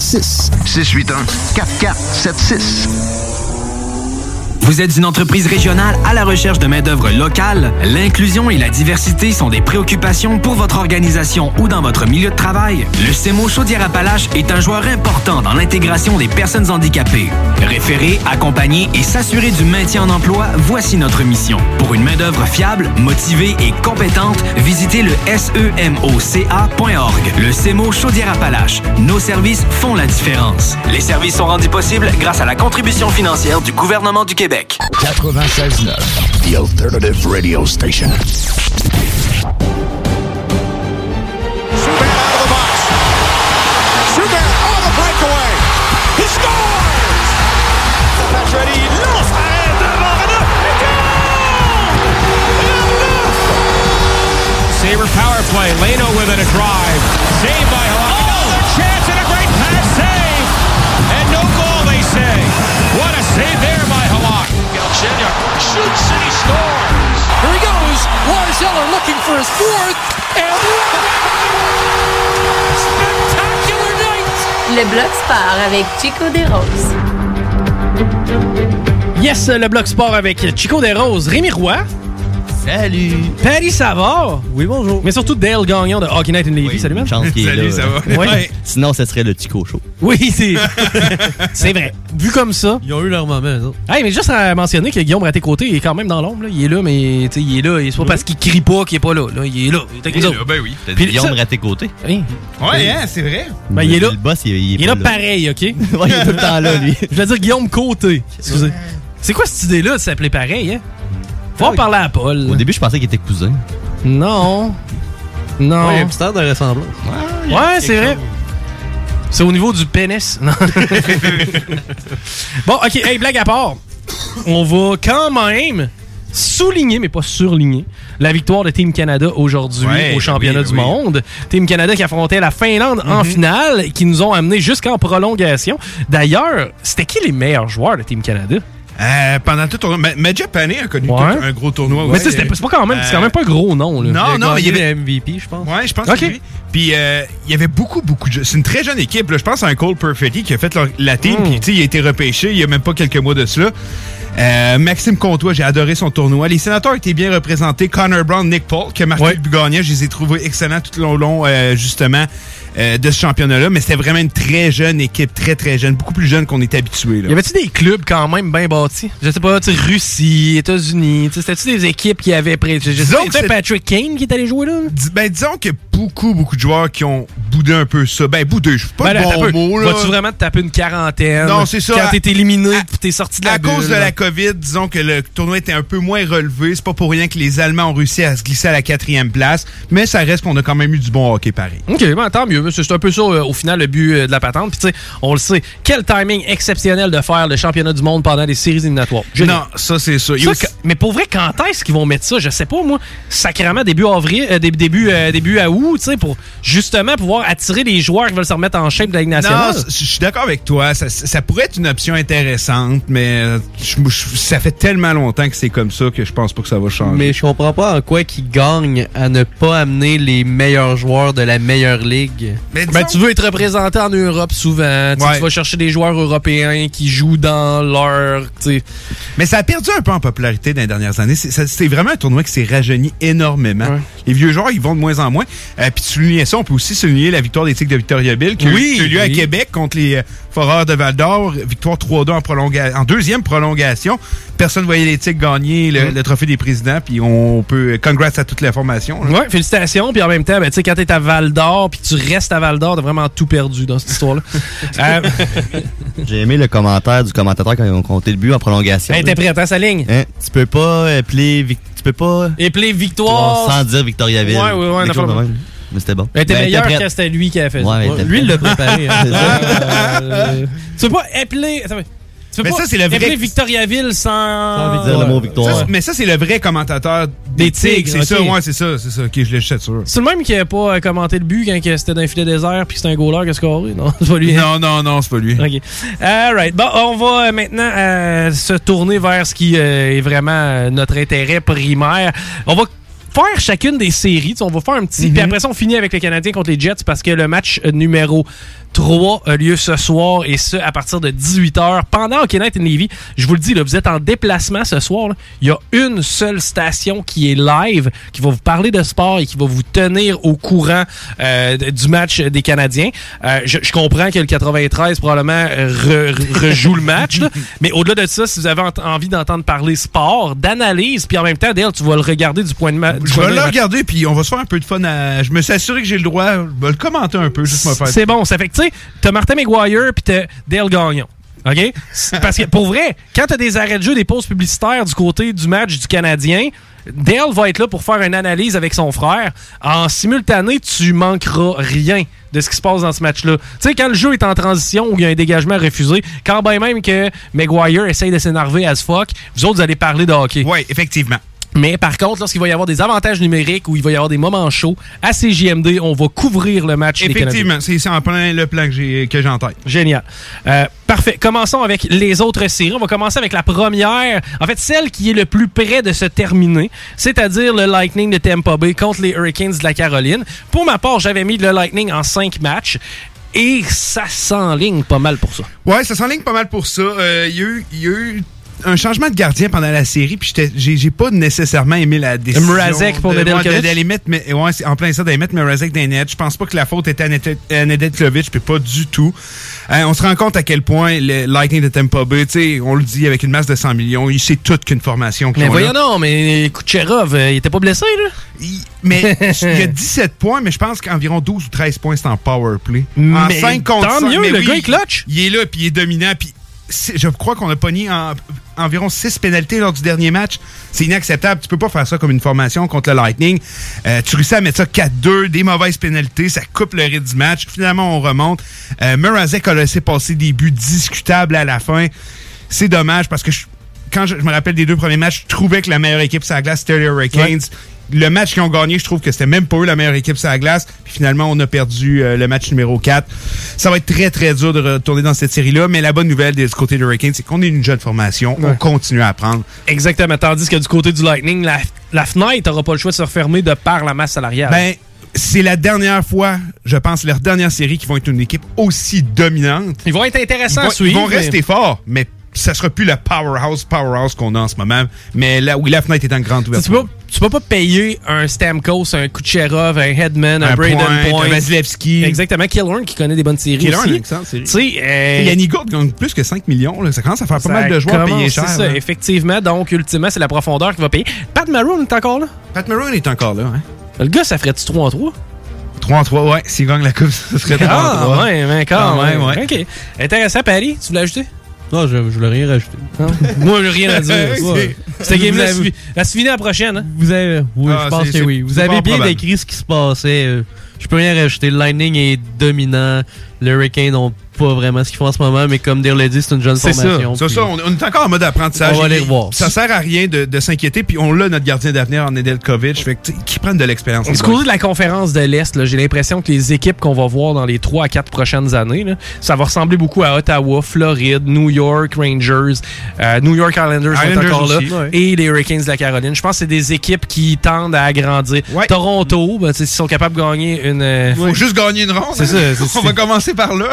681 4476. Vous êtes une entreprise régionale à la recherche de main-d'œuvre locale? L'inclusion et la diversité sont des préoccupations pour votre organisation ou dans votre milieu de travail? Le CEMO Chaudière-Appalaches est un joueur important dans l'intégration des personnes handicapées. Référer, accompagner et s'assurer du maintien en emploi, voici notre mission. Pour une main-d'œuvre fiable, motivée et compétente, visitez le semoca.org. Le CEMO Chaudière-Appalaches. Nos services font la différence. Les services sont rendus possibles grâce à la contribution financière du gouvernement du Québec. 96.9, The Alternative Radio Station. Schubert on the breakaway. He scores! Pacioretty lance arrêt devant Renaud. Sabre power play. Leno with it, a drive. Saved by Halak. Oh, Another chance and a great pass save. And no goal, they say. What a save there by Halak. Galchenyuk shoots and he scores. Here he goes. Lars Eller looking for his fourth. And spectacular night. Le bloc sport avec Chico des Roses. Yes, le bloc sport avec Chico Desroses, Rémi Roy. Salut. Patty Savard. Oui, bonjour. Mais surtout Dale Gagnon de Hockey Night in Levy. Salut, man. Chance qu'il est Salut, là. ça va? Ouais. Sinon, ce serait le Tico Show. Oui, c'est c'est vrai. Vu comme ça. Ils ont eu leur moment, eux autres. Hey, mais juste à mentionner que Guillaume Raté-Côté il est quand même dans l'ombre. là. Il est là, mais tu sais, il est là. C'est pas parce qu'il crie pas qu'il est pas là. là. Il est là. Il est avec nous autres. ben oui. T'as Puis dit Guillaume ça- raté côté. Oui. Ouais, hein, c'est vrai. Ben, il est là. Le boss, il, il est Il est pas là pareil, OK? Ouais, il est tout le temps là, lui. Je veux dire Guillaume Côté. Excusez. C'est quoi cette idée-là de s'appeler pareil, hein? Faut en parler à Paul. Au début, je pensais qu'il était cousin. Non. Non. Ouais, il y a un petit air de ressemblance. Ouais, c'est vrai. C'est au niveau du pénis. Non. bon, ok, hey, blague à part. On va quand même souligner, mais pas surligner, la victoire de Team Canada aujourd'hui Ouais, au championnat oui, du oui. monde. Team Canada qui affrontait la Finlande en finale, qui nous ont amené jusqu'en prolongation. D'ailleurs, c'était qui les meilleurs joueurs de Team Canada? Euh, pendant tout tournoi. Ma- Major Pané a connu Ouais. un gros tournoi. Mais ouais. c'est pas quand même, c'est quand même pas un gros nom. Là. Non, non, mais il y avait. MVP, je pense. Ouais, je pense Ok. que oui. Puis euh, il y avait beaucoup, beaucoup de. C'est une très jeune équipe. là. Je pense à un Cole Perfetti qui a fait leur- la team. Hmm. Puis tu sais, il a été repêché il y a même pas quelques mois de cela. Euh, Maxime Comtois, j'ai adoré son tournoi. Les sénateurs étaient bien représentés. Connor Brown, Nick Paul, qui a marqué Ouais. Je les ai trouvés excellents tout le long, euh, justement, euh, de ce championnat-là. Mais c'était vraiment une très jeune équipe, très, très jeune. Beaucoup plus jeune qu'on était habitué. Y avait-tu des clubs quand même bien bâtis? Je sais pas, tu sais, Russie, États-Unis, c'était-tu des équipes qui avaient prêt? Que c'était c'est- Patrick Kane qui est allé jouer là? Ben, disons qu'il y a beaucoup, beaucoup de joueurs qui ont boudé un peu ça. Ben, boudé, je suis pas Ben le là, bon mot, là. Vas-tu vraiment te taper une quarantaine? Non, c'est ça. Quand t'es éliminé, t'es sorti de la À cause bulle, de là. la COVID, disons que le tournoi était un peu moins relevé. C'est pas pour rien que les Allemands ont réussi à se glisser à la quatrième place. Mais ça reste qu'on a quand même eu du bon hockey pareil. OK, ben, tant mieux. C'est un peu ça, euh, au final, le but euh, de la patente. Puis, tu sais, on le sait, quel timing exceptionnel de faire le championnat du monde pendant les séries éliminatoires. Génial. Non, ça, c'est ça. Aussi- que- mais pour vrai, quand est-ce qu'ils vont mettre ça? Je sais pas, moi. Sacrément, début avril, euh, début, début, euh, début à août, tu sais, pour justement pouvoir attirer les joueurs qui veulent se remettre en shape de la Ligue nationale. Non, je suis d'accord avec toi. Ça, ça pourrait être une option intéressante, mais je- je- ça fait tellement longtemps que c'est comme ça que je pense pas que ça va changer. Mais je comprends pas en quoi qu'ils gagnent à ne pas amener les meilleurs joueurs de la meilleure ligue. Mais Ben, tu veux être représenté en Europe souvent. Tu sais, Ouais. Tu vas chercher des joueurs européens qui jouent dans leur. Mais ça a perdu un peu en popularité dans les dernières années. C'est vraiment un tournoi qui s'est rajeuni énormément. Les vieux joueurs, ils vont de moins en moins. Euh, puis tu soulignais ça, on peut aussi souligner la victoire des Tigres de Victoriaville qui, a eu- Oui, qui a eu lieu à. Québec contre les euh, Foreurs de Val-d'Or. Victoire 3-2 en, prolonga- en deuxième prolongation. Personne ne voyait les Tigres gagner le, le trophée des présidents. Puis on peut... Congrats à toute la formation. Ouais, félicitations. Puis en même temps, ben, tu sais, quand t'es à Val d'Or, puis tu restes à Val d'Or, t'as vraiment tout perdu dans cette histoire-là. Euh, J'ai aimé le commentaire du commentateur quand ils ont compté le but en prolongation. hey, t'es prêt à sa ligne? Hein, tu peux pas appeler Vic- tu peux pas Épeler victoire? sans dire Victoriaville. Ouais, de affaire- même. Mais c'était bon. Ben, t'es Ben, meilleur prêt. quand c'était lui qui a fait Ouais, ça. lui, il l'a préparé. hein. Euh, tu peux pas appeler. attends, Tu peux Mais pas ça, c'est le vrai- Victoriaville sans. dire le mot victoire. Ça, mais ça, c'est le vrai commentateur des, Des Tigres. Tigres, C'est ça, ouais, c'est ça. C'est ça. Ok, je l'ai sûr. C'est le même qui a pas euh, commenté le but quand c'était dans un filet désert puis que c'était un goaler qui a scoré. Non, c'est pas lui. Non, non, non, c'est pas lui. OK. All right. Bon, on va euh, maintenant euh, se tourner vers ce qui euh, est vraiment notre intérêt primaire. On va faire chacune des séries. Tu sais, On va faire un petit... Mhm. Puis après ça, on finit avec les Canadiens contre les Jets parce que le match numéro 3 a lieu ce soir et ce, à partir de 18h pendant Hockey Night in Levy. Je vous le dis, là, vous êtes en déplacement ce soir. là. Il y a une seule station qui est live, qui va vous parler de sport et qui va vous tenir au courant euh, du match des Canadiens. Euh, je, je comprends que le 93 probablement re- re- rejoue le match, là. mais au-delà de ça, si vous avez envie d'entendre parler sport, d'analyse, puis en même temps, Dale, tu vas le regarder du point de, du Je vais le vue- regarder, puis on va se faire un peu de fun. À... Je me suis assuré que j'ai le droit. Je vais le commenter un peu, juste me faire. C'est bon, ça fait que sais, t'as Martin McGuire puis t'as Dale Gagnon. OK? Parce que pour vrai, quand t'as des arrêts de jeu, des pauses publicitaires du côté du match du Canadien, Dale va être là pour faire une analyse avec son frère. En simultané, tu manqueras rien de ce qui se passe dans ce match-là. Tu sais, quand le jeu est en transition ou il y a un dégagement refusé, quand bien même que McGuire essaye de s'énerver as fuck, vous autres, vous allez parler de hockey. Oui, effectivement. Mais par contre, lorsqu'il va y avoir des avantages numériques ou il va y avoir des moments chauds, à CJMD, on va couvrir le match des. Effectivement, c'est c'est en plein le plan que j'ai que tête. Génial. Euh, parfait. Commençons avec les autres séries. On va commencer avec la première, en fait, celle qui est le plus près de se terminer, c'est-à-dire le Lightning de Tampa Bay contre les Hurricanes de la Caroline. Pour ma part, j'avais mis le Lightning en cinq matchs. Et ça s'enligne pas mal pour ça. Ouais, ça s'enligne pas mal pour ça. Euh, Il y, a eu- il y a eu un changement de gardien pendant la série, puis j'ai j'ai pas nécessairement aimé la décision. Mrazek pour de- Nedeljkovic? mais, ouais, en plein ça, d'aller mettre Mrazek dans. Je pense pas que la faute était à Nedeljkovic, puis pas du tout. Euh, on se rend compte à quel point le Lightning de Tampa Bay, tu sais, on le dit avec une masse de 100 millions, il sait tout qu'une formation. Mais voyons non, mais Kucherov, euh, il était pas blessé, là? Mais il y a 17 points, mais je pense qu'environ 12 ou 13 points, c'est en power play. en Mais 5 contre tant 5, mieux, mais le oui, gars est clutch. Il est là, puis il est dominant, puis je crois qu'on a pogné en, environ 6 pénalités lors du dernier match. C'est inacceptable. Tu peux pas faire ça comme une formation contre le Lightning. Euh, tu réussis à mettre ça 4-2, des mauvaises pénalités, ça coupe le rythme du match. Finalement, on remonte. Euh, Mrazek a laissé passer des buts discutables à la fin. C'est dommage parce que quand je, je me rappelle des deux premiers matchs, je trouvais que la meilleure équipe sur la glace, c'était les Hurricanes. Le match qu'ils ont gagné, je trouve que c'était même pas eux la meilleure équipe sur la glace. Puis finalement, on a perdu euh, le match numéro 4. Ça va être très, très dur de retourner dans cette série-là. Mais la bonne nouvelle des côté des Hurricanes, c'est qu'on est une jeune formation. On continue à apprendre. Exactement. Tandis que du côté du Lightning, la, la fenêtre n'aura pas le choix de se refermer de par la masse salariale. Ben, c'est la dernière fois, je pense, leur dernière série qui vont être une équipe aussi dominante. Ils vont être intéressants Ils vont, à suivre. Ils vont mais- rester forts, mais ça sera plus le powerhouse, powerhouse qu'on a en ce moment. Mais là, oui, la fenêtre est en grande Tu sais, Tu ouverture. peux, tu peux pas payer un Stamkos, un Kucherov, un Headman, un, Un Braden Point, Point. un Vasilevski. Exactement. Killorn qui connaît des bonnes séries Killorn, aussi. excellente série. Tu sais, euh, gagne plus que 5 millions. là. Ça commence à faire pas ça mal de joueurs payés c'est cher. ça, là. effectivement. Donc, ultimement, c'est la profondeur qui va payer. Pat Maroon est encore là? Pat Maroon est encore là. Hein? Le gars, ça ferait-tu 3 en 3? 3 en 3, ouais. S'il gagne la coupe, ça serait 3 en Ah, 3. ouais, mais quand Ah, même. ouais, ouais. OK. Intéressant, Paris. Tu voulais ajouter? Non, je, je voulais rien rajouter. Moi, j'ai rien à dire. Ouais. Cette game-là, elle se finit la prochaine. Hein? Vous avez, oui, Ah, je pense c'est- que c'est- oui. Vous c'est avez bien décrit ce qui se passait. euh, Je peux rien rajouter. Le Lightning est dominant. Les Hurricanes n'ont pas vraiment ce qu'ils font en ce moment, mais comme Dale l'a dit, c'est une jeune C'est ça. formation. C'est puis- ça. On, on est encore en mode apprentissage. On va aller revoir. Ça sert à rien de, de s'inquiéter. Puis on l'a, notre gardien d'avenir, en Nedeljkovic. Fait que, tu sais, qu'ils prennent de l'expérience. Du côté de la conférence de l'Est, là, j'ai l'impression que les équipes qu'on va voir dans les 3 à 4 prochaines années, là, ça va ressembler beaucoup à Ottawa, Floride, New York Rangers, euh, New York Islanders, Islanders encore aussi. là, Ouais. et les Hurricanes de la Caroline. Je pense que c'est des équipes qui tendent à agrandir. Toronto, ben, tu sais, s'ils sont capables de gagner une... euh, Faut juste gagner une ronde. C'est ça, hein. c'est- On va commencer par là.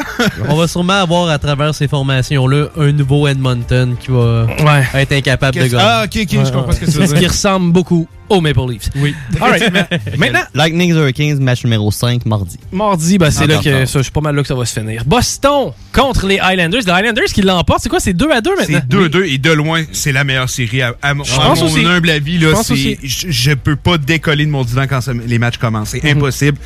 On va sûrement avoir à travers ces formations-là un nouveau Edmonton qui va être incapable de gagner. Ah, ok, ok, je comprends ce que tu veux Ce qui ressemble beaucoup aux Maple Leafs. Oui. All right. Maintenant, Lightning Hurricanes, match numéro 5, mardi. mardi, ben, c'est là que ça, je suis pas mal là que ça va se finir. Boston contre les Highlanders. Les Highlanders qui l'emportent, c'est quoi? C'est 2 à 2 maintenant? C'est 2-2 et de loin, c'est la meilleure série. À, à à pense mon aussi. humble avis, Je là, pense c'est- aussi. je, je peux pas décoller de mon divan quand ça- les matchs commencent. C'est Mhm. impossible.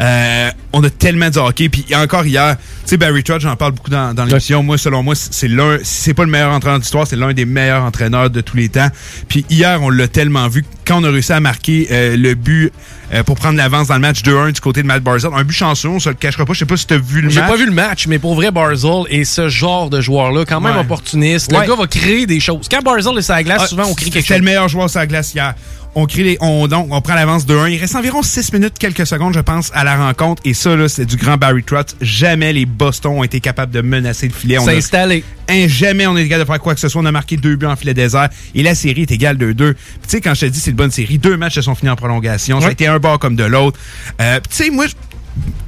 Euh, on a tellement de hockey. Puis encore hier, tu sais, Barry Trotz, j'en parle beaucoup dans, dans l'émission. Moi, selon moi, c'est l'un, c'est pas le meilleur entraîneur d'histoire, c'est l'un des meilleurs entraîneurs de tous les temps. Puis hier, on l'a tellement vu. Quand on a réussi à marquer euh, le but euh, pour prendre l'avance dans le match 2-1 du côté de Matt Barzell, un but chanceux, on se le cachera pas. Je sais pas si tu as vu le match. J'ai pas vu le match, mais pour vrai, Barzell est ce genre de joueur-là, quand même Ouais. opportuniste. Le Ouais. gars va créer des choses. Quand Barzell est sur la glace, Ah, souvent on crée quelque C'était chose. le meilleur joueur sur la glace hier. On crée les, on, donc, on prend l'avance de 1. Il reste environ 6 minutes, quelques secondes, je pense, à la rencontre. Et ça, là, c'est du grand Barry Trotz. Jamais les Boston ont été capables de menacer le filet. C'est installé. Hein, jamais on est capable de faire quoi que ce soit. On a marqué deux buts en filet désert. Et la série est égale 2-2. Puis, Tu sais, quand je te dis c'est une bonne série, deux matchs se sont finis en prolongation. Ça a Ouais. été un bord comme de l'autre. Euh, tu sais, moi,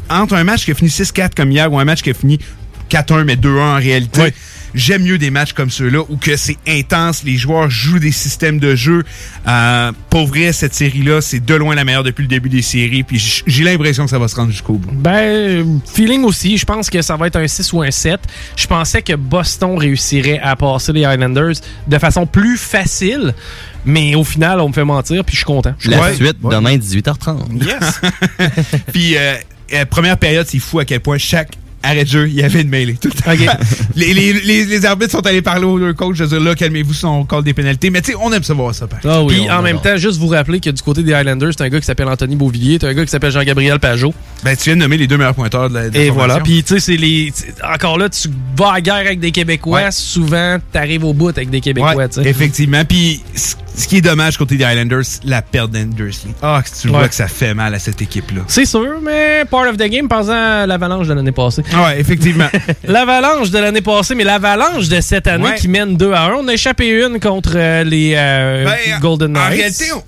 entre un match qui a fini 6-4 comme hier ou un match qui a fini 4-1 mais 2-1 en réalité, j'aime mieux des matchs comme ceux-là où que c'est intense, les joueurs jouent des systèmes de jeu. Euh, pour vrai, cette série-là, c'est de loin la meilleure depuis le début des séries. Puis j'ai l'impression que ça va se rendre jusqu'au bout. Ben, feeling aussi. Je pense que ça va être un 6 ou un 7. Je pensais que Boston réussirait à passer les Highlanders de façon plus facile. Mais au final, on me fait mentir, puis je suis content. La suite, demain, 18h30. Yes! Puis, euh, euh, première période, c'est fou à quel point chaque arrêt de jeu, il y avait une mêlée. Tout le temps. les, les, les, les arbitres sont allés parler aux deux coachs, je veux dire, là, calmez-vous, si on call des pénalités. Mais tu sais, on aime ça voir ça. par Ah Puis en même temps, juste vous rappeler que du côté des Highlanders, c'est un gars qui s'appelle Anthony Beauvillier, c'est un gars qui s'appelle Jean-Gabriel Pajot. Ben, tu viens de nommer les deux meilleurs pointeurs de la, de la Et voilà. Puis tu sais, c'est les. tu- Encore là, tu vas à guerre avec des Québécois, souvent, t'arrives au bout avec des Québécois, Ouais, tu effectivement. Puis, ce qui est dommage côté des Highlanders, la perte d'Andersley. Ah, que tu Ouais. vois que ça fait mal à cette équipe-là. C'est sûr, mais part of the game, pensant à l'avalanche de l'année passée. Ouais, effectivement. l'avalanche de l'année passée, mais l'avalanche de cette année Ouais. qui mène 2 à 1. On a échappé une contre euh, les euh, Ben, Golden Knights. En réalité, on-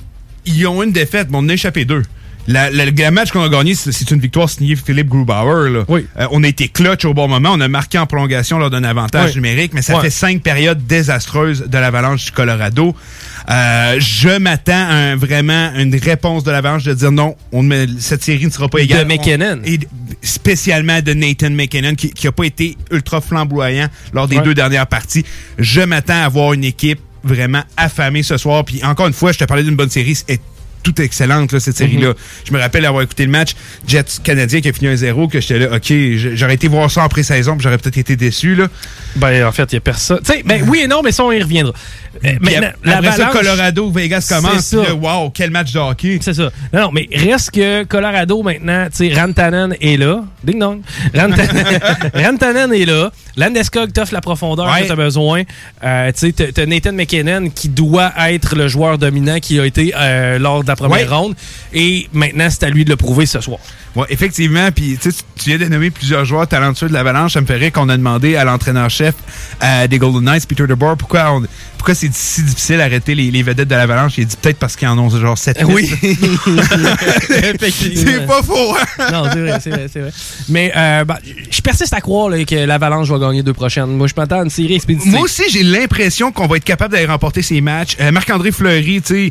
ils ont une défaite, mais on a échappé deux. La- la- le match qu'on a gagné, c'est une victoire signée Philippe Grubauer. là. Euh, on a été clutch au bon moment. On a marqué en prolongation lors d'un avantage Oui. numérique, mais ça fait cinq périodes désastreuses de l'Avalanche du Colorado. Euh, je m'attends à un- vraiment une réponse de l'Avalanche de dire non, on cette série ne sera pas De égale. McKinnon. On- et spécialement de Nathan McKinnon, qui n'a pas été ultra flamboyant lors des deux dernières parties. Je m'attends à voir une équipe vraiment affamée ce soir. Puis encore une fois, je te parlais d'une bonne série. Toute excellente, là, cette série-là. Mhm. Je me rappelle avoir écouté le match Jets canadien qui a fini 1-0, que j'étais là, OK, j'aurais été voir ça en pré-saison, j'aurais peut-être été déçu, là. Ben, en fait, il y a personne. Tu sais, ben oui et non, mais ça, on y reviendra. Euh, Puis maintenant, ap- après ça, Colorado, Vegas commence. Puis là, wow, quel match de hockey. C'est ça. Non, non, mais reste que Colorado maintenant, tu sais, Rantanen est là. Ding dong. Rantanen, Rantanen est là. Landeskog t'offre la profondeur Ouais. que t'as besoin. Euh, tu sais, t'as- t'as Nathan McKinnon qui doit être le joueur dominant qui a été euh, lors de la première Ouais. ronde. Et maintenant, c'est à lui de le prouver ce soir. Ouais, effectivement. Puis tu sais, tu viens de nommer plusieurs joueurs talentueux de l'Avalanche. Ça me ferait qu'on a demandé à l'entraîneur-chef euh, des Golden Knights, Peter DeBoer, pourquoi, on- pourquoi c'est si difficile d'arrêter les, les vedettes de l'Avalanche? Il dit peut-être parce qu'ils en ont genre 7 Oui. C'est pas faux, hein? Non, c'est vrai, c'est vrai, c'est vrai. Mais euh, ben, je persiste à croire là, que l'Avalanche va gagner deux prochaines. Moi, je m'attends à une série expéditive. Moi aussi, j'ai l'impression qu'on va être capable d'aller remporter ces matchs. Euh, Marc-André Fleury, tu sais,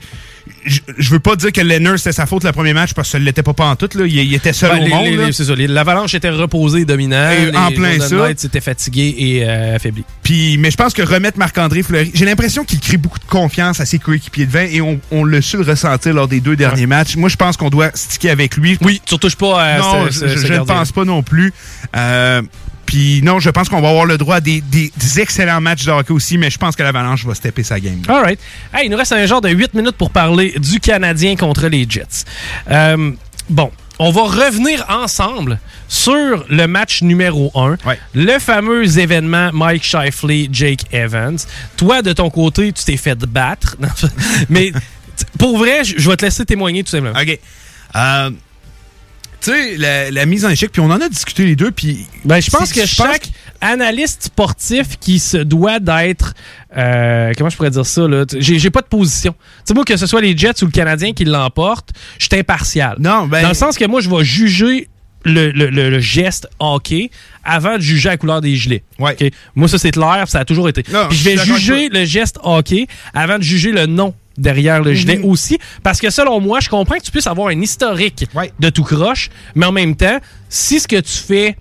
je- je veux pas dire que Lenners c'était sa faute le premier match parce que ça l'était pas en tout. Là. Il, il était seul Ben, au les- monde. c'est ça. L'Avalanche était reposé et en plein Golden ça. Knights étaient fatigués et euh, affaiblis. Puis, mais je pense que remettre Marc-André Fleury, j'ai l'impression qu'il crée beaucoup de confiance à ses coéquipiers devant et on, on l'a su le ressentir lors des deux derniers matchs. Moi, je pense qu'on doit sticker avec lui. Oui, tu touches pas à Non, ce- je, ce- ce je ne pense pas non plus. Euh, puis non, je pense qu'on va avoir le droit à des, des- des excellents matchs de hockey aussi, mais je pense que l'Avalanche va stepper sa game. All right. Hey, il nous reste un genre de 8 minutes pour parler du Canadien contre les Jets. Euh, bon. On va revenir ensemble sur le match numéro 1. Le fameux événement Mike Shifley, Jake Evans. Toi, de ton côté, tu t'es fait battre. Mais pour vrai, je je vais te laisser témoigner tout simplement. OK. Euh, tu sais, la, la mise en échec, puis on en a discuté les deux, puis... Ben, je pense que chaque analyste sportif qui se doit d'être. euh, comment je pourrais dire ça, là? J'ai pas de position. Tu sais, moi, que ce soit les Jets ou le Canadien qui l'emportent, je suis impartial. Non, ben- Dans le sens que moi, je vais juger le, le- le- le geste hockey avant de juger la couleur des gilets. OK? Moi, ça, c'est clair, ça a toujours été. Non, Puis je vais juger le geste hockey avant de juger le nom derrière le gilet Mhm. aussi. Parce que selon moi, je comprends que tu puisses avoir un historique de tout croche, mais en même temps, si ce que tu fais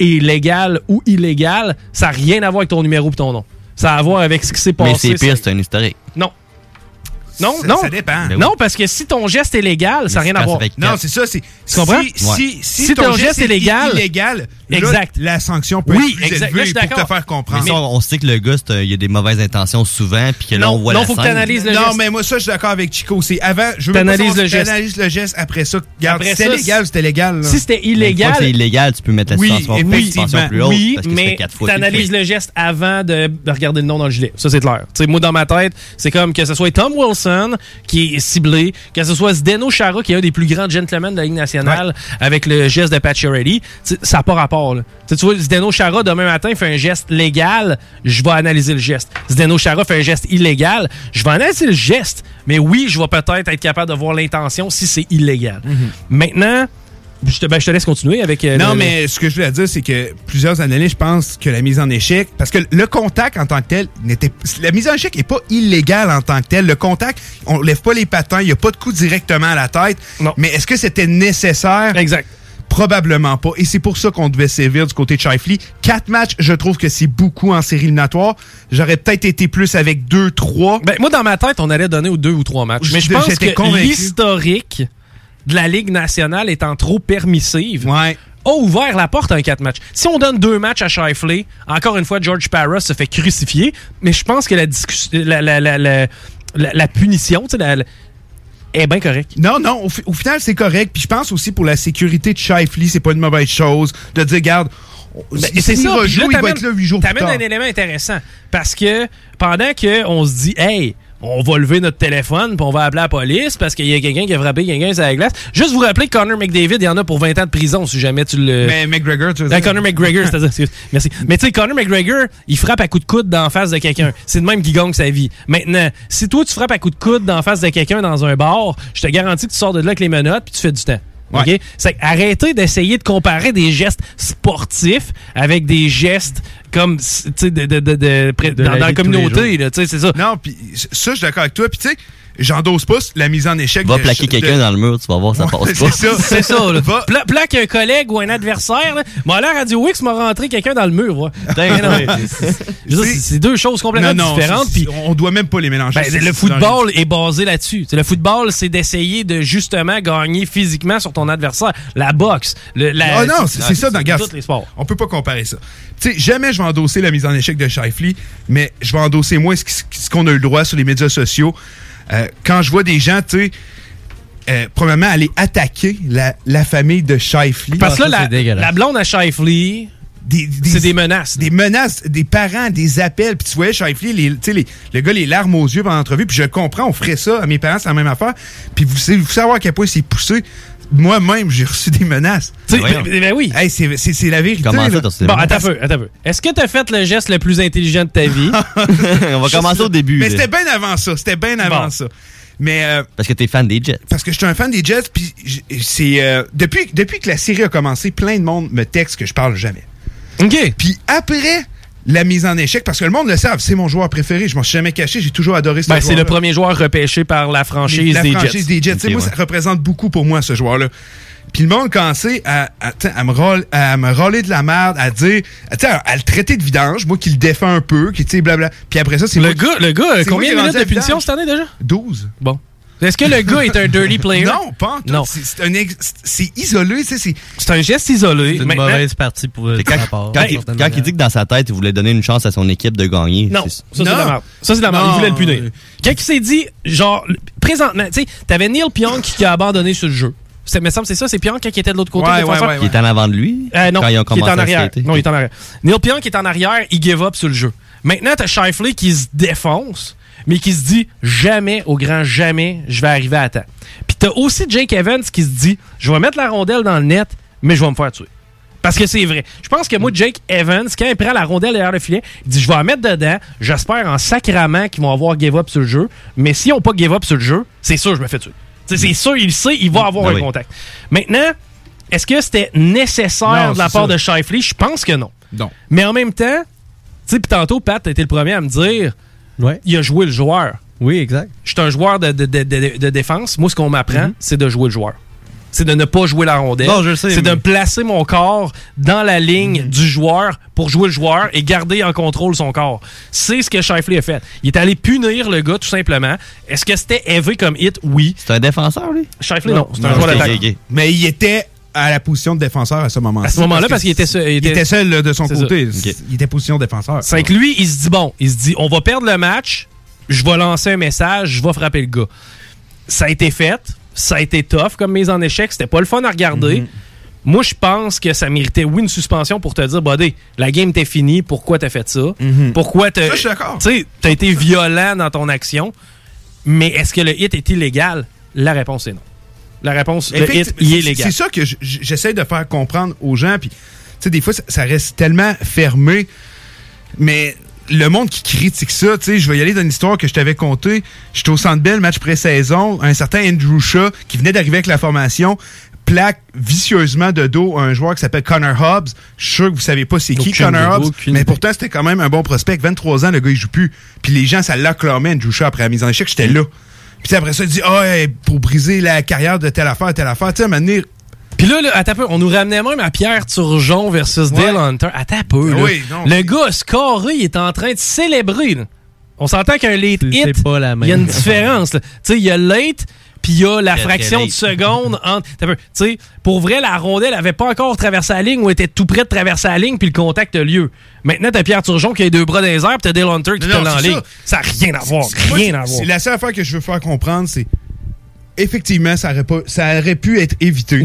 est légal ou illégal, ça n'a rien à voir avec ton numéro et ton nom. Ça a à voir avec ce qui s'est passé. Mais c'est pire, c'est un historique. Non. Non, Ça- non. ça dépend. Ben oui. Non, parce que si ton geste est légal, ça n'a rien à voir. Non, c'est ça. C'est, Tu comprends? Si, si, si, Si ton geste est légal- illégal, là, Exact. la sanction peut Oui, être plus exact. Là, je élevée suis pour te d'accord. faire comprendre. Mais ça, on, sait que le gars, un- il a des mauvaises intentions souvent, puis que là, on voit la scène. Non, mais moi, ça, je suis d'accord avec Chico. C'est avant, je veux savoir- le geste. T'analyses le geste. Après ça, regarde, Après c'était ça, légal, c'était légal. là. Si c'était illégal. que c'est illégal, tu peux mettre la Oui, suspension, suspension plus haute, oui, que mais fois qu'il le le geste avant de, de regarder le nom dans le gilet. Ça, c'est clair. Tu sais, moi, dans ma tête, c'est comme que ce soit Tom Wilson qui est ciblé, que ce soit Zdeno Chara qui est un des plus grands gentlemen de la Ligue nationale avec le geste de Pacioretty. Tu sais, Ça n'a pas rapport. Là. Tu vois, Zdeno Chara, demain matin, fait un geste légal, je vais analyser le geste. Zdeno Chara fait un geste illégal, je vais analyser le geste. Mais oui, je vais peut-être être capable de voir l'intention si c'est illégal. Maintenant, je te, ben, je te laisse continuer avec... euh, Non, le- mais ce que je voulais dire, c'est que plusieurs analystes pensent que la mise en échec, parce que le contact en tant que tel n'était, la mise en échec n'est pas illégale en tant que tel. Le contact, on lève pas les patins, il n'y a pas de coup directement à la tête. Mais est-ce que c'était nécessaire? Exact. Probablement pas. Et c'est pour ça qu'on devait sévir du côté de Shifley. Quatre matchs, je trouve que c'est beaucoup en série éliminatoire. J'aurais peut-être été plus avec deux, trois. Ben, moi, dans ma tête, on allait donner aux deux ou trois matchs. Mais je pense que l'historique de la Ligue nationale étant trop permissive a ouvert la porte à un quatre matchs. Si on donne deux matchs à Shifley, encore une fois, George Parra se fait crucifier, mais je pense que la discussion, la, la, la, la, la- la punition, tu sais, la- la- est bien correcte. Non, non, au, fi- au final, c'est correct. Puis je pense aussi pour la sécurité de Shifley, c'est pas une mauvaise chose de dire, regarde, Ben, c'est ça. puis rejoue, là, il va être là jours plus tard. un élément intéressant. Parce que pendant qu'on se dit, hey, on va lever notre téléphone puis on va appeler la police parce qu'il y a quelqu'un qui a frappé quelqu'un sur la glace. Juste vous rappeler que Connor McDavid, il y en a pour 20 ans de prison si jamais tu le. Mais McGregor, tu veux Ben, dire? Conor McGregor, c'est-à-dire, merci. Mais tu sais, Conor McGregor, il frappe à coups de coude d'en face de quelqu'un. C'est de même qui gagne sa vie. Maintenant, si toi, tu frappes à coups de coude d'en face de quelqu'un dans un bar, je te garantis que tu sors de là avec les menottes puis tu fais du temps. OK? C'est que arrêtez d'essayer de comparer des gestes sportifs avec des gestes comme, tu sais, de, de, de, dans, la dans la communauté, c'est ça. Non, puis ça, je suis d'accord avec toi. Puis tu sais, j'endosse pas la mise en échec. Va de- plaquer de- quelqu'un dans le mur, tu vas voir, ça Ouais, passe c'est pas. ça. C'est ça, là. Va- Pla- plaque un collègue ou un adversaire, là. Moi, là, Radio Wix m'a rentré quelqu'un dans le mur, dire, c'est- deux choses complètement Non, non, différentes. Puis on doit même pas les mélanger. Ben, le football est basé là-dessus. Le football, c'est d'essayer de justement gagner physiquement sur ton adversaire. La boxe, le, la, Ah non, c'est c'est ça dans tous les sports. On peut pas comparer ça. Tu sais, jamais je vais endosser la mise en échec de Shifley, mais je vais endosser moins ce qu'on a eu le droit sur les médias sociaux. Euh, quand je vois des gens, tu sais, euh, premièrement, aller attaquer la, la famille de Shifley. Parce que là, la, la blonde à Shifley, c'est des menaces. Des menaces, des parents, des appels. Puis tu voyais Shifley, les, tu sais, les- le gars, les larmes aux yeux pendant l'entrevue. Puis je comprends, on ferait ça à mes parents, c'est la même affaire. Puis vous, savez- vous savez à quel point c'est poussé. Moi-même, j'ai reçu des menaces. Tu sais, ben, ben oui. Hey, c'est la vérité. Comment ça, là. t'as reçu des Bon, menaces? attends un peu, attends un peu. Est-ce que t'as fait le geste le plus intelligent de ta vie? On va commencer au début. Mais c'était bien avant ça. C'était bien avant Bon. ça. Mais euh, Parce que t'es fan des Jets. parce que je suis un fan des Jets, puis c'est euh, depuis depuis que la série a commencé, plein de monde me texte que je parle jamais. OK. Puis après la mise en échec, parce que le monde le savent, c'est mon joueur préféré. Je m'en suis jamais caché. J'ai toujours adoré ce Ben, c'est le premier joueur repêché par la franchise la des franchise Jets. des Jets. Moi, ouais. ça représente beaucoup pour moi, ce joueur-là. Puis le monde commençait à, à, me rôler, à me rôler de la merde, à dire, à, à, le traiter de vidange, moi qui le défends un peu, qui, tu sais, blabla. Puis après ça, c'est Le qui- gars, le gars, combien de minutes de punition cette année déjà? 12. Bon. Est-ce que le gars est un dirty player? Non, pas en tout. C'est- isolé, tu sais, c'est... C'est un geste isolé. C'est une Maintenant- mauvaise partie pour de Quand, sa part. quand il, quand dit que dans sa tête, il voulait donner une chance à son équipe de gagner. Non, ça c'est de la merde. Ça c'est de la merde. Il voulait le punir. Quand il s'est dit, genre, le- présentement, tu sais, t'avais Neil Pionk qui a abandonné sur le jeu. C'est, me semble que c'est ça, c'est Pionk qui était de l'autre côté. Ouais, le ouais, défenseur. ouais, Il est en avant de lui. Euh, non, quand ils ont qui est en arrière. Non, il est en arrière. Neil Pionk qui est en arrière, il give up sur le jeu. Maintenant, t'as Shifley qui se défonce, mais qui se dit jamais, au grand jamais, je vais arriver à temps. Puis t'as aussi Jake Evans qui se dit, je vais mettre la rondelle dans le net, mais je vais me faire tuer. Parce que c'est vrai. Je pense que moi, Jake Evans, quand il prend la rondelle derrière le filet, il dit Je vais la mettre dedans. J'espère en sacrament qu'ils vont avoir give up sur le jeu. Mais s'ils n'ont pas give up sur le jeu, c'est sûr, je me fais tuer. C'est sûr, il sait, il va avoir Ah un oui. contact. Maintenant, Est-ce que c'était nécessaire Non, de la part ça. de Shifley? Je pense que non. Non. Mais en même temps, tu sais, puis tantôt, Pat, t'as été le premier à me dire il a joué le joueur. Oui, exact. Je suis un joueur de, de- de- de- défense. Moi, ce qu'on m'apprend, Mhm. c'est de jouer le joueur. C'est de ne pas jouer la rondelle. Non, je le sais, C'est de placer mon corps dans la ligne du joueur pour jouer le joueur et garder en contrôle son corps. C'est ce que Shifley a fait. Il est allé punir le gars, tout simplement. Est-ce que c'était élevé comme hit? Oui. C'est un défenseur, lui? Shifley, non. C'est un Non, joueur d'attaque. Mais il était à la position de défenseur à ce moment-là. À ce moment-là, parce qu'il était seul- il Il était- seul de son côté. Il était position défenseur. C'est que lui, il se dit bon, il se dit on va perdre le match, je vais lancer un message, je vais frapper le gars. Ça a été fait, ça a été tough comme mise en échec, c'était pas le fun à regarder. Moi, je pense que ça méritait, oui, une suspension pour te dire, buddy, la game t'est finie, pourquoi t'as fait ça? Pourquoi t'as. Ça, je suis d'accord. Tu sais, t'as été violent dans ton action, mais est-ce que le hit est illégal? La réponse est non. La réponse, le hit, Effectivement, il est légal. C'est ça que j'essaie de faire comprendre aux gens. Puis, tu sais, des fois, ça, ça reste tellement fermé. Mais le monde qui critique ça, tu sais, je vais y aller dans une histoire que je t'avais contée. J'étais au Centre Bell, match pré-saison. Un certain Andrew Shaw, qui venait d'arriver avec la formation, plaque vicieusement de dos un joueur qui s'appelle Connor Hobbs. Je suis sûr que vous savez pas c'est qui Connor Hobbs, mais idée. pourtant c'était quand même un bon prospect. 23 ans, le gars il joue plus. Puis les gens ça l'acclamait Andrew Shaw après la mise en échec, j'étais là. Puis après ça, il dit ah hey, pour briser la carrière de telle affaire, telle affaire, tu sais, à un moment donné, Puis là, là, attends un peu, on nous ramenait même à Pierre Turgeon versus Dale Hunter. Attends un peu, là. Oui, non. Le gars scoré, il est en train de célébrer. là. On s'entend qu'un late hit, il y a une différence. là. Tu sais, il y a late, puis il y a la fraction de seconde entre... Tu sais, pour vrai, la rondelle avait pas encore traversé la ligne ou était tout près de traverser la ligne, puis le contact a lieu. Maintenant, t'as Pierre Turgeon qui a les deux bras dans les airs, puis t'as Dale Hunter qui Non, te non, l'a en ligne. Ça n'a rien à voir. Rien à voir. C'est la seule affaire que je veux faire comprendre, c'est effectivement, ça aurait, pas, ça aurait pu être évité.